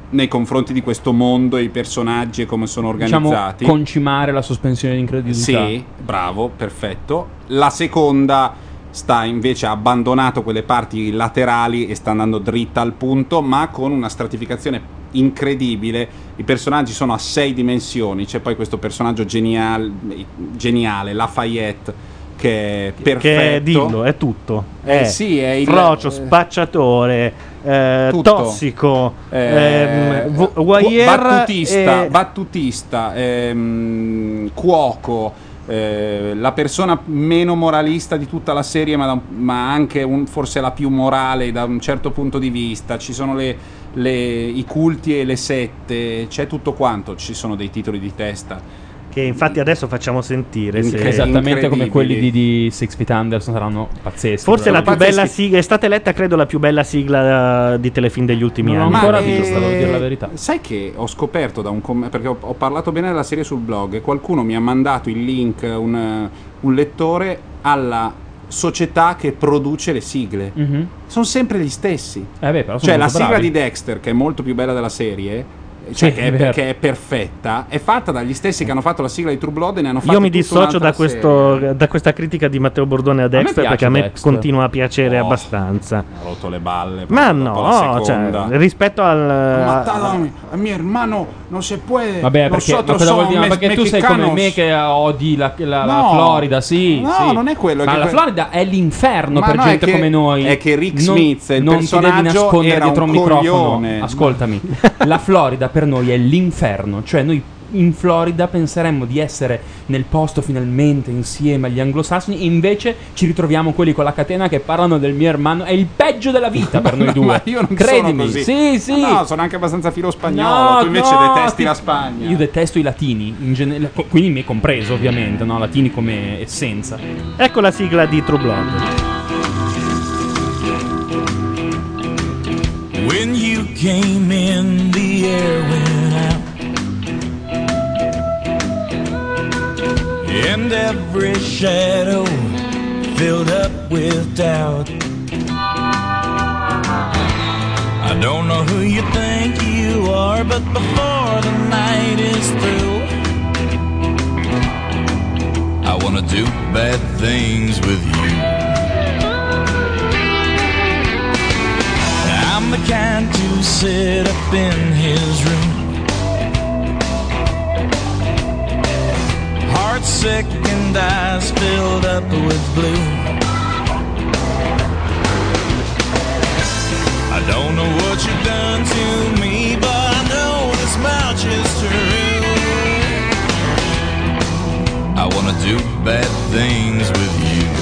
nei confronti di questo mondo, i personaggi e come sono Diciamo organizzati. concimare la sospensione di incredulità. Sì, bravo, perfetto. La seconda sta invece ha abbandonato quelle parti laterali e sta andando dritta al punto, ma con una stratificazione incredibile. I personaggi sono a sei dimensioni. C'è poi questo personaggio genial- geniale, Lafayette, che è perfetto. Che è dillo, è tutto. Eh È sì, è il- frocio, eh, spacciatore, eh, Tutto. tossico, Eh, ehm, vo- voyeur battutista, battutista ehm, cuoco, eh, la persona meno moralista di tutta la serie, ma, da ma anche un- forse la più morale da un certo punto di vista. Ci sono le- le- i culti e le sette, c'è tutto quanto. Ci sono dei titoli di testa. Che infatti adesso facciamo sentire. se- Esattamente come quelli di, di Six Feet Under saranno pazzeschi. Forse la più Pazzeschi. bella sigla, è stata eletta credo la più bella sigla eh, di telefilm degli ultimi Non anni. ancora Ma, vista, eh, devo dire la verità. Sai che ho scoperto da un commento, perché ho, ho parlato bene della serie sul blog e qualcuno mi ha mandato il link, un, un lettore, alla società che produce le sigle. Mhm. Sono sempre gli stessi. Eh beh, però sono cioè la sigla bravi. di Dexter, che è molto più bella della serie, cioè Sì, che, è è, che è perfetta, è fatta dagli stessi che hanno fatto la sigla di True Blood e ne hanno fatto Io mi dissocio da, questo, da questa critica di Matteo Bordone a Dexter piace perché a me Dexter. continua a piacere Oh. abbastanza. Ha rotto le balle. Ma no, cioè, rispetto al... Matado a mi, a mi hermano, non se puede. Vabbè, perché, ma Nosotros cosa vuol somos dire? Ma me- perché tu sei come me che odi la, la- la No. Florida, sì. No, sì. non è quello, è Ma che la que- Florida è l'inferno Ma per no, gente che- come noi. è che Rick Non- Smith, il non ti devi personaggio, nascondere era dietro un microfono. coglione. Ascoltami, la Florida per noi è l'inferno. Cioè, noi in Florida penseremmo di essere nel posto finalmente insieme agli anglosassoni, e invece ci ritroviamo quelli con la catena che parlano del mio hermano. È il peggio della vita per noi due. Ma io non Credimi, sono così. sì, sì. Ma No, sono anche abbastanza filo spagnolo. No, tu invece no, detesti ti- la Spagna. Io detesto i latini, in genere- quindi me compreso ovviamente, no? latini come essenza. Ecco la sigla di True Blood. Came in, the air went out. And every shadow filled up with doubt. I don't know who you think you are, but before the night is through, I wanna do bad things with you. I'm the kind sit up in his room. Heart sick and eyes filled up with blue. I don't know what you've done to me, but I know this much is true. I wanna do bad things with you.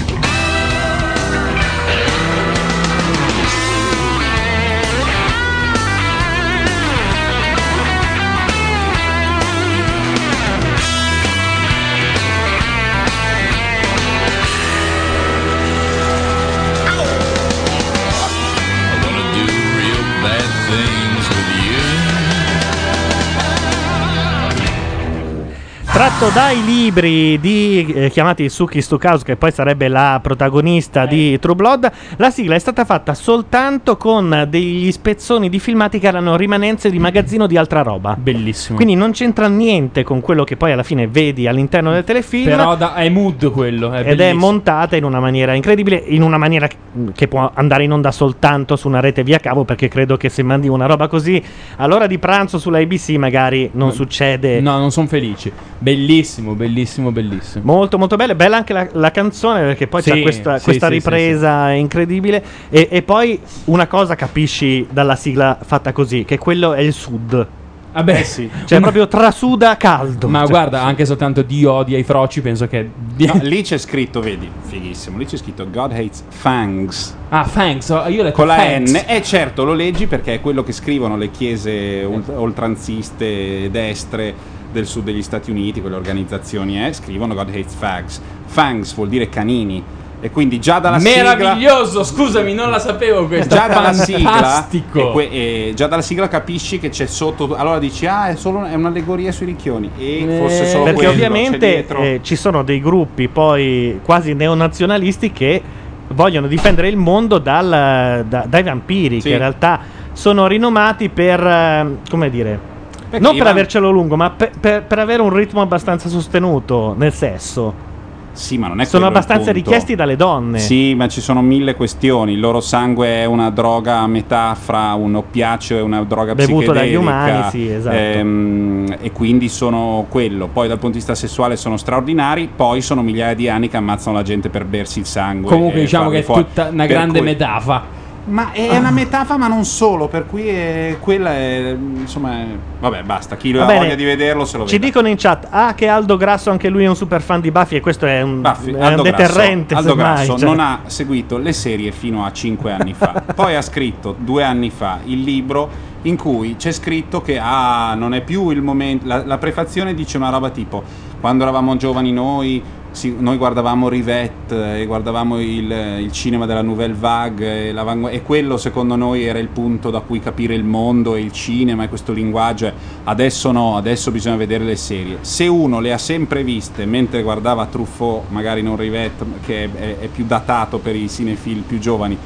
Tratto dai libri di, eh, chiamati Suki Stukaus, che poi sarebbe la protagonista di True Blood, la sigla è stata fatta soltanto con degli spezzoni di filmati che erano rimanenze di magazzino di altra roba. Bellissimo. Quindi non c'entra niente con quello che poi alla fine vedi all'interno del telefilm. Però da- è mood quello. È ed è bellissimo. montata in una maniera incredibile, in una maniera che- può andare in onda soltanto su una rete via cavo, perché credo che se mandi una roba così all'ora di pranzo sulla ABC magari non succede. No, non sono felici. Bellissimo, bellissimo, bellissimo. Molto molto bella, bella anche la, la canzone perché poi Sì, c'è questa, sì, questa sì, ripresa incredibile e, e poi una cosa capisci dalla sigla fatta così, che quello è il sud. Vabbè, Eh sì. Cioè, proprio trasuda caldo. Ma Cioè, guarda, anche soltanto Dio odia i froci, penso che. No, lì c'è scritto, vedi, fighissimo, lì c'è scritto God hates fangs. Ah, thanks. oh, Io ho letto Con la thanks. N, e certo lo leggi perché è quello che scrivono le chiese ult- oltranziste destre del sud degli Stati Uniti, quelle organizzazioni, eh, scrivono God hates fags. Fangs vuol dire canini. E quindi già dalla sigla Meraviglioso, scusami, non la sapevo questa. già dalla sigla e que- e già dalla sigla capisci che c'è sotto allora dici ah è solo è un'allegoria sui ricchioni e fosse solo Perché quello, ovviamente dietro- eh, ci sono dei gruppi poi quasi neonazionalisti che vogliono difendere il mondo dal- da- dai vampiri, Sì. che in realtà sono rinomati per, eh, come dire, Perché non per avercelo lungo, ma per, per- per avere un ritmo abbastanza sostenuto nel sesso. Sì, ma non è Sono abbastanza richiesti dalle donne. Sì, ma ci sono mille questioni. Il loro sangue è una droga a metà fra un oppiaceo e una droga Bevuto dagli psichedelica. umani, sì, esatto. Ehm, e quindi sono quello. Poi dal punto di vista sessuale sono straordinari. Poi sono migliaia di anni che ammazzano la gente per bersi il sangue. Comunque e diciamo che è tutta una Per grande cui- metafora. Ma è una metafora, ma non solo. Per cui è- quella è. Insomma, è- vabbè, basta. Chi Va ha voglia di vederlo se lo Ci vede. dicono in chat, ah che Aldo Grasso anche lui è un super fan di Buffy e questo è un, Buffy, è un deterrente. Grasso, Aldo Grasso cioè. non ha seguito le serie fino a 5 anni fa. Poi ha scritto due anni fa il libro in cui c'è scritto che ah, non è più il momento. La, la prefazione dice una roba tipo: quando eravamo giovani noi. Sì, noi guardavamo Rivette e guardavamo il, il cinema della Nouvelle Vague e, l'avangu- e quello secondo noi era il punto da cui capire il mondo e il cinema e questo linguaggio. Adesso no, adesso bisogna vedere le serie. Se uno le ha sempre viste mentre guardava Truffaut, magari non Rivette, che è, è più datato per i cinefil più giovani,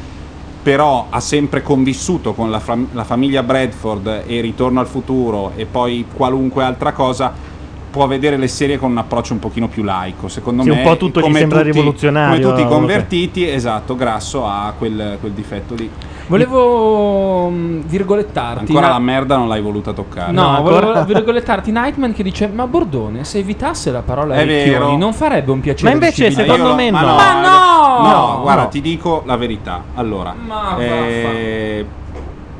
però ha sempre convissuto con la, fam- la famiglia Bradford e Ritorno al futuro e poi qualunque altra cosa può vedere le serie con un approccio un pochino più laico secondo Sì, me un po' tutto gli come sembra tutti- rivoluzionario, come tutti i convertiti esatto Grasso ha quel, quel difetto lì Volevo mm, virgolettarti. ancora na- la merda non l'hai voluta toccare No, volevo virgolettarti Nightman che dice: Ma Bordone, se evitasse la parola È ricchioni, vero. non farebbe un piacere. Ma invece, di civiltà?" secondo me ma no. no, Ma no! No, guarda, No. ti dico la verità. Allora, Ma eh,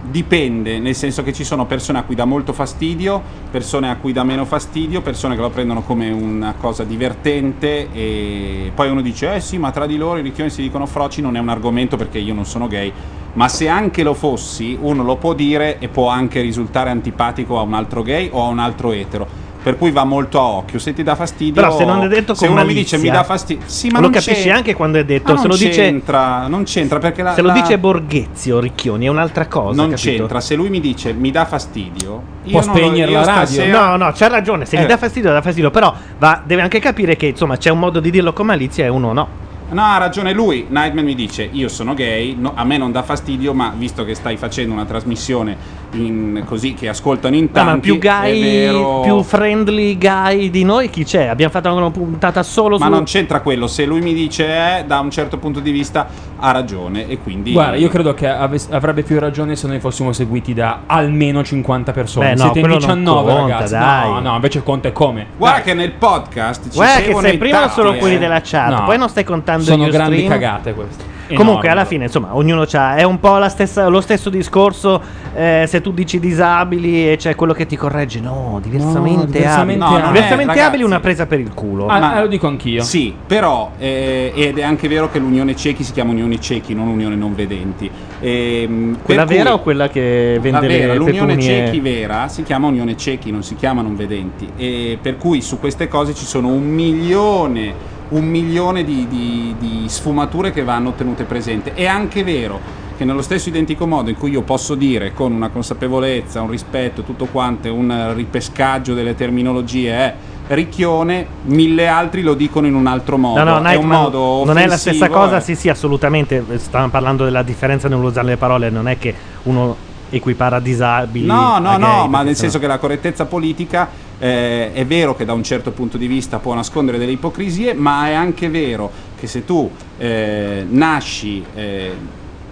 dipende, nel senso che ci sono persone a cui dà molto fastidio, persone a cui dà meno fastidio, persone che lo prendono come una cosa divertente e poi uno dice "Eh sì, ma tra di loro i ricchioni si dicono froci, non è un argomento perché io non sono gay". Ma se anche lo fossi, uno lo può dire e può anche risultare antipatico a un altro gay o a un altro etero. Per cui va molto a occhio. Se ti dà fastidio, Però se non è detto se uno mi malizia, dice mi dà fastidio, sì, ma lo non capisci c'è- anche quando è detto. Se non lo dice, c'entra, non c'entra perché la, se lo la- dice Borghezio Ricchioni è un'altra cosa. non capito? c'entra. Se lui mi dice mi dà fastidio, io Può spegnere la radio. stasera- No, no, c'ha ragione. Se Eh. gli dà fastidio, dà fastidio. Però va- deve anche capire che insomma c'è un modo di dirlo con malizia e uno no. No, ha ragione lui. Nightman mi dice: Io sono gay, no- a me non dà fastidio, ma visto che stai facendo una trasmissione in- così che ascoltano in No, tanti, ma più è vero- più friendly guy di noi chi c'è? Abbiamo fatto una puntata solo Ma su. non c'entra quello. Se lui mi dice eh, da un certo punto di vista, ha ragione. E quindi. Guarda, io credo che ave- avrebbe più ragione se noi fossimo seguiti da almeno 50 persone. Beh, no, Siete in quello non 19, conta, ragazzi. dai. No, no, invece conta e come. Guarda che nel podcast ci Guarda che sei prima tanti, solo quelli eh. della chat, No. poi non stai contando Sono gli grandi stream. cagate queste. Comunque, alla fine, insomma, ognuno c'ha. È un po' la stessa- lo stesso discorso. eh, se tu dici disabili e c'è quello che ti corregge, no, diversamente, diversamente abili. abili. No, diversamente eh, abili, ragazzi. una presa per il culo. Ah, Ma- eh, lo dico anch'io. Sì, però, eh, ed è anche vero che l'Unione Ciechi si chiama Unione Ciechi, non Unione Non Vedenti. Ehm, quella cui- vera o quella che La vende vera, le l'Unione petunie? Ciechi vera si chiama Unione Ciechi, non si chiama Non Vedenti. E per cui su queste cose ci sono un milione, un milione di, di- di sfumature che vanno tenute presente. È anche vero che nello stesso identico modo in cui io posso dire con una consapevolezza, un rispetto, tutto quanto, un ripescaggio delle terminologie è ricchione, mille altri lo dicono in un altro modo. No, no, è un modo non è la stessa cosa, eh. sì, sì, assolutamente. Stavamo parlando della differenza nell'usare le parole, non è che uno equipara disabili. No, no, gay, no, ma nel sennò- senso che la correttezza politica eh, è vero che da un certo punto di vista può nascondere delle ipocrisie, ma è anche vero che se tu eh, nasci eh,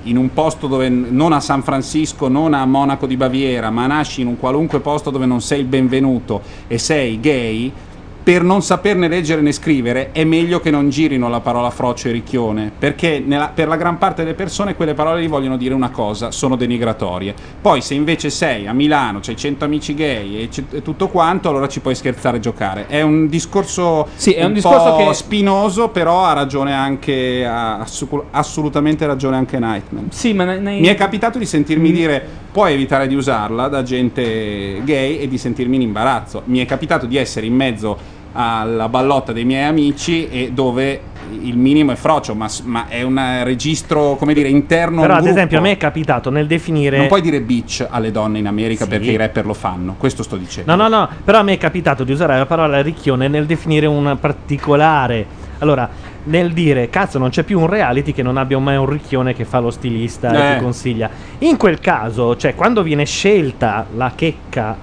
in un posto dove non a San Francisco, non a Monaco di Baviera, ma nasci in un qualunque posto dove non sei il benvenuto e sei gay, per non saperne leggere né scrivere è meglio che non girino la parola frocio e ricchione, perché nella- per la gran parte delle persone quelle parole gli vogliono dire una cosa, sono denigratorie. Poi se invece sei a Milano, c'hai 100 amici gay e, c- e tutto quanto, allora ci puoi scherzare e giocare. È un discorso Sì, è un un discorso po' che- spinoso, però ha ragione anche ha assolutamente ragione anche Nightman. Sì, ma nei- Mi è capitato di sentirmi dire puoi evitare di usarla da gente gay e di sentirmi in imbarazzo. Mi è capitato di essere in mezzo alla ballotta dei miei amici e dove il minimo è frocio, ma, ma è un eh, registro, come dire, interno. Però, ad gruppo. esempio, a me è capitato nel definire. Non puoi dire bitch alle donne in America Sì. perché i rapper lo fanno, questo sto dicendo. No, no, no, però a me è capitato di usare la parola ricchione nel definire un particolare. Allora, nel dire, cazzo, non c'è più un reality che non abbia mai un ricchione che fa lo stilista e Eh. ti consiglia. In quel caso, cioè, quando viene scelta la checca,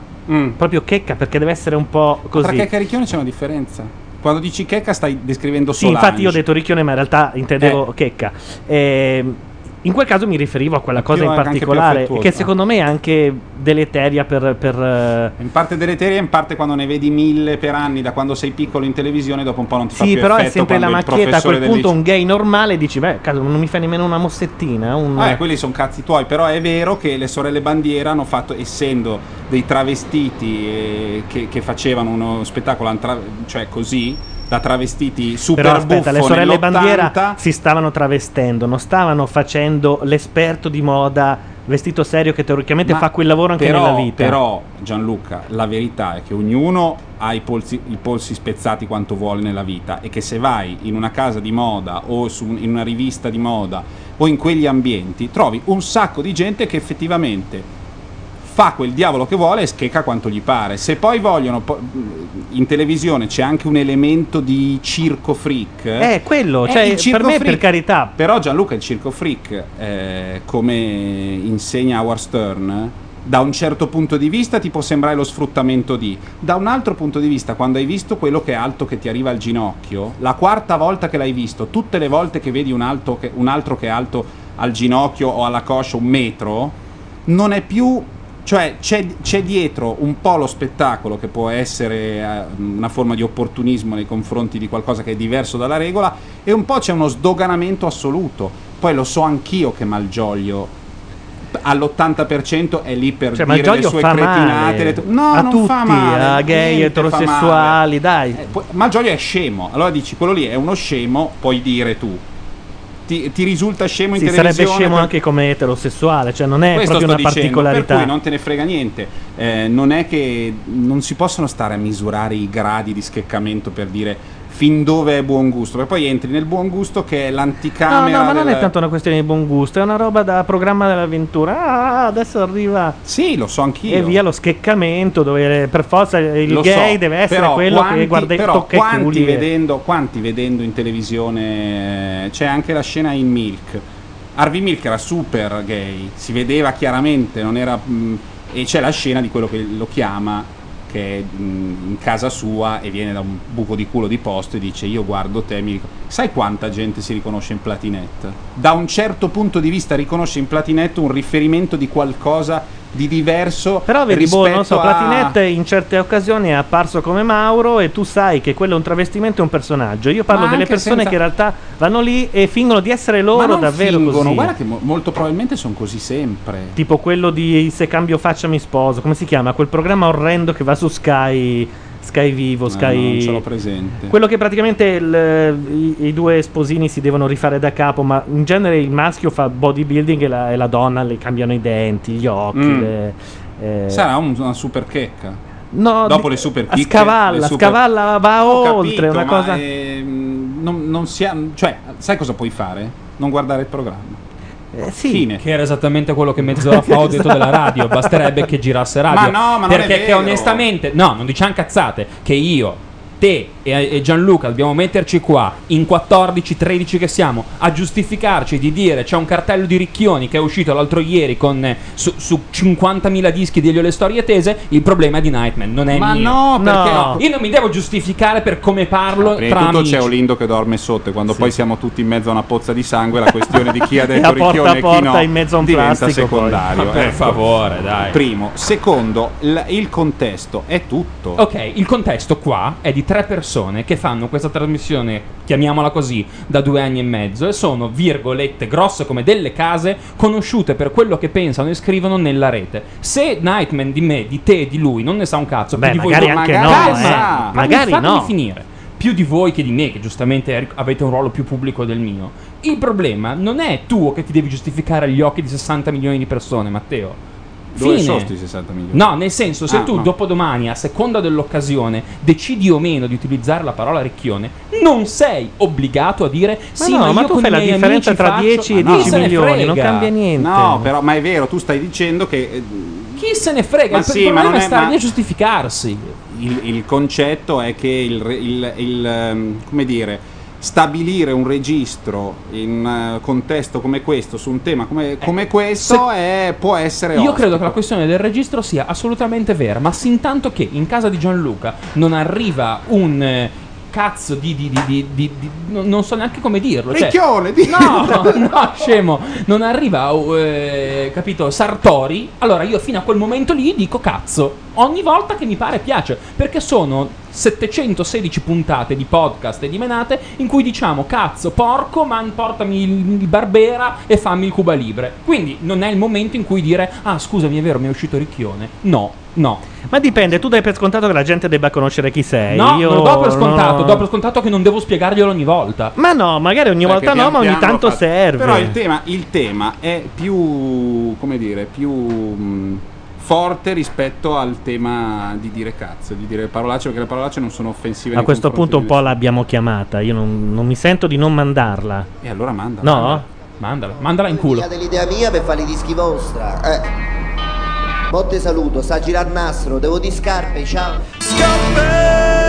proprio checca perché deve essere un po' così. Tra checca e ricchione c'è una differenza. Quando dici checca stai descrivendo Sì, Solange. infatti io ho detto ricchione, ma in realtà intendevo Eh. checca. Ehm, in quel caso mi riferivo a quella cosa più- in anche più particolare, che secondo me è anche deleteria per. per, eh, In parte deleteria, in parte quando ne vedi mille per anni, da quando sei piccolo in televisione, dopo un po' non ti fa Sì, più però è sempre la macchietta. A quel punto, un gay normale dici, beh, caso non mi fai nemmeno una mossettina. Un... Ah, eh, quelli sono cazzi tuoi, però è vero che le sorelle Bandiera hanno fatto, essendo dei travestiti eh, che, che facevano uno spettacolo, cioè così, da travestiti super Però aspetta, le sorelle nell'80, Bandiera si stavano travestendo, non stavano facendo l'esperto di moda vestito serio che teoricamente Ma fa quel lavoro anche però, nella vita. Però, Gianluca, la verità è che ognuno ha i polsi, i polsi spezzati quanto vuole nella vita e che se vai in una casa di moda o su in una rivista di moda o in quegli ambienti, trovi un sacco di gente che effettivamente fa quel diavolo che vuole e schecca quanto gli pare. Se poi vogliono, po- in televisione c'è anche un elemento di circo freak. Eh, quello, Eh, cioè, per me, freak. per carità. Però Gianluca il circo freak, eh, come insegna Howard Stern, da un certo punto di vista ti può sembrare lo sfruttamento di, da un altro punto di vista, quando hai visto quello che è alto che ti arriva al ginocchio, la quarta volta che l'hai visto, tutte le volte che vedi un, alto che- un altro che è alto al ginocchio o alla coscia un metro, non è più cioè c'è, c'è dietro un po' lo spettacolo che può essere eh, una forma di opportunismo nei confronti di qualcosa che è diverso dalla regola e un po' c'è uno sdoganamento assoluto. Poi lo so anch'io che Malgioglio all'80% è lì per Cioè, dire le sue cretinate. le no, a non tutti, fa male, a gay, eterosessuali, dai. Eh, poi- Malgioglio è scemo, allora dici quello lì è uno scemo, puoi dire tu. Ti, ti risulta scemo in Sì, sarebbe televisione? scemo per- anche come eterosessuale, cioè non è questo proprio una dicendo, particolarità. per cui non te ne frega niente. Eh, non è che non si possono stare a misurare i gradi di scheccamento per dire fin dove è buon gusto, perché poi entri nel buon gusto che è No, l'anticamera. no, ma non del- è tanto una questione di buon gusto, è una roba da programma dell'avventura. Ah, adesso arriva. Sì, lo so anch'io. E via lo scheccamento, dove per forza il Lo gay so, deve essere quello quanti- che guarda però quanti e- vedendo, quanti vedendo in televisione eh, c'è anche la scena in Milk Harvey Milk era super gay si vedeva chiaramente non era, mh, e c'è la scena di quello che lo chiama che è in casa sua e viene da un buco di culo di posto e dice io guardo te mi ric- sai quanta gente si riconosce in Platinette? Da un certo punto di vista riconosce in Platinette un riferimento di qualcosa di diverso Però vedi, boh, non so, a- Platinette in certe occasioni è apparso come Mauro e tu sai che quello è un travestimento e un personaggio. Io parlo Ma delle persone senza- che in realtà vanno lì e fingono di essere loro davvero fingono, così. Guarda che mo- molto probabilmente sono così sempre. Tipo quello di Se cambio faccia mi sposo, come si chiama? Quel programma orrendo che va su Sky, Sky Vivo, Sky... presente. Quello che praticamente il- i, i due sposini si devono rifare da capo, ma in genere il maschio fa bodybuilding e la, e la donna le cambiano i denti, gli occhi. Mm. le- eh, Sarà un- una super checca. No, Dopo le super chicche, scavalla, super- scavalla va Ho oltre, capito, una cosa... ehm, non, non si ha- cioè, sai cosa puoi fare? Non guardare il programma. Eh, sì. Fine. Che era esattamente quello che mezz'ora fa ho detto della radio. Basterebbe che girasse radio. Ma no, ma non è Perché che vero. onestamente, no, non diciamo cazzate. Che io, te e, e Gianluca dobbiamo metterci qua in 14-13 che siamo a giustificarci di dire c'è un cartello di ricchioni che è uscito l'altro ieri con eh, su, su 50.000 dischi di Elio le storie tese. Il problema è di Nightman, non è Ma mio. no, perché no? Io non mi devo giustificare per come parlo Prima tra di tutto amici. c'è Olindo che dorme sotto e quando poi siamo tutti in mezzo a una pozza di sangue la questione di chi ha detto a e chi porta no in mezzo a un diventa plastico, secondario. Ma per ecco. favore, dai. Primo. Secondo, il, il contesto è tutto. Ok, il contesto qua è di tre persone che fanno questa trasmissione, chiamiamola così, da due anni e mezzo e sono, virgolette, grosse come delle case, conosciute per quello che pensano e scrivono nella rete. Se Nightman di me, di te e di lui non ne sa un cazzo, Beh, più di magari voi anche Calma, no, calma, eh. Magari fatemi no. finire. Più di voi che di me, che giustamente avete un ruolo più pubblico del mio. Il problema non è tuo che ti devi giustificare agli occhi di 60 milioni di persone, Matteo. Dove sono sti 60 milioni? No, nel senso, se Ah, tu no. dopodomani, a seconda dell'occasione, decidi o meno di utilizzare la parola ricchione, non sei obbligato a dire sì, no, ma, ma tu fai la differenza tra faccio- 10 e Ma chi 10 se ne milioni, non cambia niente. No, però, ma è vero, tu stai dicendo che. eh, Chi se ne frega? Ma il sì, problema ma non è è- stare ma- lì a giustificarsi. Il, il concetto è che il, il- il, ehm, come dire stabilire un registro in un contesto come questo su un tema come, come questo è- può essere Io ostico. credo che la questione del registro sia assolutamente vera, ma sin tanto che in casa di Gianluca non arriva un eh, cazzo di, di- di- di- non so neanche come dirlo. cioè- Ricchione, di- no, no, scemo, non arriva, eh, capito, Sartori. Allora io fino a quel momento lì dico cazzo. Ogni volta che mi pare piace, perché sono 716 puntate di podcast e di menate in cui diciamo cazzo, porco, man portami il, il Barbera e fammi il Cuba Libre. Quindi non è il momento in cui dire ah scusami è vero mi è uscito Ricchione. No, no. Ma dipende, tu dai per scontato che la gente debba conoscere chi sei. No, Io non lo do per scontato, no. do per scontato che non devo spiegarglielo ogni volta. Ma no, magari ogni volta Perché no, pian ma ogni tanto serve. Però il tema, il tema è più, come dire, più mh, forte rispetto al tema di dire cazzo, di dire parolacce, perché le parolacce non sono offensive. A questo punto un po' l'abbiamo chiamata. Io non, non mi sento di non mandarla. E allora manda. No? Mandala, mandala in culo. Fate l'idea mia per fare i dischi vostra. Eh. Botte saluto, sta a girare il nastro, devo di scarpe, ciao. Scarpe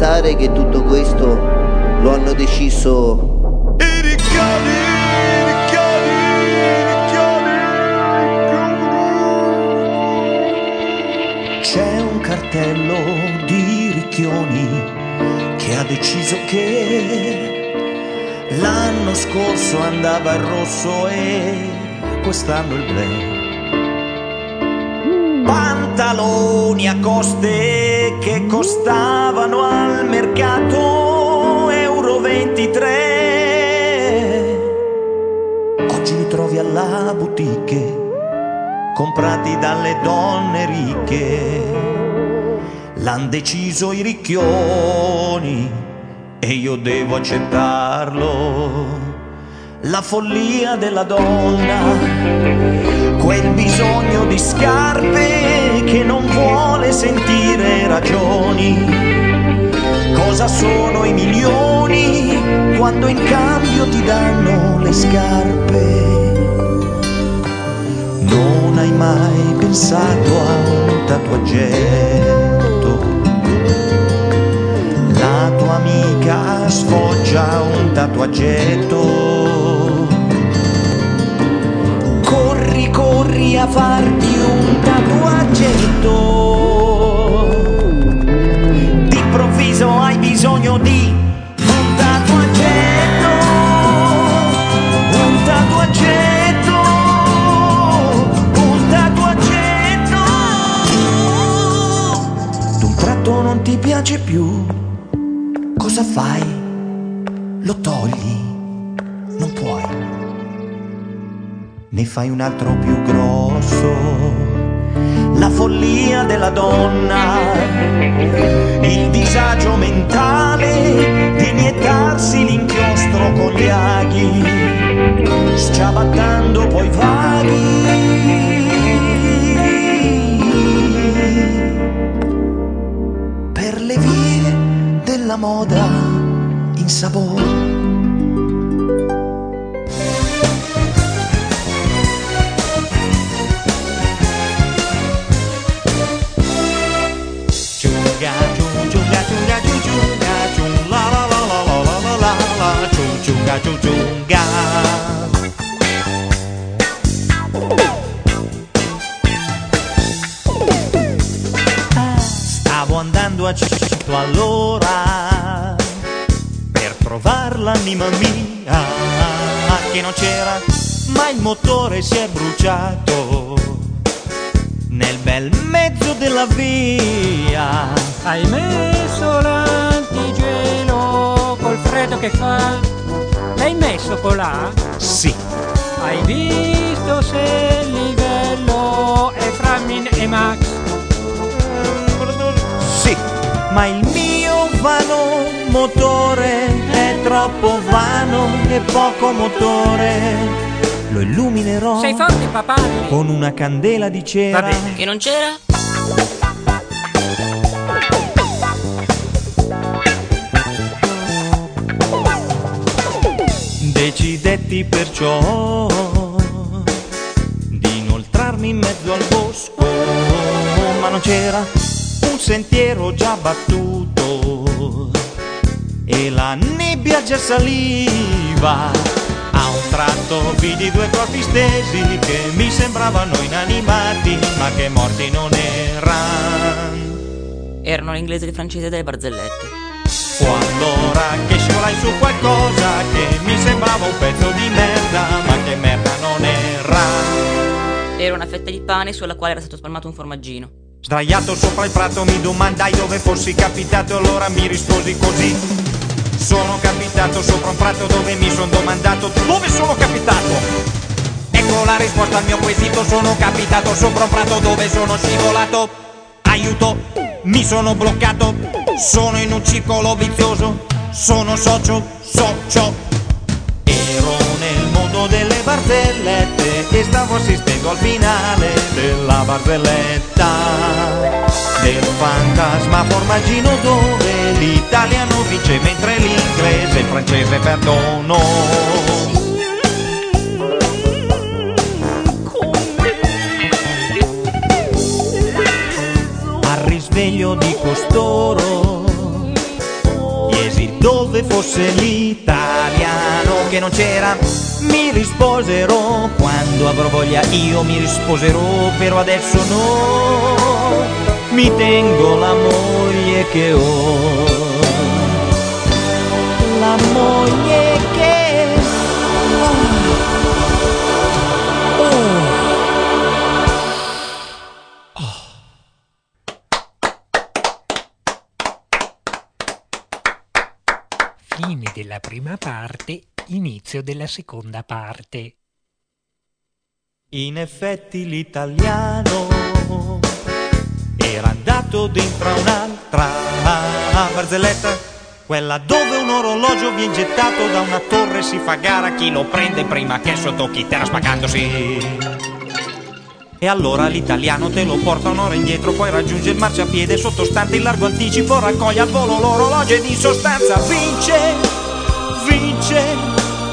pensare che tutto questo lo hanno deciso i ricchioni, i ricchioni, C'è un cartello di ricchioni che ha deciso che l'anno scorso andava il rosso e quest'anno il blu. Pantaloni a coste che costavano al mercato euro 23. Oggi li trovi alla boutique comprati dalle donne ricche. L'han deciso i ricchioni e io devo accettarlo. La follia della donna, quel bisogno di scarpe che non vuole sentire ragioni. Cosa sono i milioni quando in cambio ti danno le scarpe? Non hai mai pensato a un tatuaggetto? La tua amica sfoggia un tatuaggetto. Corri a farti un tatuaggetto. D'improvviso hai bisogno di un tatuaggetto. Un tatuaggetto. Un tatuaggetto. D'un tratto non ti piace più. Cosa fai? Lo togli? Ne fai un altro più grosso. La follia della donna, il disagio mentale di iniettarsi l'inchiostro con gli aghi, sciabattando poi vaghi per le vie della moda in sapore. La, chung, chunga, chung, chunga. a cento all'ora per trovare l'anima mia che non c'era, ma il motore si è bruciato nel bel mezzo della via. Hai messo l'antigelo col freddo che fa? L'hai messo colà? Sì. Hai visto se il livello è fra Min e Max? Sì, ma il mio vano motore è troppo vano e poco motore. Lo illuminerò Sei forte papà? con una candela di cera. Va bene. Che non c'era? Decidetti perciò di inoltrarmi in mezzo al bosco, ma non c'era un sentiero già battuto e la nebbia già saliva. A un tratto vidi due corpi stesi che mi sembravano inanimati, ma che morti non erano. Erano l'inglese e il francese delle barzellette. Quando ora che scivolai su qualcosa che mi sembrava un pezzo di merda, ma che merda non era. Era una fetta di pane sulla quale era stato spalmato un formaggino. Sdraiato sopra il prato mi domandai dove fossi capitato, allora mi risposi così. Sono capitato sopra un prato dove mi sono domandato dove sono capitato. Ecco la risposta al mio quesito, sono capitato sopra un prato dove sono scivolato. Aiuto, mi sono bloccato, sono in un circolo vizioso, sono socio, socio. Ero nel mondo delle barzellette e stavo assistendo al finale della barzelletta del fantasma formaggino dove l'italiano vince mentre l'inglese e il francese perdono. Risveglio di costoro chiesi dove fosse l'italiano che non c'era. Mi risposero quando avrò voglia io mi risposerò, però adesso no. Mi tengo la moglie che ho. La moglie Fine della prima parte, inizio della seconda parte. In effetti l'italiano era andato dentro un'altra barzelletta, quella dove un orologio viene gettato da una torre si fa gara chi lo prende prima che sottocchi terra spagandosi. E allora l'italiano te lo porta un'ora indietro, poi raggiunge il marciapiede sottostante il largo anticipo, raccoglie al volo l'orologio ed in sostanza vince, vince,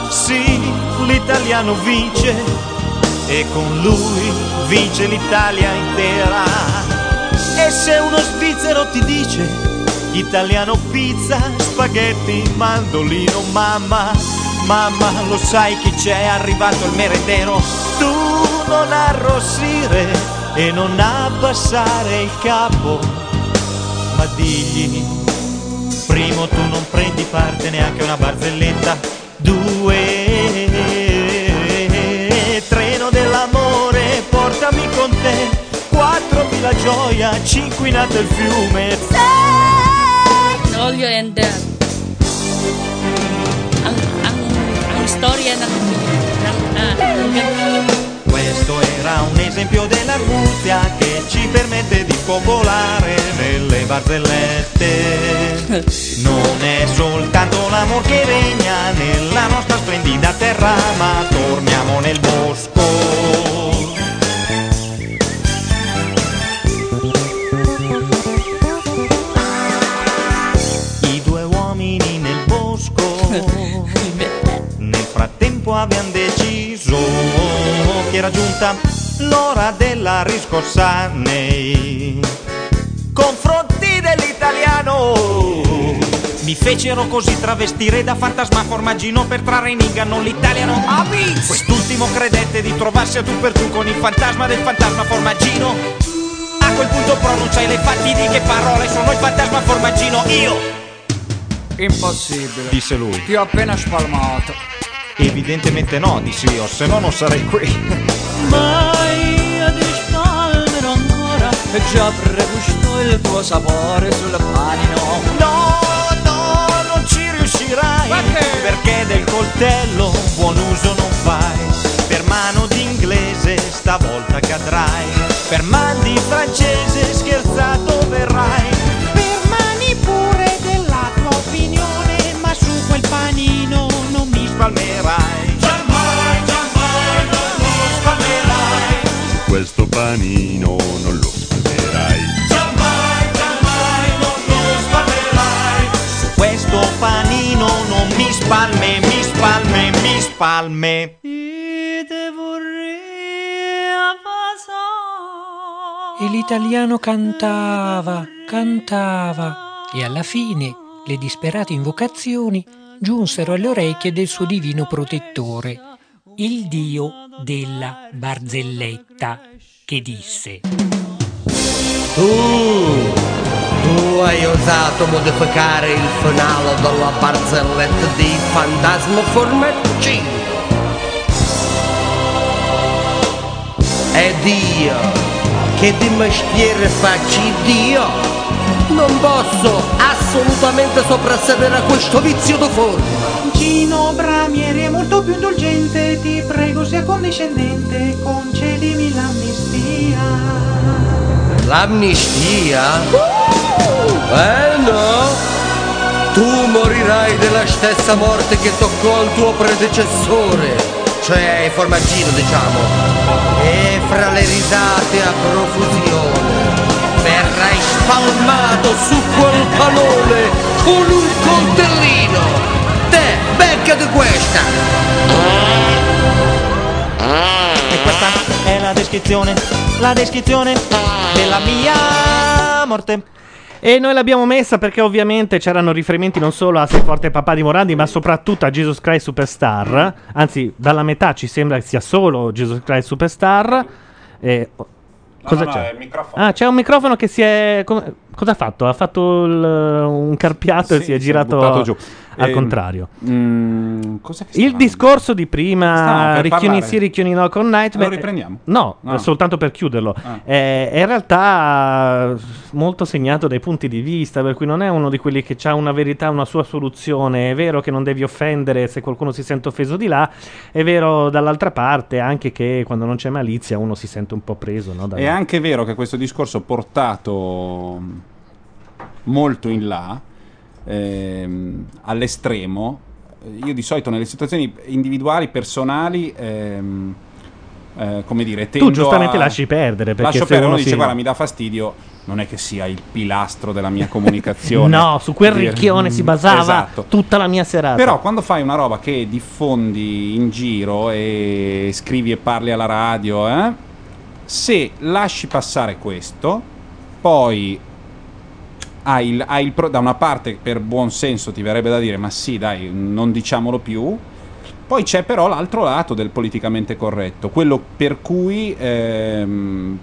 sì, l'italiano vince e con lui vince l'Italia intera. E se uno svizzero ti dice italiano pizza, spaghetti, mandolino, mamma, mamma, lo sai chi c'è, arrivato il merendero, tu non arrossire e non abbassare il capo, ma digli, primo tu non prendi parte neanche una barzelletta, due, treno dell'amore, portami con te, quattro la gioia, cinque nato il fiume, Non voglio storia. Questo era un esempio dell'arguzia che ci permette di popolare nelle barzellette. Non è soltanto l'amor che regna nella nostra splendida terra, ma torniamo nel bosco. Abbiamo deciso che era giunta l'ora della riscossa nei confronti dell'italiano. Mi fecero così travestire da fantasma formaggino per trarre in inganno l'italiano. Quest'ultimo credette di trovarsi a tu per tu con il fantasma del fantasma formaggino. A quel punto pronunciai le fatidiche parole, sono il fantasma formaggino, io! Impossibile. Disse lui. Ti ho appena spalmato. Evidentemente no, dissi io, se no non sarei qui. Mai ad spalmerò ancora e già pregusto il tuo sapore sul panino. No, no, non ci riuscirai. Perché del coltello buon uso non fai. Per mano d'inglese stavolta cadrai. Per man di francese spalme. E l'italiano cantava, cantava, e alla fine le disperate invocazioni giunsero alle orecchie del suo divino protettore, il dio della barzelletta, che disse Tu, tu hai osato modificare il finale della barzelletta di Fantasma Formaggino. Ed io, che di mestiere faccio Dio, non posso assolutamente soprassedere a questo vizio di forma. Gino Bramieri è molto più indulgente, ti prego sia condiscendente, concedimi l'amnistia. L'amnistia? Eh no! Tu morirai della stessa morte che toccò al tuo predecessore, cioè ai formaggino diciamo. E fra le risate a profusione verrai spalmato su quel panone con un coltellino. Te, beccati questa! E questa è la descrizione, la descrizione della mia morte. E noi l'abbiamo messa perché ovviamente c'erano riferimenti non solo a Sei forte papà di Morandi, ma soprattutto a Jesus Christ Superstar. Anzi, dalla metà ci sembra che sia solo Jesus Christ Superstar. E... Cosa no, c'è? è il microfono. Ah, c'è un microfono che si è. Cosa ha fatto? Ha fatto il- un carpiato e Sì, si è si è girato buttato giù. Al Ehm, contrario. mm, Il discorso di prima, Ricchioni sì, Ricchioni no con Nightmare. Lo riprendiamo? No, Ah. soltanto per chiuderlo. Ah. Eh, è in realtà eh, molto segnato dai punti di vista, per cui non è uno di quelli che ha una verità, una sua soluzione. È vero che non devi offendere se qualcuno si sente offeso di là, è vero dall'altra parte anche che quando non c'è malizia uno si sente un po' preso. No, È anche vero che questo discorso portato molto in là, ehm, all'estremo, io di solito nelle situazioni individuali, personali, ehm, eh, come dire, tendo giustamente a- lasci perdere, perché Lascio perdere, uno dice guarda mi dà fastidio, non è che sia il pilastro della mia comunicazione. No, su quel Dire- ricchione si basava esatto. tutta la mia serata. Però quando fai una roba che diffondi in giro e scrivi e parli alla radio, eh, se lasci passare questo, poi hai il, hai il pro- da una parte per buon senso ti verrebbe da dire ma sì dai non diciamolo più, poi c'è però l'altro lato del politicamente corretto, quello per cui ehm,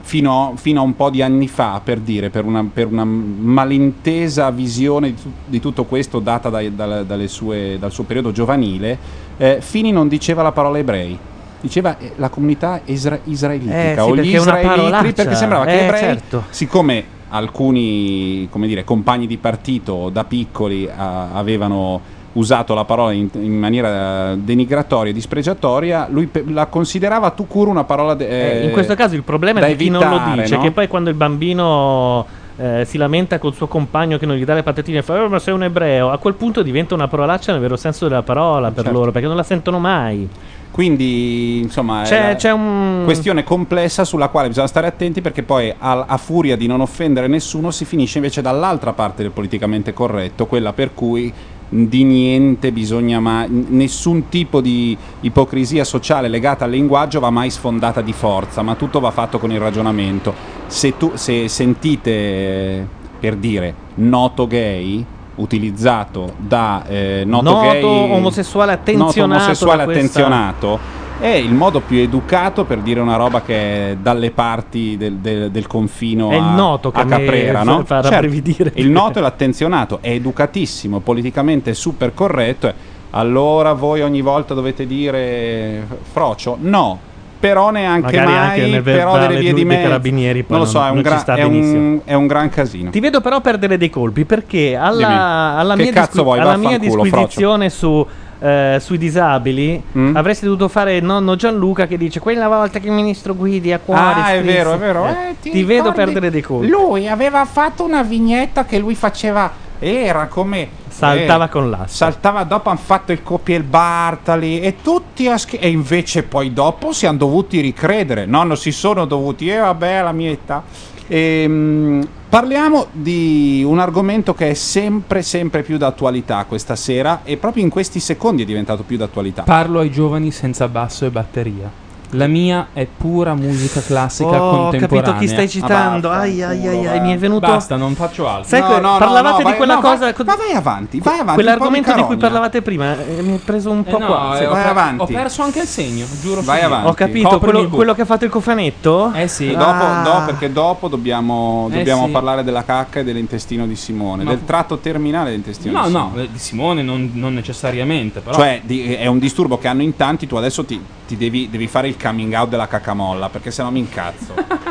fino, fino a un po' di anni fa, per dire, per una, per una malintesa visione di, tu- di tutto questo data dai- dal- dalle sue- dal suo periodo giovanile, eh, Fini non diceva la parola ebrei. Diceva eh, la comunità isra- israelitica Eh, sì, o gli israeliti perché sembrava che Eh, gli ebrei, certo. siccome alcuni come dire, compagni di partito da piccoli ah, avevano usato la parola in, in maniera denigratoria e dispregiatoria, lui pe- la considerava tu cura una parola de- Eh, in questo caso il problema è di chi non lo evitare, dice, no? che poi quando il bambino eh, si lamenta col suo compagno che non gli dà le patatine e fa "Oh, ma sei un ebreo, a quel punto diventa una parolaccia nel vero senso della parola per Certo. loro, perché non la sentono mai. Quindi, insomma, C'è- è la- c'è un- questione complessa sulla quale bisogna stare attenti perché poi a, a furia di non offendere nessuno si finisce invece dall'altra parte del politicamente corretto, quella per cui di niente bisogna mai nessun tipo di ipocrisia sociale legata al linguaggio va mai sfondata di forza, ma tutto va fatto con il ragionamento. Se, tu, se sentite per dire noto gay utilizzato da eh, noto, Noto gay omosessuale attenzionato noto omosessuale da attenzionato È il modo più educato per dire una roba che è dalle parti del, del- del confino È il a, noto che a Caprera, no? fa Certo, il noto e l'attenzionato, è educatissimo, politicamente super corretto. Allora voi ogni volta dovete dire frocio? No. Però neanche Magari mai, anche nel però delle vie di mezzo. carabinieri non lo so, è un, gra- è un- è un gran casino. Ti vedo però perdere dei colpi perché alla, alla mia, vuoi? alla mia disquisizione su, eh, sui disabili Mm? avresti dovuto fare nonno Gianluca che dice quella volta che il ministro Guidi a cuore Ah, è vero, è vero. Eh, Eh, ti, ti vedo ricordi? perdere dei colpi Lui aveva fatto una vignetta che lui faceva. Era come. Saltava eh, con l'asso. Saltava dopo, hanno fatto il copia e il Bartali e tutti a schi- E invece poi dopo si hanno dovuti ricredere. No, non si sono dovuti. E vabbè, alla mia età. Ehm, parliamo di un argomento che è sempre, sempre più d'attualità questa sera e proprio in questi secondi è diventato più d'attualità. Parlo ai giovani senza basso e batteria. La mia è pura musica classica Oh, ho contemporanea. capito chi stai citando. Ai, ai, ai, ai, mi è venuto. Basta, non faccio altro. Sai que- parlavate di quella cosa. Ma vai avanti, vai avanti. Quell'argomento di cui parlavate prima eh, mi è preso un Eh po' no, qua. eh, ho, vai per- avanti. ho perso anche il segno, giuro. Vai avanti. Ho capito, quello, quello che ha fatto il cofanetto? Eh sì. Dopo, Ah. no, perché dopo dobbiamo, Eh dobbiamo sì. parlare della cacca e dell'intestino di Simone, Ma- del tratto terminale dell'intestino No, di no, Simone. eh, di Simone non, non necessariamente, però. Cioè, di- è un disturbo che hanno in tanti, tu adesso ti, ti devi, devi fare il coming out della cacamolla, perché sennò mi incazzo.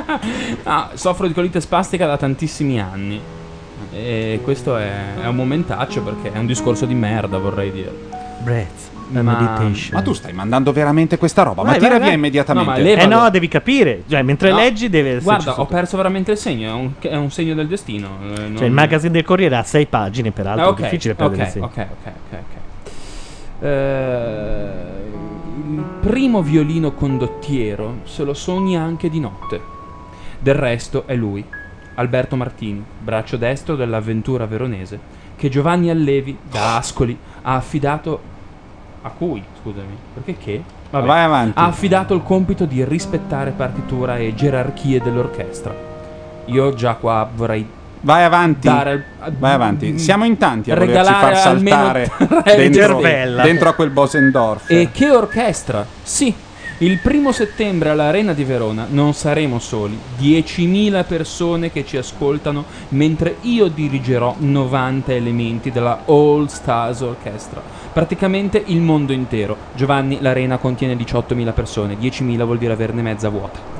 Ah, soffro di colite spastica da tantissimi anni. E questo è, è un momentaccio perché è un discorso di merda, vorrei dire. Breath, Ma- meditation. Ma tu stai mandando veramente questa roba? Vai, ma tira vai, via vai. immediatamente. No, Eh no, devi capire. Cioè, mentre No, leggi deve Guarda, sotto. ho perso veramente il segno, è un, è un segno del destino. eh, non- Cioè, il magazine del Corriere ha sei pagine, peraltro. Ah, ok, è difficile perdere ok, il segno. ok, ok, ok, ok. Eh, il primo violino condottiero se lo sogni anche di notte. Del resto è lui, Alberto Martini, braccio destro dell'avventura veronese, che Giovanni Allevi da Ascoli ha affidato a cui, scusami, perché che? Vai avanti. Ha affidato il compito di rispettare partitura e gerarchie dell'orchestra. Io già qua vorrei Vai avanti. dare Vai avanti. Siamo in tanti a volerci far saltare dentro, cervella. dentro a quel Bosendorf. E che orchestra! Sì, il primo settembre all'Arena di Verona non saremo soli, 10.000 persone che ci ascoltano mentre io dirigerò 90 elementi della All Stars Orchestra. Praticamente il mondo intero. Giovanni, l'Arena contiene 18.000 persone, 10.000 vuol dire averne mezza vuota.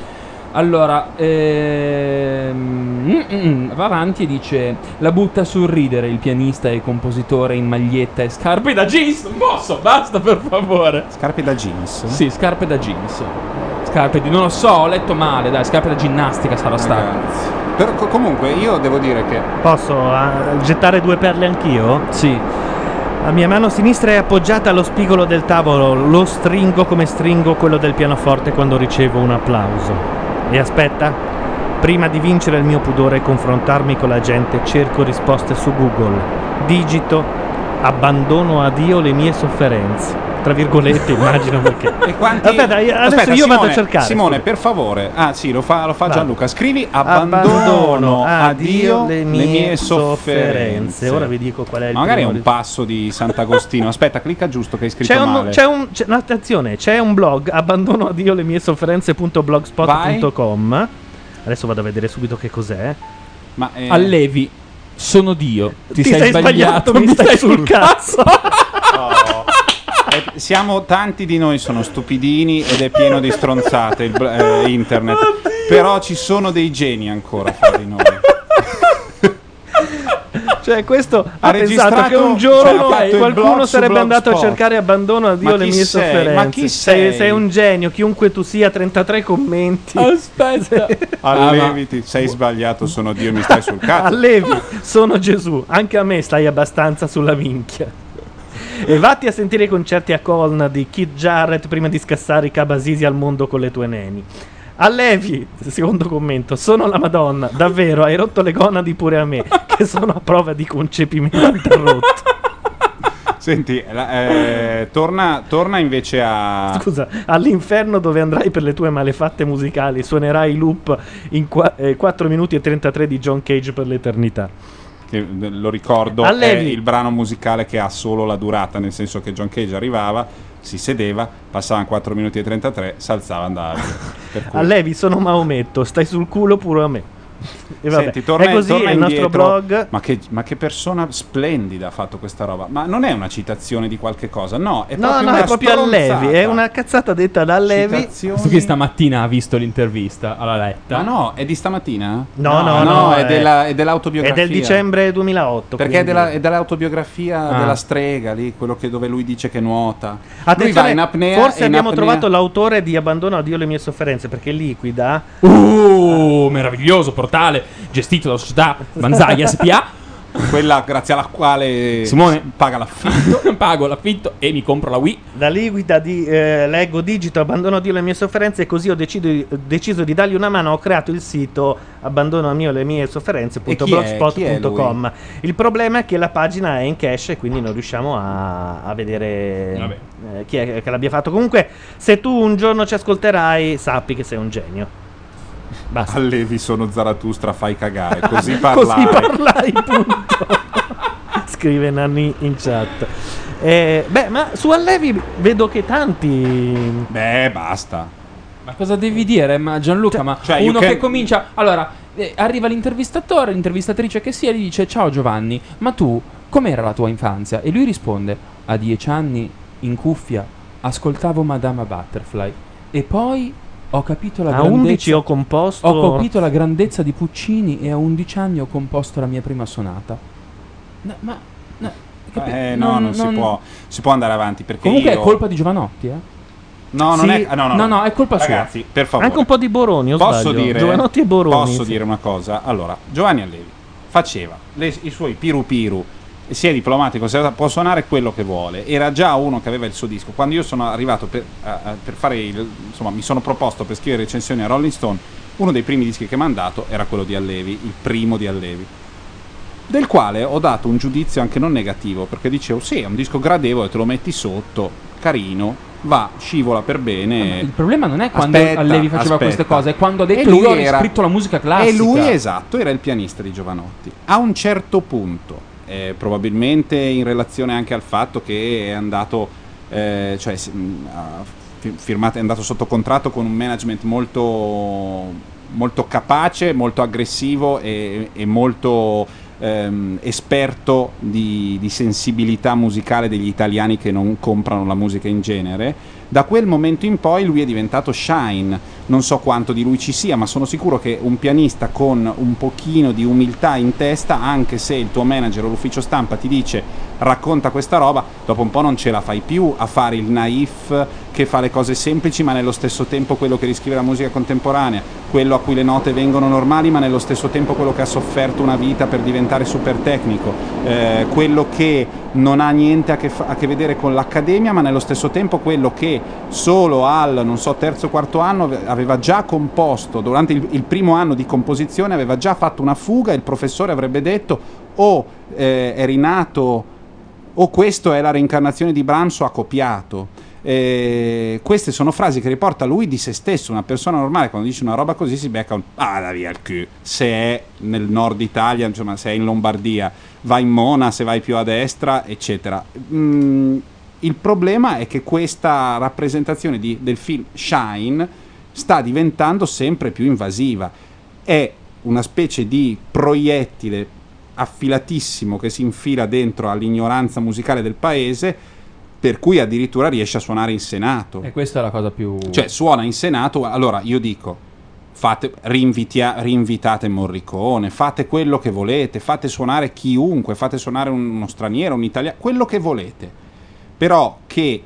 Allora, ehm, mm, mm, va avanti e dice: La butta sul ridere il pianista e compositore in maglietta e scarpe da jeans. Non posso, basta per favore. Scarpe da jeans? Sì, scarpe da jeans. Scarpe di. non lo so, ho letto male, dai, scarpe da ginnastica sarà stato. Per- co- comunque, io devo dire che. Posso ah, gettare due perle anch'io? Sì. La mia mano sinistra è appoggiata allo spigolo del tavolo, lo stringo come stringo quello del pianoforte quando ricevo un applauso. E aspetta, prima di vincere il mio pudore e confrontarmi con la gente, cerco risposte su Google. Digito, abbandono a Dio le mie sofferenze. Tra virgolette, immagino perché. Aspetta, io- adesso Aspetta, io vado Simone, a cercare. Simone, scusa. per favore. Ah, sì, lo fa, lo fa. Gianluca. Scrivi abbandono a Dio le mie sofferenze. Ora vi dico qual è il Ma Magari è un passo di Sant'Agostino. Aspetta, clicca giusto che hai scritto C'è un, male. c'è un c'è, no, attenzione, c'è un blog abbandono a Dio le mie sofferenze.blogspot.com. Adesso vado a vedere subito che cos'è. Ma eh, Allevi, sono Dio. Ti, Ti sei sbagliato, mi stai sul cazzo. eh, siamo tanti di noi sono stupidini ed è pieno di stronzate il eh, internet. Però ci sono dei geni ancora fra di noi. Cioè, questo ha, Ha pensato che un cioè, giorno il qualcuno sarebbe andato a Blogspot. cercare abbandono a Dio Ma le mie sei? sofferenze. Ma chi sei? sei? un genio, chiunque tu sia, 33 commenti. Aspetta. Alleviti, sei sbagliato, sono Dio, mi stai sul cazzo. Allevi, sono Gesù. Anche a me stai abbastanza sulla minchia. E vatti a sentire i concerti a Colna di Kid Jarrett prima di scassare i cabasisi al mondo con le tue neni. Allevi, secondo commento, sono la Madonna, davvero, hai rotto le gonadi pure a me, che sono a prova di concepimento interrotto. Senti, eh, torna, torna invece a. Scusa, all'inferno dove andrai per le tue malefatte musicali, suonerai i loop in 4 minuti e 33 di John Cage per l'eternità. Che eh, lo ricordo Allevi. è il brano musicale che ha solo la durata, nel senso che John Cage arrivava, si sedeva, passavano 4 minuti e 33, si alzava e andava via. Cui- Allevi sono Maometto, stai sul culo pure a me. E vabbè, Senti, torna, è così, torna il nostro blog. Ma che, ma che persona splendida ha fatto questa roba. Ma non è una citazione di qualche cosa, no, è No, proprio no, una è proprio. Allevi, è una cazzata detta da Allevi. Questo qui stamattina ha visto l'intervista alla letta. Ma no, è di stamattina? No, no, no, è, è- della- è dell'autobiografia. È del dicembre 2008. Perché è, della, è dell'autobiografia Ah. della strega lì, quello che, dove lui dice che nuota. lui va Attenzione, in apnea. forse in abbiamo apnea- trovato l'autore di Abbandono a Dio le mie sofferenze perché liquida. Uh, meraviglioso portale gestito dalla società Banzai SPA. Quella grazie alla quale Simone? paga l'affitto. pago l'affitto e mi compro la Wii. Da liquida di eh, leggo digito abbandono a Dio le mie sofferenze e così ho decido, deciso di dargli una mano ho creato il sito abbandono a mio le mie sofferenze.blogspot.com il problema è che la pagina è in cache e quindi non riusciamo a, a vedere eh, chi è che l'abbia fatto. Comunque se tu un giorno ci ascolterai sappi che sei un genio Basta. Allevi sono Zaratustra, fai cagare. Così parlai. Così parlai, punto. Scrive Nanni in chat. Eh, beh, ma su Allevi vedo che tanti. Beh, basta. Ma cosa devi dire? Ma Gianluca, ma cioè, uno can- che comincia. Allora, eh, arriva l'intervistatore, l'intervistatrice che sia, e gli dice: Ciao Giovanni, ma tu com'era la tua infanzia? E lui risponde: A dieci anni, in cuffia, ascoltavo Madama Butterfly. E poi ho capito la A grandezza. 11 ho composto. Ho capito la grandezza di Puccini e a 11 anni ho composto la mia prima sonata. No, ma. no, capi- Eh, no, non, si, può, si può andare avanti perché Comunque io- è colpa di Giovanotti, eh? No, non Sì. è, ah, no, no, No, no, è colpa sua. Ragazzi, per favore. Anche un po' di Boroni, o Posso sbaglio? dire, Giovanotti e Boroni. Posso sì. dire una cosa? Allora, Giovanni Allevi faceva le- i suoi piru piru, sia diplomatico, sia può suonare quello che vuole. Era già uno che aveva il suo disco. Quando io sono arrivato per, a- per fare il, insomma, mi sono proposto per scrivere recensioni a Rolling Stone, uno dei primi dischi che mi hanno dato era quello di Allevi, il primo di Allevi. Del quale ho dato un giudizio anche non negativo, perché dicevo, sì, è un disco gradevole, te lo metti sotto, carino, va, scivola per bene. Il problema non è quando Aspetta, Allevi faceva aspetta. queste cose, è quando ha detto lui io ho riscritto la musica classica. E lui, esatto, era il pianista di Giovanotti. A un certo punto, eh, probabilmente in relazione anche al fatto che è andato, eh, cioè, fi- firmato, è andato sotto contratto con un management molto, molto capace, molto aggressivo e, e molto ehm, esperto di, di sensibilità musicale degli italiani che non comprano la musica in genere. Da quel momento in poi lui è diventato Shine. Non so quanto di lui ci sia, ma sono sicuro che un pianista con un pochino di umiltà in testa, anche se il tuo manager o l'ufficio stampa ti dice racconta questa roba, dopo un po' non ce la fai più a fare il naif che fa le cose semplici, ma nello stesso tempo quello che riscrive la musica contemporanea, quello a cui le note vengono normali, ma nello stesso tempo quello che ha sofferto una vita per diventare super tecnico, eh, quello che non ha niente a che, fa- a che vedere con l'accademia, ma nello stesso tempo quello che solo al, non so, terzo o quarto anno aveva già composto, durante il, il primo anno di composizione aveva già fatto una fuga e il professore avrebbe detto o eh, è rinato o questo è la reincarnazione di Brahms o ha copiato. Eh, queste sono frasi che riporta lui di se stesso. Una persona normale quando dice una roba così si becca un ah da via il cul. Se è nel nord Italia, insomma, se è in Lombardia, va in Mona, se vai più a destra, eccetera. Mm, il problema è che questa rappresentazione di- del film Shine sta diventando sempre più invasiva. È una specie di proiettile affilatissimo che si infila dentro all'ignoranza musicale del paese, per cui addirittura riesce a suonare in Senato. E questa è la cosa più. Cioè, suona in Senato. Allora, io dico: fate, rinvitia- rinvitate Morricone, fate quello che volete, fate suonare chiunque, fate suonare un- uno straniero, un italiano, quello che volete. Però che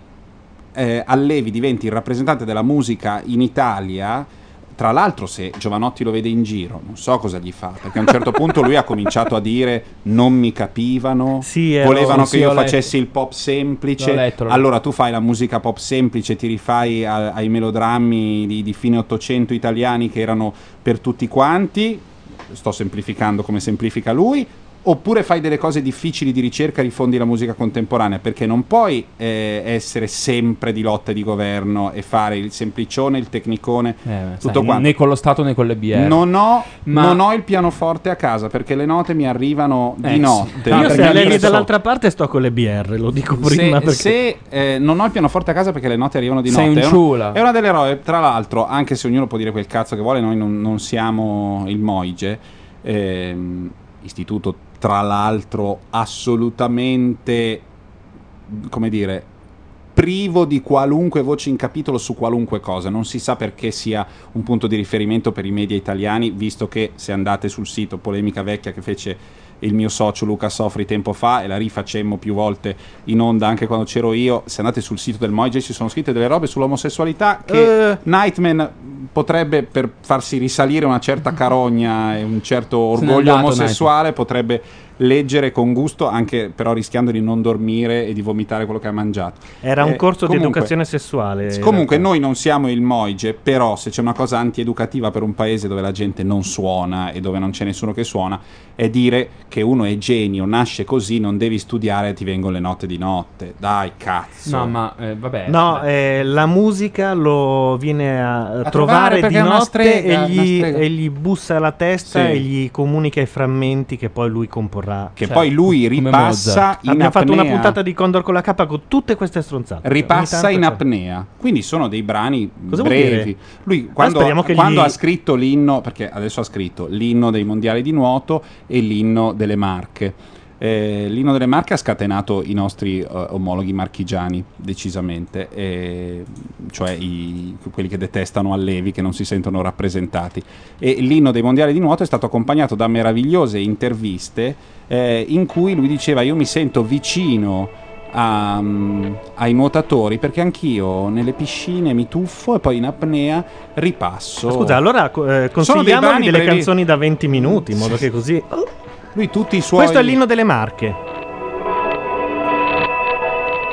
eh, Allevi diventi il rappresentante della musica in Italia. Tra l'altro, se Giovanotti lo vede in giro, non so cosa gli fa, perché a un certo punto lui ha cominciato a dire non mi capivano, Sì, eh, volevano lo- che sì, io letto. facessi il pop semplice, letto, allora tu fai la musica pop semplice, ti rifai a- ai melodrammi di, di fine Ottocento italiani che erano per tutti quanti, sto semplificando come semplifica lui, oppure fai delle cose difficili di ricerca e rifondi la musica contemporanea, perché non puoi eh, essere sempre di lotta di governo e fare il semplicione, il tecnicone, tutto Sai, quanto. né con lo Stato né con le BR. Non ho, Ma- non ho il pianoforte a casa perché le note mi arrivano Eh, di sì. notte. Io Perché se adesso- dall'altra parte sto con le BR, lo dico prima se, perché... se, eh, non ho il pianoforte a casa perché le note arrivano di Sei notte. un è, ciula. è una delle robe, tra l'altro, anche se ognuno può dire quel cazzo che vuole, noi non, non siamo il Moige, ehm, istituto tra l'altro assolutamente, come dire, privo di qualunque voce in capitolo su qualunque cosa. Non si sa perché sia un punto di riferimento per i media italiani, visto che se andate sul sito, polemica vecchia che fece il mio socio Luca Sofri tempo fa e la rifacemmo più volte in onda anche quando c'ero io, se andate sul sito del Moige ci sono scritte delle robe sull'omosessualità che Eh. Nightman potrebbe per farsi risalire una certa carogna e un certo orgoglio andato, omosessuale potrebbe leggere con gusto anche però rischiando di non dormire e di vomitare quello che ha mangiato. Era un Eh, corso di comunque- educazione sessuale. Comunque noi non siamo il Moige, però se c'è una cosa antieducativa per un paese dove la gente non suona e dove non c'è nessuno che suona, è dire che uno è genio, nasce così, non devi studiare, ti vengono le note di notte. Dai, cazzo. No, ma eh, vabbè. No, eh, la musica lo viene a, trovare trovare perché di notte strega, e, gli, e gli bussa alla testa Sì. e gli comunica i frammenti che poi lui comporrà. Che poi lui ripassa in Abbiamo fatto una apnea. puntata di Condor con la K con tutte queste stronzate. Ripassa Ogni in c'è. apnea, quindi sono dei brani Cosa brevi. Lui quando, quando gli- ha scritto l'inno, perché adesso ha scritto l'inno dei mondiali di nuoto e l'inno delle Marche. Eh, l'inno delle Marche ha scatenato i nostri eh, omologhi marchigiani, decisamente, e- cioè i- quelli che detestano Allevi, che non si sentono rappresentati. E l'inno dei mondiali di nuoto è stato accompagnato da meravigliose interviste eh, in cui lui diceva io mi sento vicino a- mm, ai nuotatori perché anch'io nelle piscine mi tuffo e poi in apnea ripasso. Scusa, allora eh, brani delle brevi- canzoni da 20 minuti in modo che così. Lui tutti i suoi Questo è l'inno delle Marche.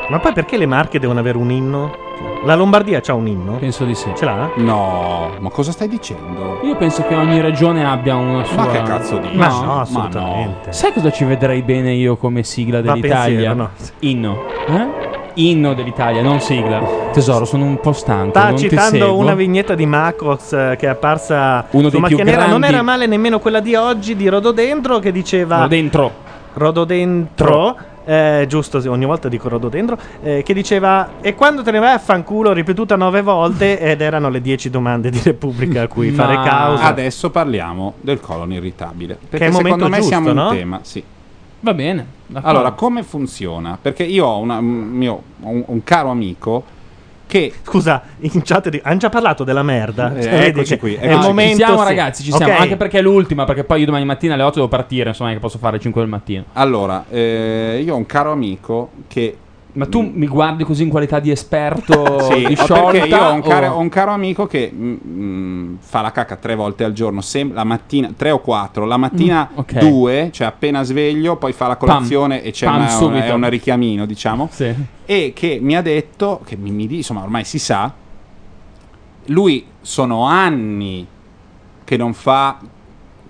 Ma poi perché le Marche devono avere un inno? La Lombardia c'ha un inno? Penso di sì. Ce l'ha? No, ma cosa stai dicendo? Io penso che ogni regione abbia una sua. Ma che cazzo dici? Ma no, Ma assolutamente. Sai cosa ci vedrei bene io come sigla dell'Italia? pensiero, no. Inno. Eh? Inno dell'Italia, non sigla. Tesoro, sono un po' stanco. Sta non ti citando seguo. una vignetta di Macrox eh, che è apparsa Uno su dei più Macchia Nera. Non grandi- era male nemmeno quella di oggi di Rododendro che diceva Rodentro. Rododendro eh, giusto, sì, ogni volta dico Rododendro eh, che diceva e quando te ne vai a fanculo ripetuta nove volte ed erano le dieci domande di Repubblica a cui fare causa. Adesso parliamo del colon irritabile. Perché è il momento secondo me giusto, siamo no? in tema, sì. Va bene. D'accordo. Allora, come funziona? Perché io ho, una- un mio- un- un caro amico che Scusa, in chat di- hanno già parlato della merda. Eh, Cioè, eccoci qui, È il eccoci momento. Ci siamo sì. ragazzi, ci siamo. Ok. Anche perché è l'ultima, perché poi io domani mattina alle 8 devo partire, insomma, che posso fare alle 5 del mattino. Allora, eh, io ho un caro amico che Ma tu mi guardi così in qualità di esperto Sì, di sciolta? perché io ho un, caro, ho un caro amico che mm, mm, fa la cacca tre volte al giorno, sem- la mattina, tre o quattro, la mattina Mm, ok. due, cioè appena sveglio, poi fa la colazione e c'è Pam, una, una, un richiamino, diciamo. Sì. E che mi ha detto, che mi, mi di- insomma ormai si sa, lui sono anni che non fa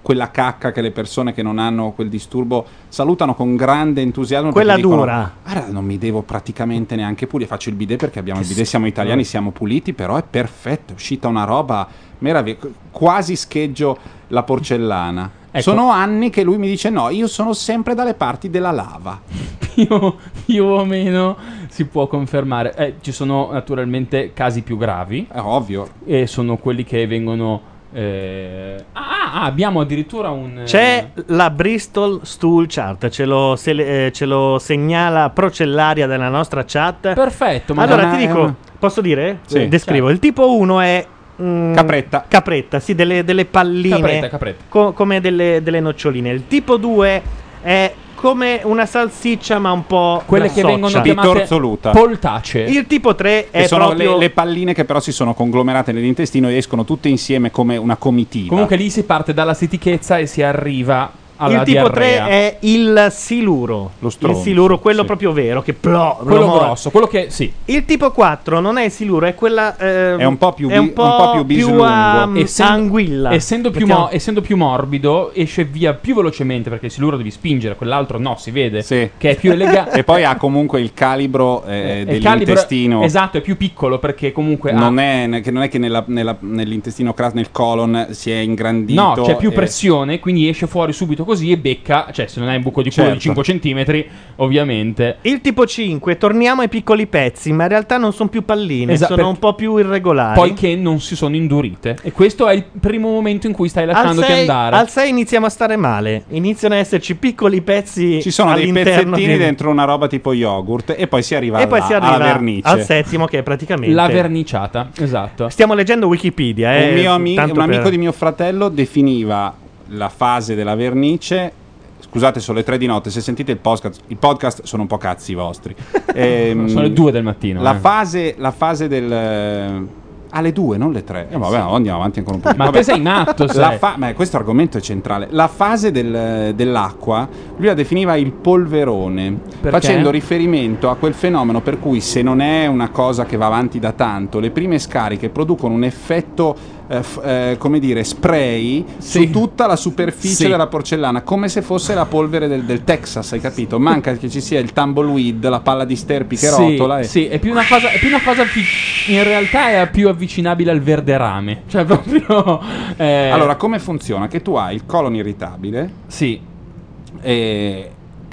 quella cacca che le persone che non hanno quel disturbo salutano con grande entusiasmo. Quella dura. Guarda, non mi devo praticamente neanche pulire, faccio il bidet perché abbiamo il bidet, siamo italiani, siamo puliti, però è perfetto, è uscita una roba meravigliosa, quasi scheggio la porcellana. Ecco. Sono anni che lui mi dice no, io sono sempre dalle parti della lava. più, più o meno si può confermare. Eh, ci sono naturalmente casi più gravi. È ovvio. E sono quelli che vengono. Eh, Ah, ah, abbiamo addirittura un. eh, C'è la Bristol Stool Chart, ce lo, sele- eh, ce lo segnala Procellaria della nostra chat. Perfetto, ma allora ti dico, una- posso dire? Sì. Eh, Descrivo. Il tipo 1 è. mm, Capretta. Capretta, sì, delle, delle palline. Capretta, capretta. co- come delle, delle noccioline. Il tipo 2 è come una salsiccia, ma un po'. Quelle che vengono chiamate poltacee. Il tipo 3 è sono proprio. le, le palline che però si sono conglomerate nell'intestino e escono tutte insieme come una comitiva. Comunque lì si parte dalla stitichezza e si arriva alla il tipo 3 diarrea. è il siluro. Lo il stronzo, siluro, quello proprio vero, che plo, Quello lo grosso, quello che sì. Il tipo 4 non è il siluro, è quella. ehm, È un po' più è un bi- po', un po' più bislungo. a- Essendo- anguilla. Essendo più, mo- essendo più morbido, esce via più velocemente perché il siluro devi spingere, quell'altro no, si vede. Che è più elegante. e poi ha comunque il calibro eh, il calibro- dell'intestino. esatto, è più piccolo perché comunque ha- Non è, che non è che nella- nella- nell'intestino crasso, nel colon, si è ingrandito. No, c'è più e- pressione, quindi esce fuori subito così e becca, cioè se non hai un buco di culo Certo. di 5 cm, ovviamente. Il tipo 5, torniamo ai piccoli pezzi, ma in realtà non sono più palline, Esatto, sono per- un po' più irregolari. Poiché non si sono indurite. E questo è il primo momento in cui stai al lasciandoti 6, andare. al 6 iniziamo a stare male. Iniziano ad esserci piccoli pezzi Ci sono dei all'interno pezzettini di- dentro una roba tipo yogurt e poi si arriva, E poi alla, si arriva alla vernice. al settimo che è praticamente La verniciata, esatto. Stiamo leggendo Wikipedia, eh, un mio ami- tanto un amico per- di mio fratello definiva la fase della vernice. Scusate, sono le tre di notte. Se sentite il podcast, il podcast sono un po' cazzi vostri. Ehm, Sono le due del mattino, La, eh. fase, la fase del. eh, Alle due, non le tre. Eh, vabbè, andiamo avanti ancora un po'. Ma Vabbè. te sei matto, sei. Fa- ma questo argomento è centrale. La fase del- dell'acqua, lui la definiva il polverone, facendo riferimento a quel fenomeno per cui se non è una cosa che va avanti da tanto, le prime scariche producono un effetto, eh, f- eh, come dire, spray su tutta la superficie Sì. della porcellana, come se fosse la polvere del, del Texas, hai capito? Manca che ci sia il tumbleweed, la palla di sterpi che sì, rotola. E... Sì, è più una cosa. È più una cosa fi- in realtà è più avvicinabile al verde rame. Cioè, proprio. eh, Allora, come funziona? Che tu hai il colon irritabile. Sì.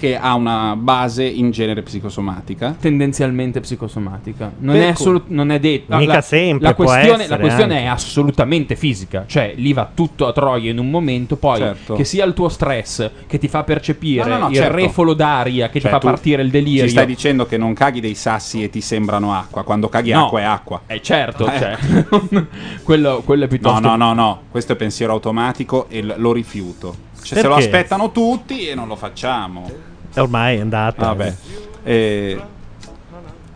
Che ha una base in genere psicosomatica. Tendenzialmente psicosomatica. Non, è, assolut- non è detto. Mica la, sempre, La questione, essere la questione anche. è assolutamente fisica. Cioè, lì va tutto a troia in un momento. Poi, Certo. che sia il tuo stress che ti fa percepire No, no, no, il certo. refolo d'aria che Cioè, ti fa partire il delirio. Ci stai dicendo che non caghi dei sassi e ti sembrano acqua. Quando caghi No. acqua è acqua. Eh, certo, Eh. cioè, quello, quello è piuttosto. No, no, no, no. Questo è pensiero automatico e l- lo rifiuto. Cioè, se lo aspettano tutti e non lo facciamo. Ormai è andata. Vabbè. Eh,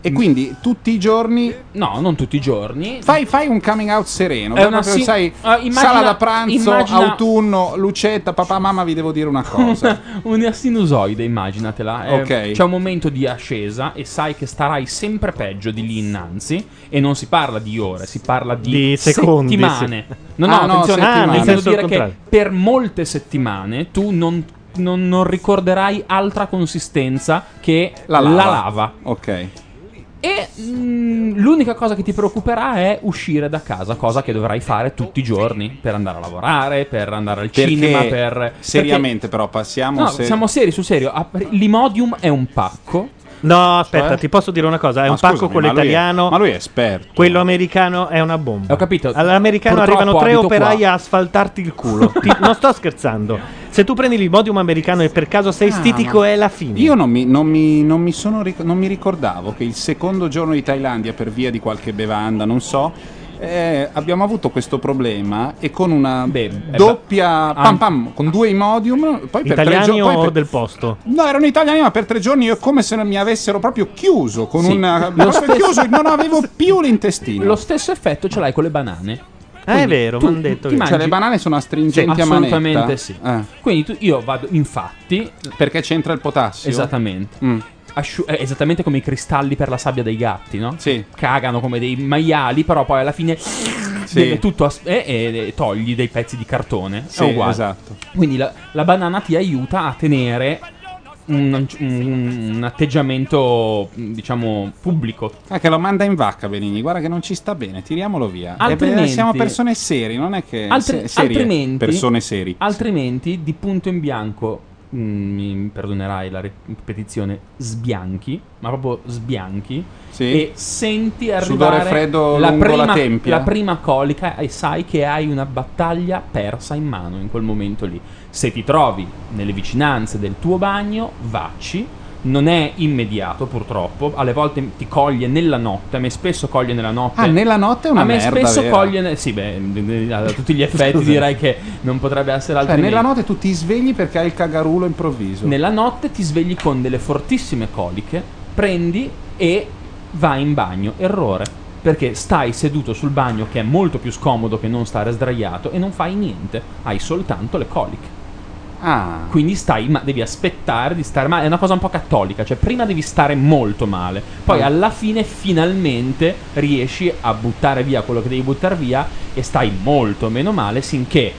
e quindi tutti i giorni. No, non tutti i giorni. Fai, fai un coming out sereno. È una proprio, si- sai, Ah, immagina- sala da pranzo, immagina- autunno, lucetta, papà, mamma, vi devo dire una cosa. Una sinusoide, immaginatela. Eh, Ok. C'è un momento di ascesa e sai che starai sempre peggio di lì innanzi. E non si parla di ore, si parla di, Di secondi, settimane. sì. No, no, Ah, no, attenzione, settimane. intendo Nel senso dire al che contrario. per molte settimane tu non, non- non ricorderai altra consistenza che La lava. lava. Ok. E mm, l'unica cosa che ti preoccuperà è uscire da casa, cosa che dovrai fare tutti i giorni per andare a lavorare, per andare al Perché, cinema, per... seriamente, però, passiamo. No, se- siamo seri sul serio. L'Imodium è un pacco. No, aspetta, Cioè? ti posso dire una cosa: è Ma un pacco quello ma lui è- italiano. ma lui è esperto. Quello americano è una bomba. Ho capito. All'americano arrivano tre operai qua. a asfaltarti il culo. Ti- non sto scherzando. Se tu prendi l'imodium americano e per caso sei Ah, stitico, è la fine. Io non mi, non mi- non mi sono non mi ricordavo che il secondo giorno di Thailandia, per via di qualche bevanda, non so, eh, abbiamo avuto questo problema e con una doppia pam pam, con due Imodium, poi per tre giorni. o poi per- del posto? No, erano italiani, ma per tre giorni io come se non mi avessero proprio chiuso con Sì. una. Lo stesso- chiuso, non avevo più l'intestino. Lo stesso effetto ce l'hai con le banane. Ah, è vero, tu m'han detto che- mangi- Cioè, le banane sono astringenti Sì, a manetta. assolutamente sì. Eh. Quindi tu- io vado, infatti, Perché c'entra il potassio? Esattamente. Mm. Asciu- è esattamente come i cristalli per la sabbia dei gatti, no? Sì. Cagano come dei maiali, però poi alla fine viene tutto as- e, e- e togli dei pezzi di cartone. Sì, è uguale. esatto. Quindi la, la banana ti aiuta a tenere un, un- un atteggiamento, diciamo, pubblico. Ah, che lo manda in vacca Benigni, guarda che non ci sta bene, tiriamolo via. Eh, Altrimenti- beh, siamo persone serie, non è che Altri- se- serie, altrimenti, persone seri. altrimenti, di punto in bianco, mi perdonerai la ripetizione, sbianchi, ma proprio sbianchi, e senti arrivare freddo la, la prima, tempia. la prima colica e sai che hai una battaglia persa in mano in quel momento lì. Se ti trovi nelle vicinanze del tuo bagno, vacci. Non è immediato, purtroppo. Alle volte ti coglie nella notte. A me spesso coglie nella notte. Ah, nella notte è una A me merda, spesso vera. coglie. ne- Sì, beh, a tutti gli effetti direi che non potrebbe essere Cioè, altrimenti. nella notte tu ti svegli perché hai il cagarulo improvviso. Nella notte ti svegli con delle fortissime coliche, prendi e vai in bagno. Errore. Perché stai seduto sul bagno che è molto più scomodo che non stare sdraiato e non fai niente. Hai soltanto le coliche. Ah. Quindi stai, ma devi aspettare di stare male. È una cosa un po' cattolica, cioè prima devi stare molto male, poi Ah. alla fine finalmente riesci a buttare via quello che devi buttare via e stai molto meno male sinché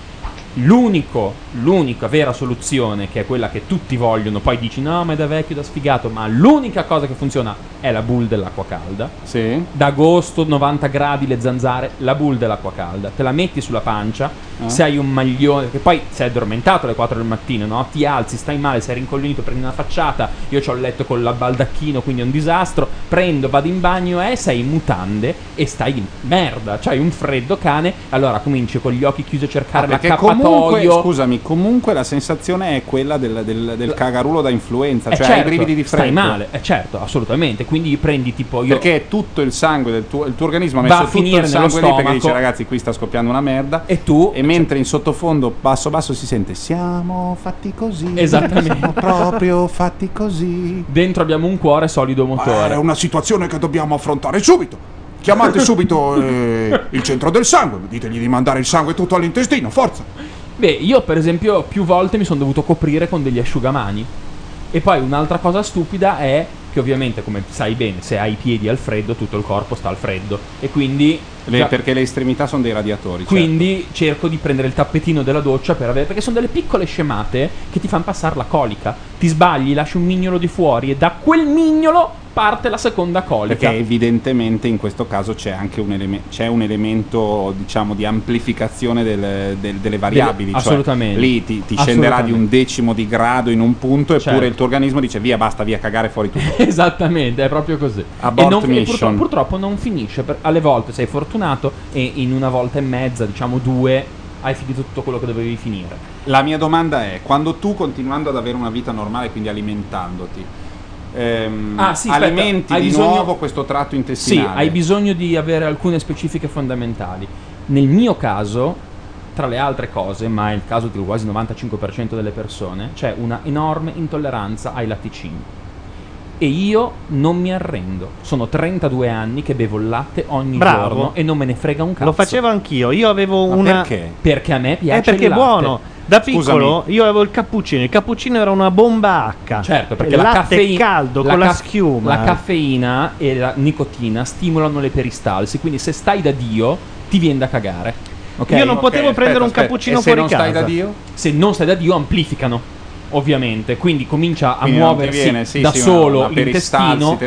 l'unico, l'unica vera soluzione che è quella che tutti vogliono, poi dici no ma è da vecchio, da sfigato, ma l'unica cosa che funziona è la boule dell'acqua calda. Sì. D'agosto 90 gradi le zanzare, la boule dell'acqua calda, te la metti sulla pancia, Ah. se hai un maglione, che poi sei addormentato alle 4 del mattino, no? Ti alzi, stai male, sei rincoglionito, prendi una facciata, io ho il letto con la baldacchino, quindi è un disastro, prendo, vado in bagno e sei in mutande e stai di merda, c'hai un freddo cane, allora cominci con gli occhi chiusi a cercare Ah, l'accappatoio. comunque, scusami, comunque la sensazione è quella del, del, del cagarulo da influenza, Eh cioè certo, hai i brividi di freddo. stai male, eh certo, assolutamente, quindi prendi tipo io Perché tutto il sangue del tuo, il tuo organismo ha messo tutto il sangue lì perché dice ragazzi qui sta scoppiando una merda e tu e mentre in sottofondo basso basso si sente siamo fatti così Esattamente. siamo proprio fatti così Dentro abbiamo un cuore solido motore. È una situazione che dobbiamo affrontare subito. Chiamate subito eh, il centro del sangue, ditegli di mandare il sangue tutto all'intestino, forza. Beh, io per esempio più volte mi sono dovuto coprire con degli asciugamani. E poi un'altra cosa stupida è che ovviamente, come sai bene, se hai i piedi al freddo, tutto il corpo sta al freddo. E quindi... Le- perché le estremità sono dei radiatori certo. Quindi cerco di prendere il tappetino della doccia per avere. Perché sono delle piccole scemate che ti fanno passare la colica. Ti sbagli, lasci un mignolo di fuori e da quel mignolo parte la seconda colica. perché evidentemente in questo caso c'è anche un, eleme- c'è un elemento diciamo di amplificazione del- del- delle variabili Delle- cioè, assolutamente. lì ti, ti scenderà di un Assolutamente. decimo di grado in un punto eppure Certo. il tuo organismo dice via basta via cagare fuori tutto Esattamente, è proprio così. Abort e non, e purtroppo, purtroppo non finisce. per- alle volte sei fortunato e in una volta e mezza, diciamo due, hai finito tutto quello che dovevi finire. La mia domanda è, quando tu continuando ad avere una vita normale, quindi alimentandoti, ehm, Ah, sì, aspetta, alimenti hai di bisogno- nuovo questo tratto Sì, intestinale? hai bisogno di avere alcune specifiche fondamentali. Nel mio caso, tra le altre cose, ma è il caso del quasi 95% delle persone, c'è una enorme intolleranza ai latticini. E io non mi arrendo. Sono 32 anni che bevo il latte ogni Bravo. giorno e non me ne frega un cazzo. Lo facevo anch'io. Io avevo Ma una. perché? Perché a me piace Eh, perché il è latte. buono. Da piccolo Scusami. io avevo il cappuccino. Il cappuccino era una bomba H. Certo, perché il la latte caffeina caldo con la schiuma. La caffeina e la nicotina stimolano le peristalsi, quindi se stai da Dio ti viene da cagare. Ok? Io non potevo prendere un cappuccino fuori casa. Se non stai da Dio amplificano. Ovviamente, quindi comincia a Quindi muoversi viene, sì, da sì, solo una l'intestino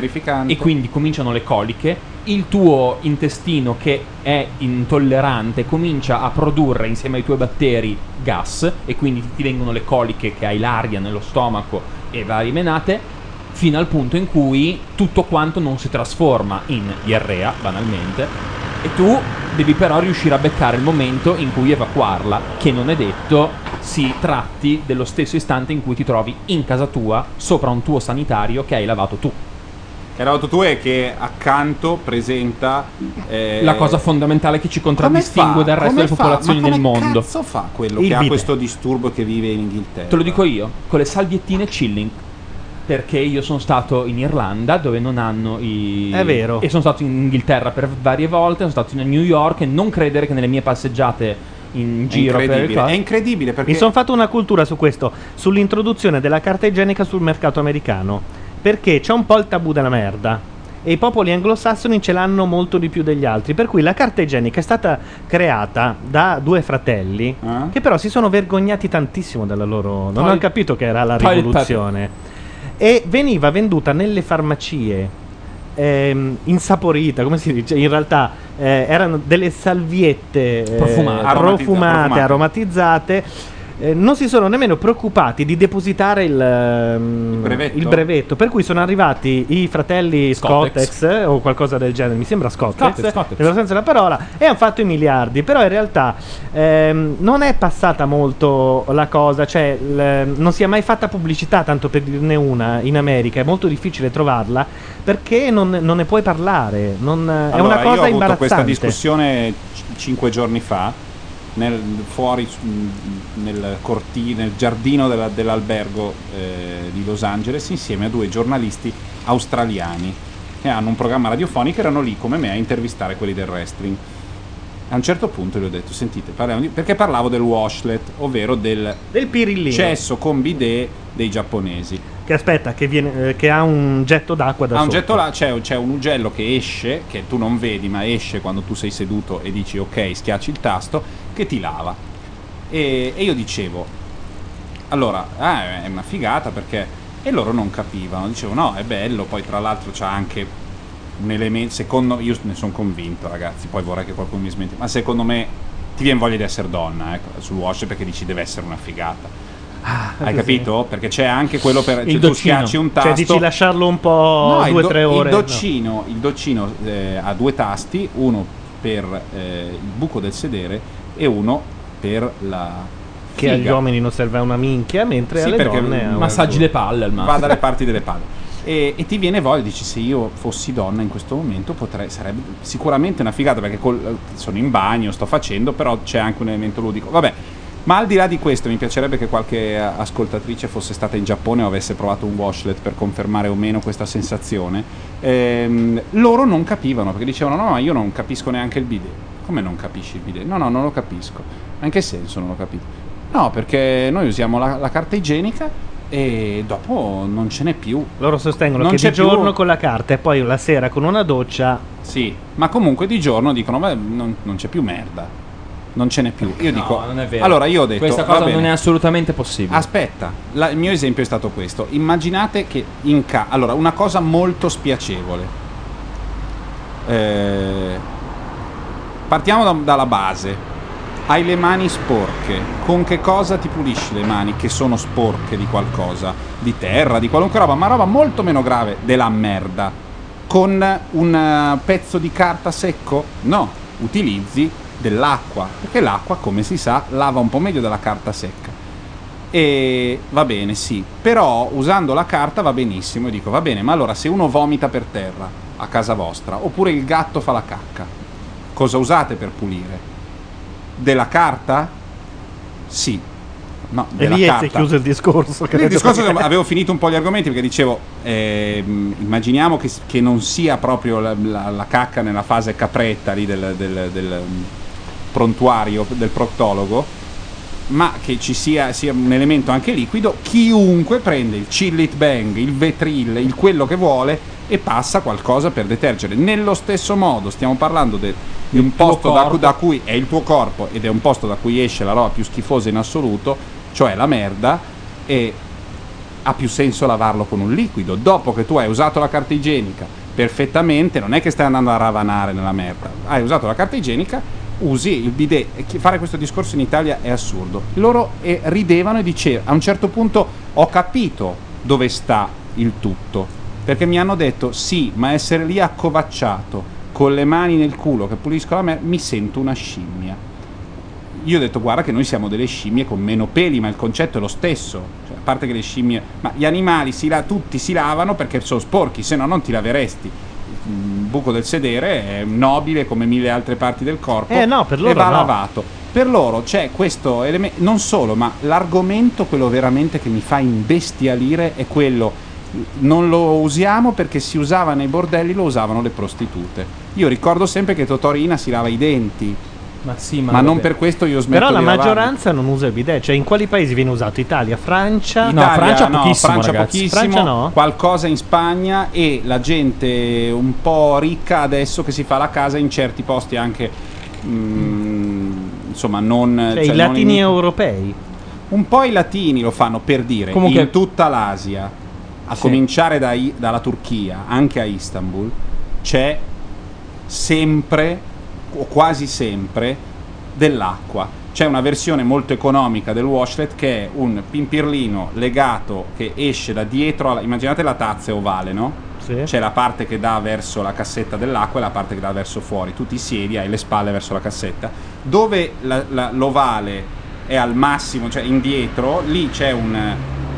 e quindi cominciano le coliche. Il tuo intestino che è intollerante comincia a produrre insieme ai tuoi batteri gas e quindi ti vengono le coliche che hai l'aria nello stomaco e varie menate fino al punto in cui tutto quanto non si trasforma in diarrea, banalmente, e tu devi però riuscire a beccare il momento in cui evacuarla, che non è detto si tratti dello stesso istante in cui ti trovi in casa tua, sopra un tuo sanitario che hai lavato tu. Che hai lavato tu e che accanto presenta eh, La cosa fondamentale che ci contraddistingue dal resto delle fa? popolazioni Ma nel mondo. cazzo fa quello Il che ha questo disturbo che vive in Inghilterra? Te lo dico io, con le salviettine chilling. Perché io sono stato in Irlanda dove non hanno i. È vero. E sono stato in Inghilterra per varie volte, sono stato in New York e non credere che nelle mie passeggiate in giro per il incredibile, qua- è incredibile perché Mi sono fatto una cultura su questo, sull'introduzione della carta igienica sul mercato americano. Perché c'è un po' il tabù della merda. E i popoli anglosassoni ce l'hanno molto di più degli altri. Per cui la carta igienica è stata creata da due fratelli che però si sono vergognati tantissimo della loro. Non Toilet- hanno capito che era la rivoluzione. E veniva venduta nelle farmacie ehm, insaporita, come si dice? In realtà eh, erano delle salviette eh, Profumate. Aromatizzate. aromatizzate. Eh, non si sono nemmeno preoccupati di depositare il, ehm, brevetto? il brevetto, per cui sono arrivati i fratelli Scottex. Scottex eh, o qualcosa del genere, mi sembra Scottex, Scottex, nel senso della parola, e hanno fatto i miliardi. Però in realtà ehm, non è passata molto la cosa, cioè l- non si è mai fatta pubblicità, tanto per dirne una, in America, è molto difficile trovarla perché non, non ne puoi parlare, non- è Allora, una cosa io ho avuto imbarazzante. questa discussione c- cinque giorni fa nel, fuori mh, nel cortile, nel giardino della- dell'albergo eh, di Los Angeles insieme a due giornalisti australiani che hanno un programma radiofonico e erano lì come me a intervistare quelli del wrestling. A un certo punto gli ho detto, sentite, parliamo di... perché parlavo del washlet, ovvero del, Del pirillino. cesso con bidet dei giapponesi. Che aspetta, che, viene, eh, che ha un getto d'acqua da Ha un sotto. getto là, c'è, c'è un ugello che esce, che tu non vedi, ma esce quando tu sei seduto e dici ok, schiacci il tasto, che ti lava. E, e io dicevo, allora, ah, è una figata perché... E loro non capivano, dicevo no, è bello, poi tra l'altro c'ha anche un elemento, secondo io ne sono convinto ragazzi, poi vorrei che qualcuno mi smenti, ma secondo me ti viene voglia di essere donna ecco, sul wash perché dici deve essere una figata. Hai così. capito? Perché c'è anche quello per Il cioè, tu schiacci un tasto. Cioè dici lasciarlo un po' No, due o tre ore. Il doccino, il doccino, eh, ha due tasti, uno per eh, il buco del sedere e uno per la Che agli uomini non serve a una minchia, mentre Sì, alle perché donne... Massaggi le palle al massimo. Va dalle parti delle palle. E, e ti viene voglia, dici se io fossi donna in questo momento potrei, sarebbe sicuramente una figata perché col- sono in bagno, sto facendo, però c'è anche un elemento ludico. Vabbè, ma al di là di questo mi piacerebbe che qualche a- ascoltatrice fosse stata in Giappone o avesse provato un washlet per confermare o meno questa sensazione. Ehm, loro non capivano perché dicevano no, ma io non capisco neanche il bidet. Come non capisci il bidet? No, no, non lo capisco. Ma in che senso non lo capito? No, perché noi usiamo la, la carta igienica e dopo non ce n'è più. Loro sostengono Non che c'è di giorno più. con la carta e poi la sera con una doccia... Sì, ma comunque di giorno dicono, "Beh, non, non c'è più merda. Non ce n'è più. Io No, dico, non è vero. allora io ho detto, Questa cosa non è assolutamente possibile. Aspetta, la- il mio esempio è stato questo. Immaginate che in ca- allora, una cosa molto spiacevole. Eh, partiamo da- dalla base. Hai le mani sporche. Con che cosa ti pulisci le mani che sono sporche di qualcosa? Di terra, di qualunque roba, ma roba molto meno grave della merda. Con un eh, pezzo di carta secco? No, utilizzi dell'acqua, perché l'acqua, come si sa, lava un po' meglio della carta secca. E va bene, sì, però usando la carta va benissimo. E dico, va bene, ma allora se uno vomita per terra a casa vostra, oppure il gatto fa la cacca, cosa usate per pulire? Della carta? Sì. No, E lì si è carta. chiuso il discorso. Il discorso perché- avevo finito un po' gli argomenti perché dicevo, ehm, immaginiamo che, che non sia proprio la, la- la cacca nella fase capretta lì del, del- del, prontuario del proctologo, ma che ci sia, sia un elemento anche liquido, chiunque prende il Chillit Bang, il Vetril, il quello che vuole e passa qualcosa per detergere. Nello stesso modo stiamo parlando de- di un posto da, da cui è il tuo corpo ed è un posto da cui esce la roba più schifosa in assoluto, cioè la merda, e ha più senso lavarlo con un liquido. Dopo che tu hai usato la carta igienica perfettamente, non è che stai andando a ravanare nella merda. Hai usato la carta igienica, usi il bidet. Fare questo discorso in Italia è assurdo. Loro eh, ridevano e dicevano, a un certo punto ho capito dove sta il tutto. Perché mi hanno detto, sì, ma essere lì accovacciato con le mani nel culo che pulisco la merda, mi sento una scimmia io ho detto guarda che noi siamo delle scimmie con meno peli, ma il concetto è lo stesso. Cioè, a parte che le scimmie, ma gli animali si la- tutti si lavano perché sono sporchi, se no non ti laveresti. Buco del sedere è nobile come mille altre parti del corpo Eh, no, per e loro va no. lavato. Per loro c'è questo elemento, non solo, ma l'argomento, quello veramente che mi fa imbestialire è quello non lo usiamo perché si usava nei bordelli, lo usavano le prostitute. Io ricordo sempre che Totorina si lava i denti. Ma sì, ma, ma non per questo io smetto Però la maggioranza non usa il bidet. Cioè, in quali paesi viene usato? Italia, Francia? Italia, Francia no, pochissimo, Francia ragazzi. pochissimo, Francia no? qualcosa in Spagna e la gente un po' ricca adesso che si fa la casa in certi posti anche mm, insomma non Cioè, cioè, i latini in- europei. un po' i latini lo fanno per dire Comunque- in tutta l'Asia a Sì. cominciare dai- dalla Turchia anche a Istanbul c'è sempre o quasi sempre dell'acqua. C'è una versione molto economica del washlet che è un pimpirlino legato che esce da dietro alla, immaginate la tazza è ovale no? c'è la parte che dà verso la cassetta dell'acqua e la parte che dà verso fuori. Tu ti siedi hai le spalle verso la cassetta. Dove la- la- l'ovale è al massimo, cioè indietro, lì c'è un,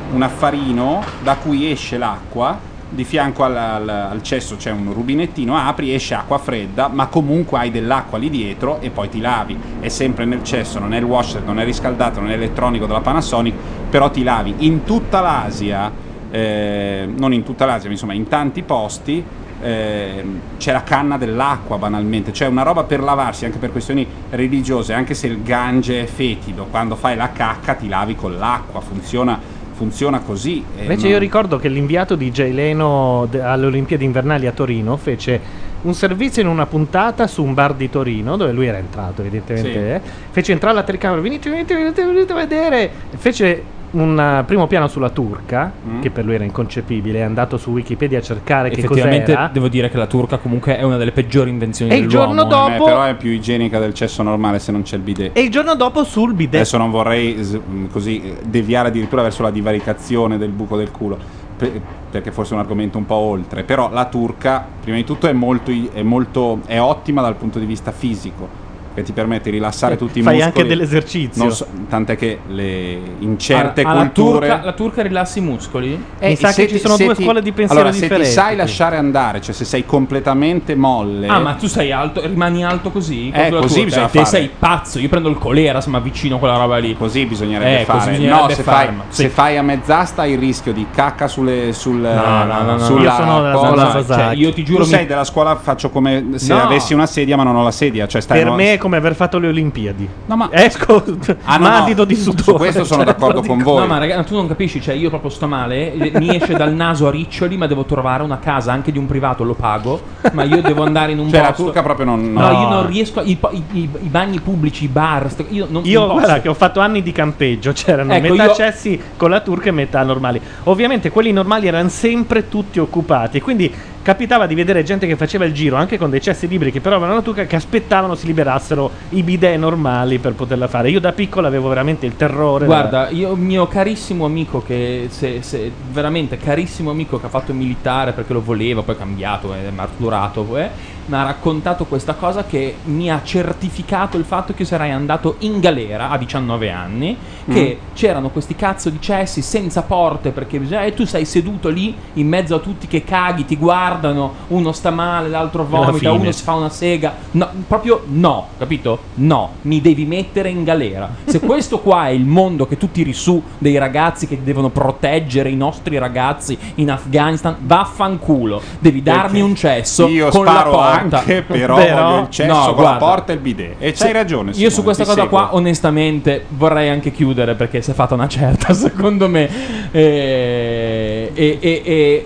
un affarino da cui esce l'acqua, di fianco al, al- al cesso c'è un rubinettino, apri, esce acqua fredda, ma comunque hai dell'acqua lì dietro e poi ti lavi. È sempre nel cesso, non è il washer, non è riscaldato, non è elettronico della Panasonic, però ti lavi. In tutta l'Asia, eh, non in tutta l'Asia, ma insomma in tanti posti, ehm, c'è la canna dell'acqua banalmente, cioè una roba per lavarsi anche per questioni religiose, anche se il gange è fetido, quando fai la cacca ti lavi con l'acqua, funziona, funziona così. e Invece io ricordo che l'inviato di Jay Leno de- alle Olimpiadi invernali a Torino fece un servizio in una puntata su un bar di Torino dove lui era entrato evidentemente Sì. eh. fece entrare la telecamera venite venite venite, venite a vedere fece un uh, primo piano sulla turca Mm. che per lui era inconcepibile è andato su Wikipedia a cercare che Effettivamente cos'era devo dire che la turca comunque è una delle peggiori invenzioni E il dell'uomo. giorno dopo- Eh, però è più igienica del cesso normale se non c'è il bidet. e il giorno dopo sul bidet Adesso non vorrei mh, così eh, deviare addirittura verso la divaricazione del buco del culo, pe- perché forse è un argomento un po' oltre. Però la turca, prima di tutto, è molto, è molto è ottima dal punto di vista fisico. Che ti permette di rilassare Eh, tutti i fai muscoli. anche dell'esercizio. Non so- tant'è che le, in certe Ah, la culture. turca, la turca rilassa i muscoli? Eh, Mi sa se che ci ti- sono se due ti- scuole di pensiero allora, se differenti. ti sai lasciare andare, cioè se sei completamente molle. Ah, ma tu sei alto, rimani alto così? Eh, così turca? bisogna Eh, te fare. sei pazzo, io prendo il colera se mi avvicino a quella roba lì. Così bisognerebbe eh, fare. Così bisognerebbe no, se fai, ma- se fai a mezz'asta hai il rischio di cacca sulle, sul, No, no, no, no, sulla io sono della cosa. scuola. Cioè, io ti giuro Tu mi- sei della scuola, faccio come se No. avessi una sedia ma non ho la sedia. Cioè stai per no- me è come aver fatto le Olimpiadi no, ma... esco Ah, no, no. di Su sudore questo sono cioè, d'accordo con voi. No, ma ragazzi, tu non capisci, cioè io proprio sto male, mi esce dal naso a riccioli, ma devo trovare una casa anche di un privato, lo pago, ma io devo andare in un Cioè, la posto. turca proprio non- No, no. io non riesco. I, i- i- i bagni pubblici, i bar, st- io non, Io non guarda che ho fatto anni di campeggio, c'erano Ecco, metà io- cessi con la turca e metà normali. Ovviamente quelli normali erano sempre tutti occupati, quindi capitava di vedere gente che faceva il giro anche con dei cessi liberi che però avevano la turca che aspettavano si liberassero i bidet normali per poterla fare. Io da piccolo avevo veramente il terrore. Guarda, io mio carissimo amico che se, se- veramente carissimo amico che ha fatto il militare perché lo voleva, poi è cambiato, è maturato, eh, mi ha raccontato questa cosa che mi ha certificato il fatto che io sarei andato in galera a 19 anni, che c'erano questi cazzo di cessi senza porte perché bisogna- e tu sei seduto lì in mezzo a tutti che caghi, ti guardano, uno sta male, l'altro vomita, uno si fa una sega. No, proprio no, capito? No, mi devi mettere in galera. Se questo qua è il mondo che tu tiri su dei ragazzi che devono proteggere i nostri ragazzi in Afghanistan, vaffanculo. Devi darmi un cesso Io con la porta. Anche, però voglio il cesso No, con guarda. la porta e il bidet. E c'hai ragione. Io Simone, su questa cosa seguo. qua, onestamente, vorrei anche chiudere perché si è fatta una certa, secondo me. E, e-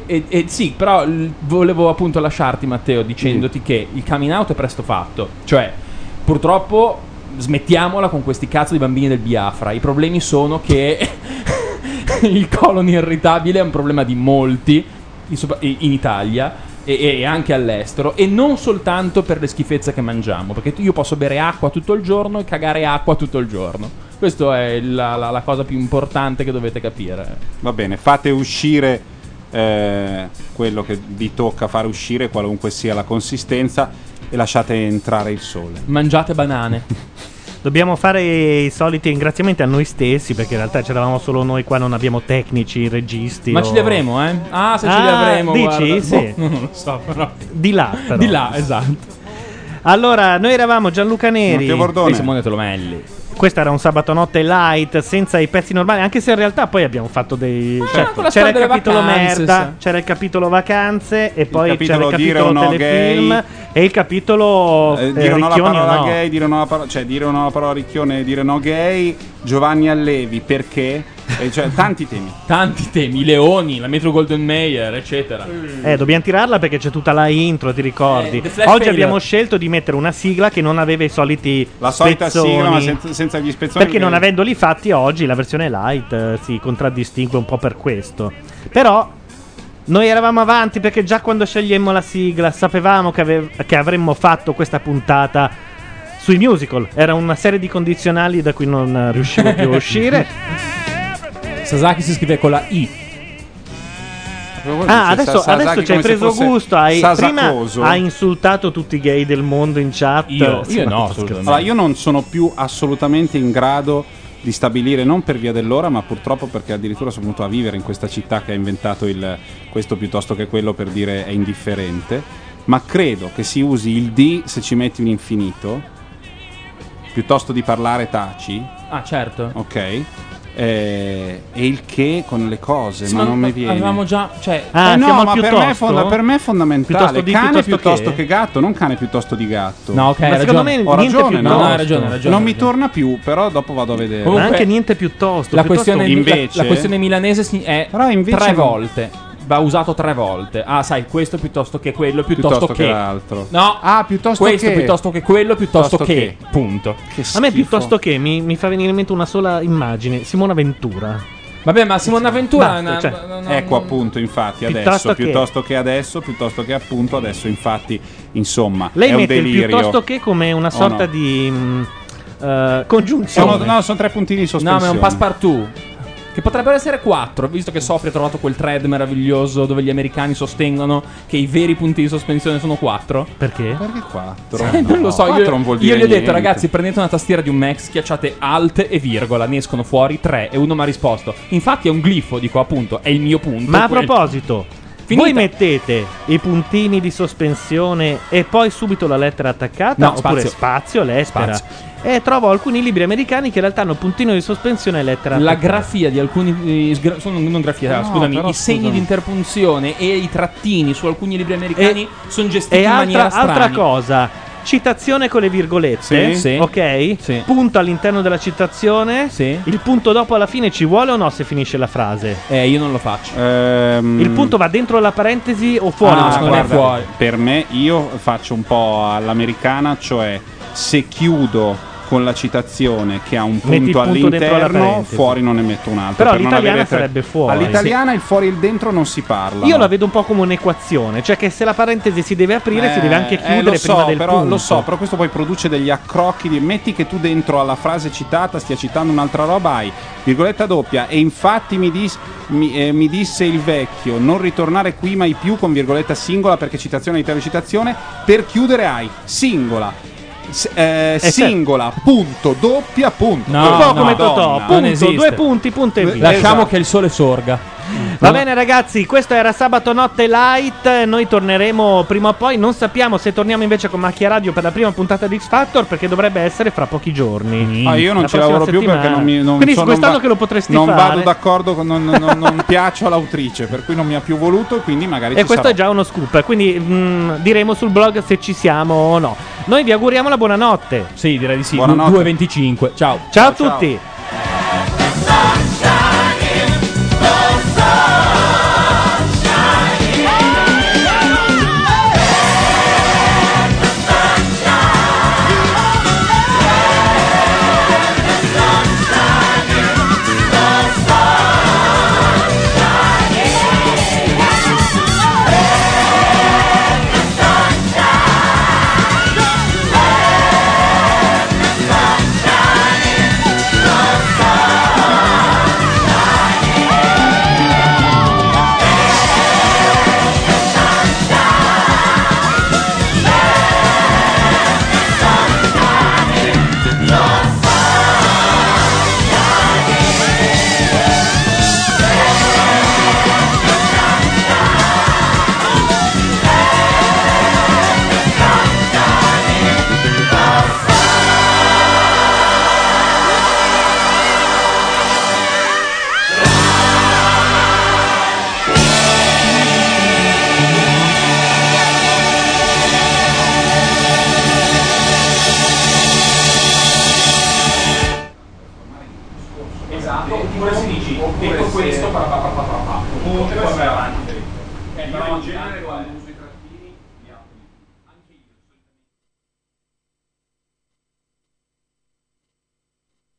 e- e- sì, però volevo appunto lasciarti, Matteo, dicendoti che il coming out è presto fatto. Cioè, purtroppo smettiamola con questi cazzo di bambini del Biafra. I problemi sono che il colon irritabile è un problema di molti in Italia e, e anche all'estero e non soltanto per le schifezze che mangiamo perché io posso bere acqua tutto il giorno e cagare acqua tutto il giorno. Questa è la, la- la cosa più importante che dovete capire. Va bene, fate uscire eh, quello che vi tocca fare uscire, qualunque sia la consistenza, e lasciate entrare il sole. mangiate banane Dobbiamo fare i soliti ringraziamenti a noi stessi perché in realtà c'eravamo solo noi qua, non abbiamo tecnici, registi. ma o- ce li avremo eh ah se ce li Ah, avremo dici? guarda. Sì. Boh, non lo so però Di là, però. di là esatto Allora, noi eravamo Gianluca Neri. Matteo Bordone. E Simone Tolomelli. Questo era un sabato notte light, senza i pezzi normali, anche se in realtà poi abbiamo fatto dei... cioè, certo. con la c'era il delle capitolo vacanze, merda, sì. c'era il capitolo vacanze e poi c'era capitolo il dire capitolo no telefilm gay. E il capitolo Eh, eh, dire no alla parola no. gay, dire no alla parola, cioè dire no alla parola ricchione, dire no gay, Giovanni Allevi, perché? E cioè, tanti temi. tanti temi i leoni la Metro Golden Mayer eccetera Eh, dobbiamo tirarla perché c'è tutta la intro, ti ricordi? Eh, Oggi abbiamo scelto di mettere una sigla che non aveva i soliti La solita spezzoni. sigla, ma senza, senza gli spezzoni. Perché non avendoli fatti oggi la versione light eh, si contraddistingue un po' per questo. Però noi eravamo avanti perché già quando scegliemmo la sigla sapevamo che, ave- che avremmo fatto questa puntata sui musical. Era una serie di condizionali da cui non riuscivo più a uscire. Sasaki si scrive con la I Ah, adesso, adesso ci hai preso gusto. Hai, prima Sasacoso. hai insultato tutti i gay del mondo in chat. Io, Sì, ma sto scherzando. Allora, io non sono più assolutamente in grado di stabilire, non per via dell'ora, ma purtroppo perché addirittura sono venuto a vivere in questa città che ha inventato il, questo piuttosto che quello per dire è indifferente. Ma credo che si usi il D se ci metti un infinito, piuttosto di parlare taci. ah certo Ok. Eh, e il che con le cose, Sì, ma ma non mi viene. avevamo già- cioè- Eh Ah, no, siamo al ma per me, fonda- per me è fondamentale. Piuttosto di, cane piuttosto piuttosto che? che? gatto, non cane piuttosto di gatto. No, ok, Ma secondo me ho niente ragione, piuttosto. no? No, hai ragione, hai ragione, Non mi torna più, però dopo vado a vedere. Comunque- Ma anche niente piuttosto. La piuttosto- questione, Invece- la, la questione milanese è invece tre non- volte. Va usato tre volte. Ah, sai, questo piuttosto che quello, piuttosto, Piuttosto che che. l'altro. No, Ah, piuttosto questo che. piuttosto che quello, piuttosto, Piuttosto che. che. Punto. A me piuttosto che mi, mi fa venire in mente una sola immagine, Simona Ventura. Vabbè, ma Simona Ventura Basta, è una- cioè, no, no, Ecco appunto, infatti, Piuttosto adesso, che- piuttosto che adesso, piuttosto che appunto adesso, infatti, insomma, Lei è un mette il delirio. piuttosto che come una sorta no? di mm, eh, congiunzione. Sono, no, sono tre puntini di No, sospensione. ma è un passepartout. Che potrebbero essere quattro, visto che Sofri ha trovato quel thread meraviglioso dove gli americani sostengono che i veri punti di sospensione sono quattro. Perché? Perché quattro? Eh, non lo so, io, Quattro non vuol dire io gli ho detto, niente. ragazzi, prendete una tastiera di un Mac, schiacciate Alt e virgola, ne escono fuori tre. E uno mi ha risposto. Infatti è un glifo, dico appunto, è il mio punto. Ma a quel- proposito, Finita. voi mettete i puntini di sospensione e poi subito la lettera attaccata? No, oppure spazio. spazio, lettera? Spazio. E trovo alcuni libri americani che in realtà hanno puntino di sospensione e lettera La grafia di alcuni. eh, sgra- sono, non grafia, No, scusami. però I segni scusami. di interpunzione e i trattini su alcuni libri americani sono gestiti E in altra, maniera altra strana. cosa, citazione con le virgolette, Sì. Sì. ok? Punto all'interno della citazione, il punto dopo alla fine ci vuole o no se finisce la frase? Eh, io non lo faccio. Il punto va dentro la parentesi o fuori? Ah, dalla guarda, parentesi? Per me, io faccio un po' all'americana, cioè se chiudo con la citazione che ha un punto punto all'interno, fuori non ne metto un altro. Però per tre- sarebbe fuori. All'italiana il fuori e il dentro non si parla. Io la vedo un po' come un'equazione, cioè che se la parentesi si deve aprire, si deve anche chiudere lo so, prima del però, punto. Lo so, però questo poi produce degli accrocchi. Di, metti che tu dentro alla frase citata stia citando un'altra roba, hai virgoletta doppia. E infatti mi, dis- mi, eh, mi disse il vecchio: non ritornare qui mai più con virgoletta singola perché citazione all'interno di citazione. Per chiudere hai singola. Eh, certo. singola, punto, doppia, punto. No, un po' no, come Totò, non punto, esiste. due punti, punto e via. Lasciamo Esatto. che il sole sorga. Va bene ragazzi, questo era Sabato Notte Light, noi torneremo prima o poi, non sappiamo se torniamo invece con Macchia Radio per la prima puntata di X Factor perché dovrebbe essere fra pochi giorni. Ah, io non La ci lavoro più settimana. perché non mi. Non Quindi sono- quest'anno non va- che lo potresti non fare. vado d'accordo, con, non, non, non piaccio all'autrice, per cui non mi ha più voluto quindi magari E questo sarò. è già uno scoop, quindi mm, diremo sul blog se ci siamo o no. Noi vi auguriamo la buonanotte. Sì, direi di sì. Buonanotte. 2.25. Ciao. Ciao a tutti.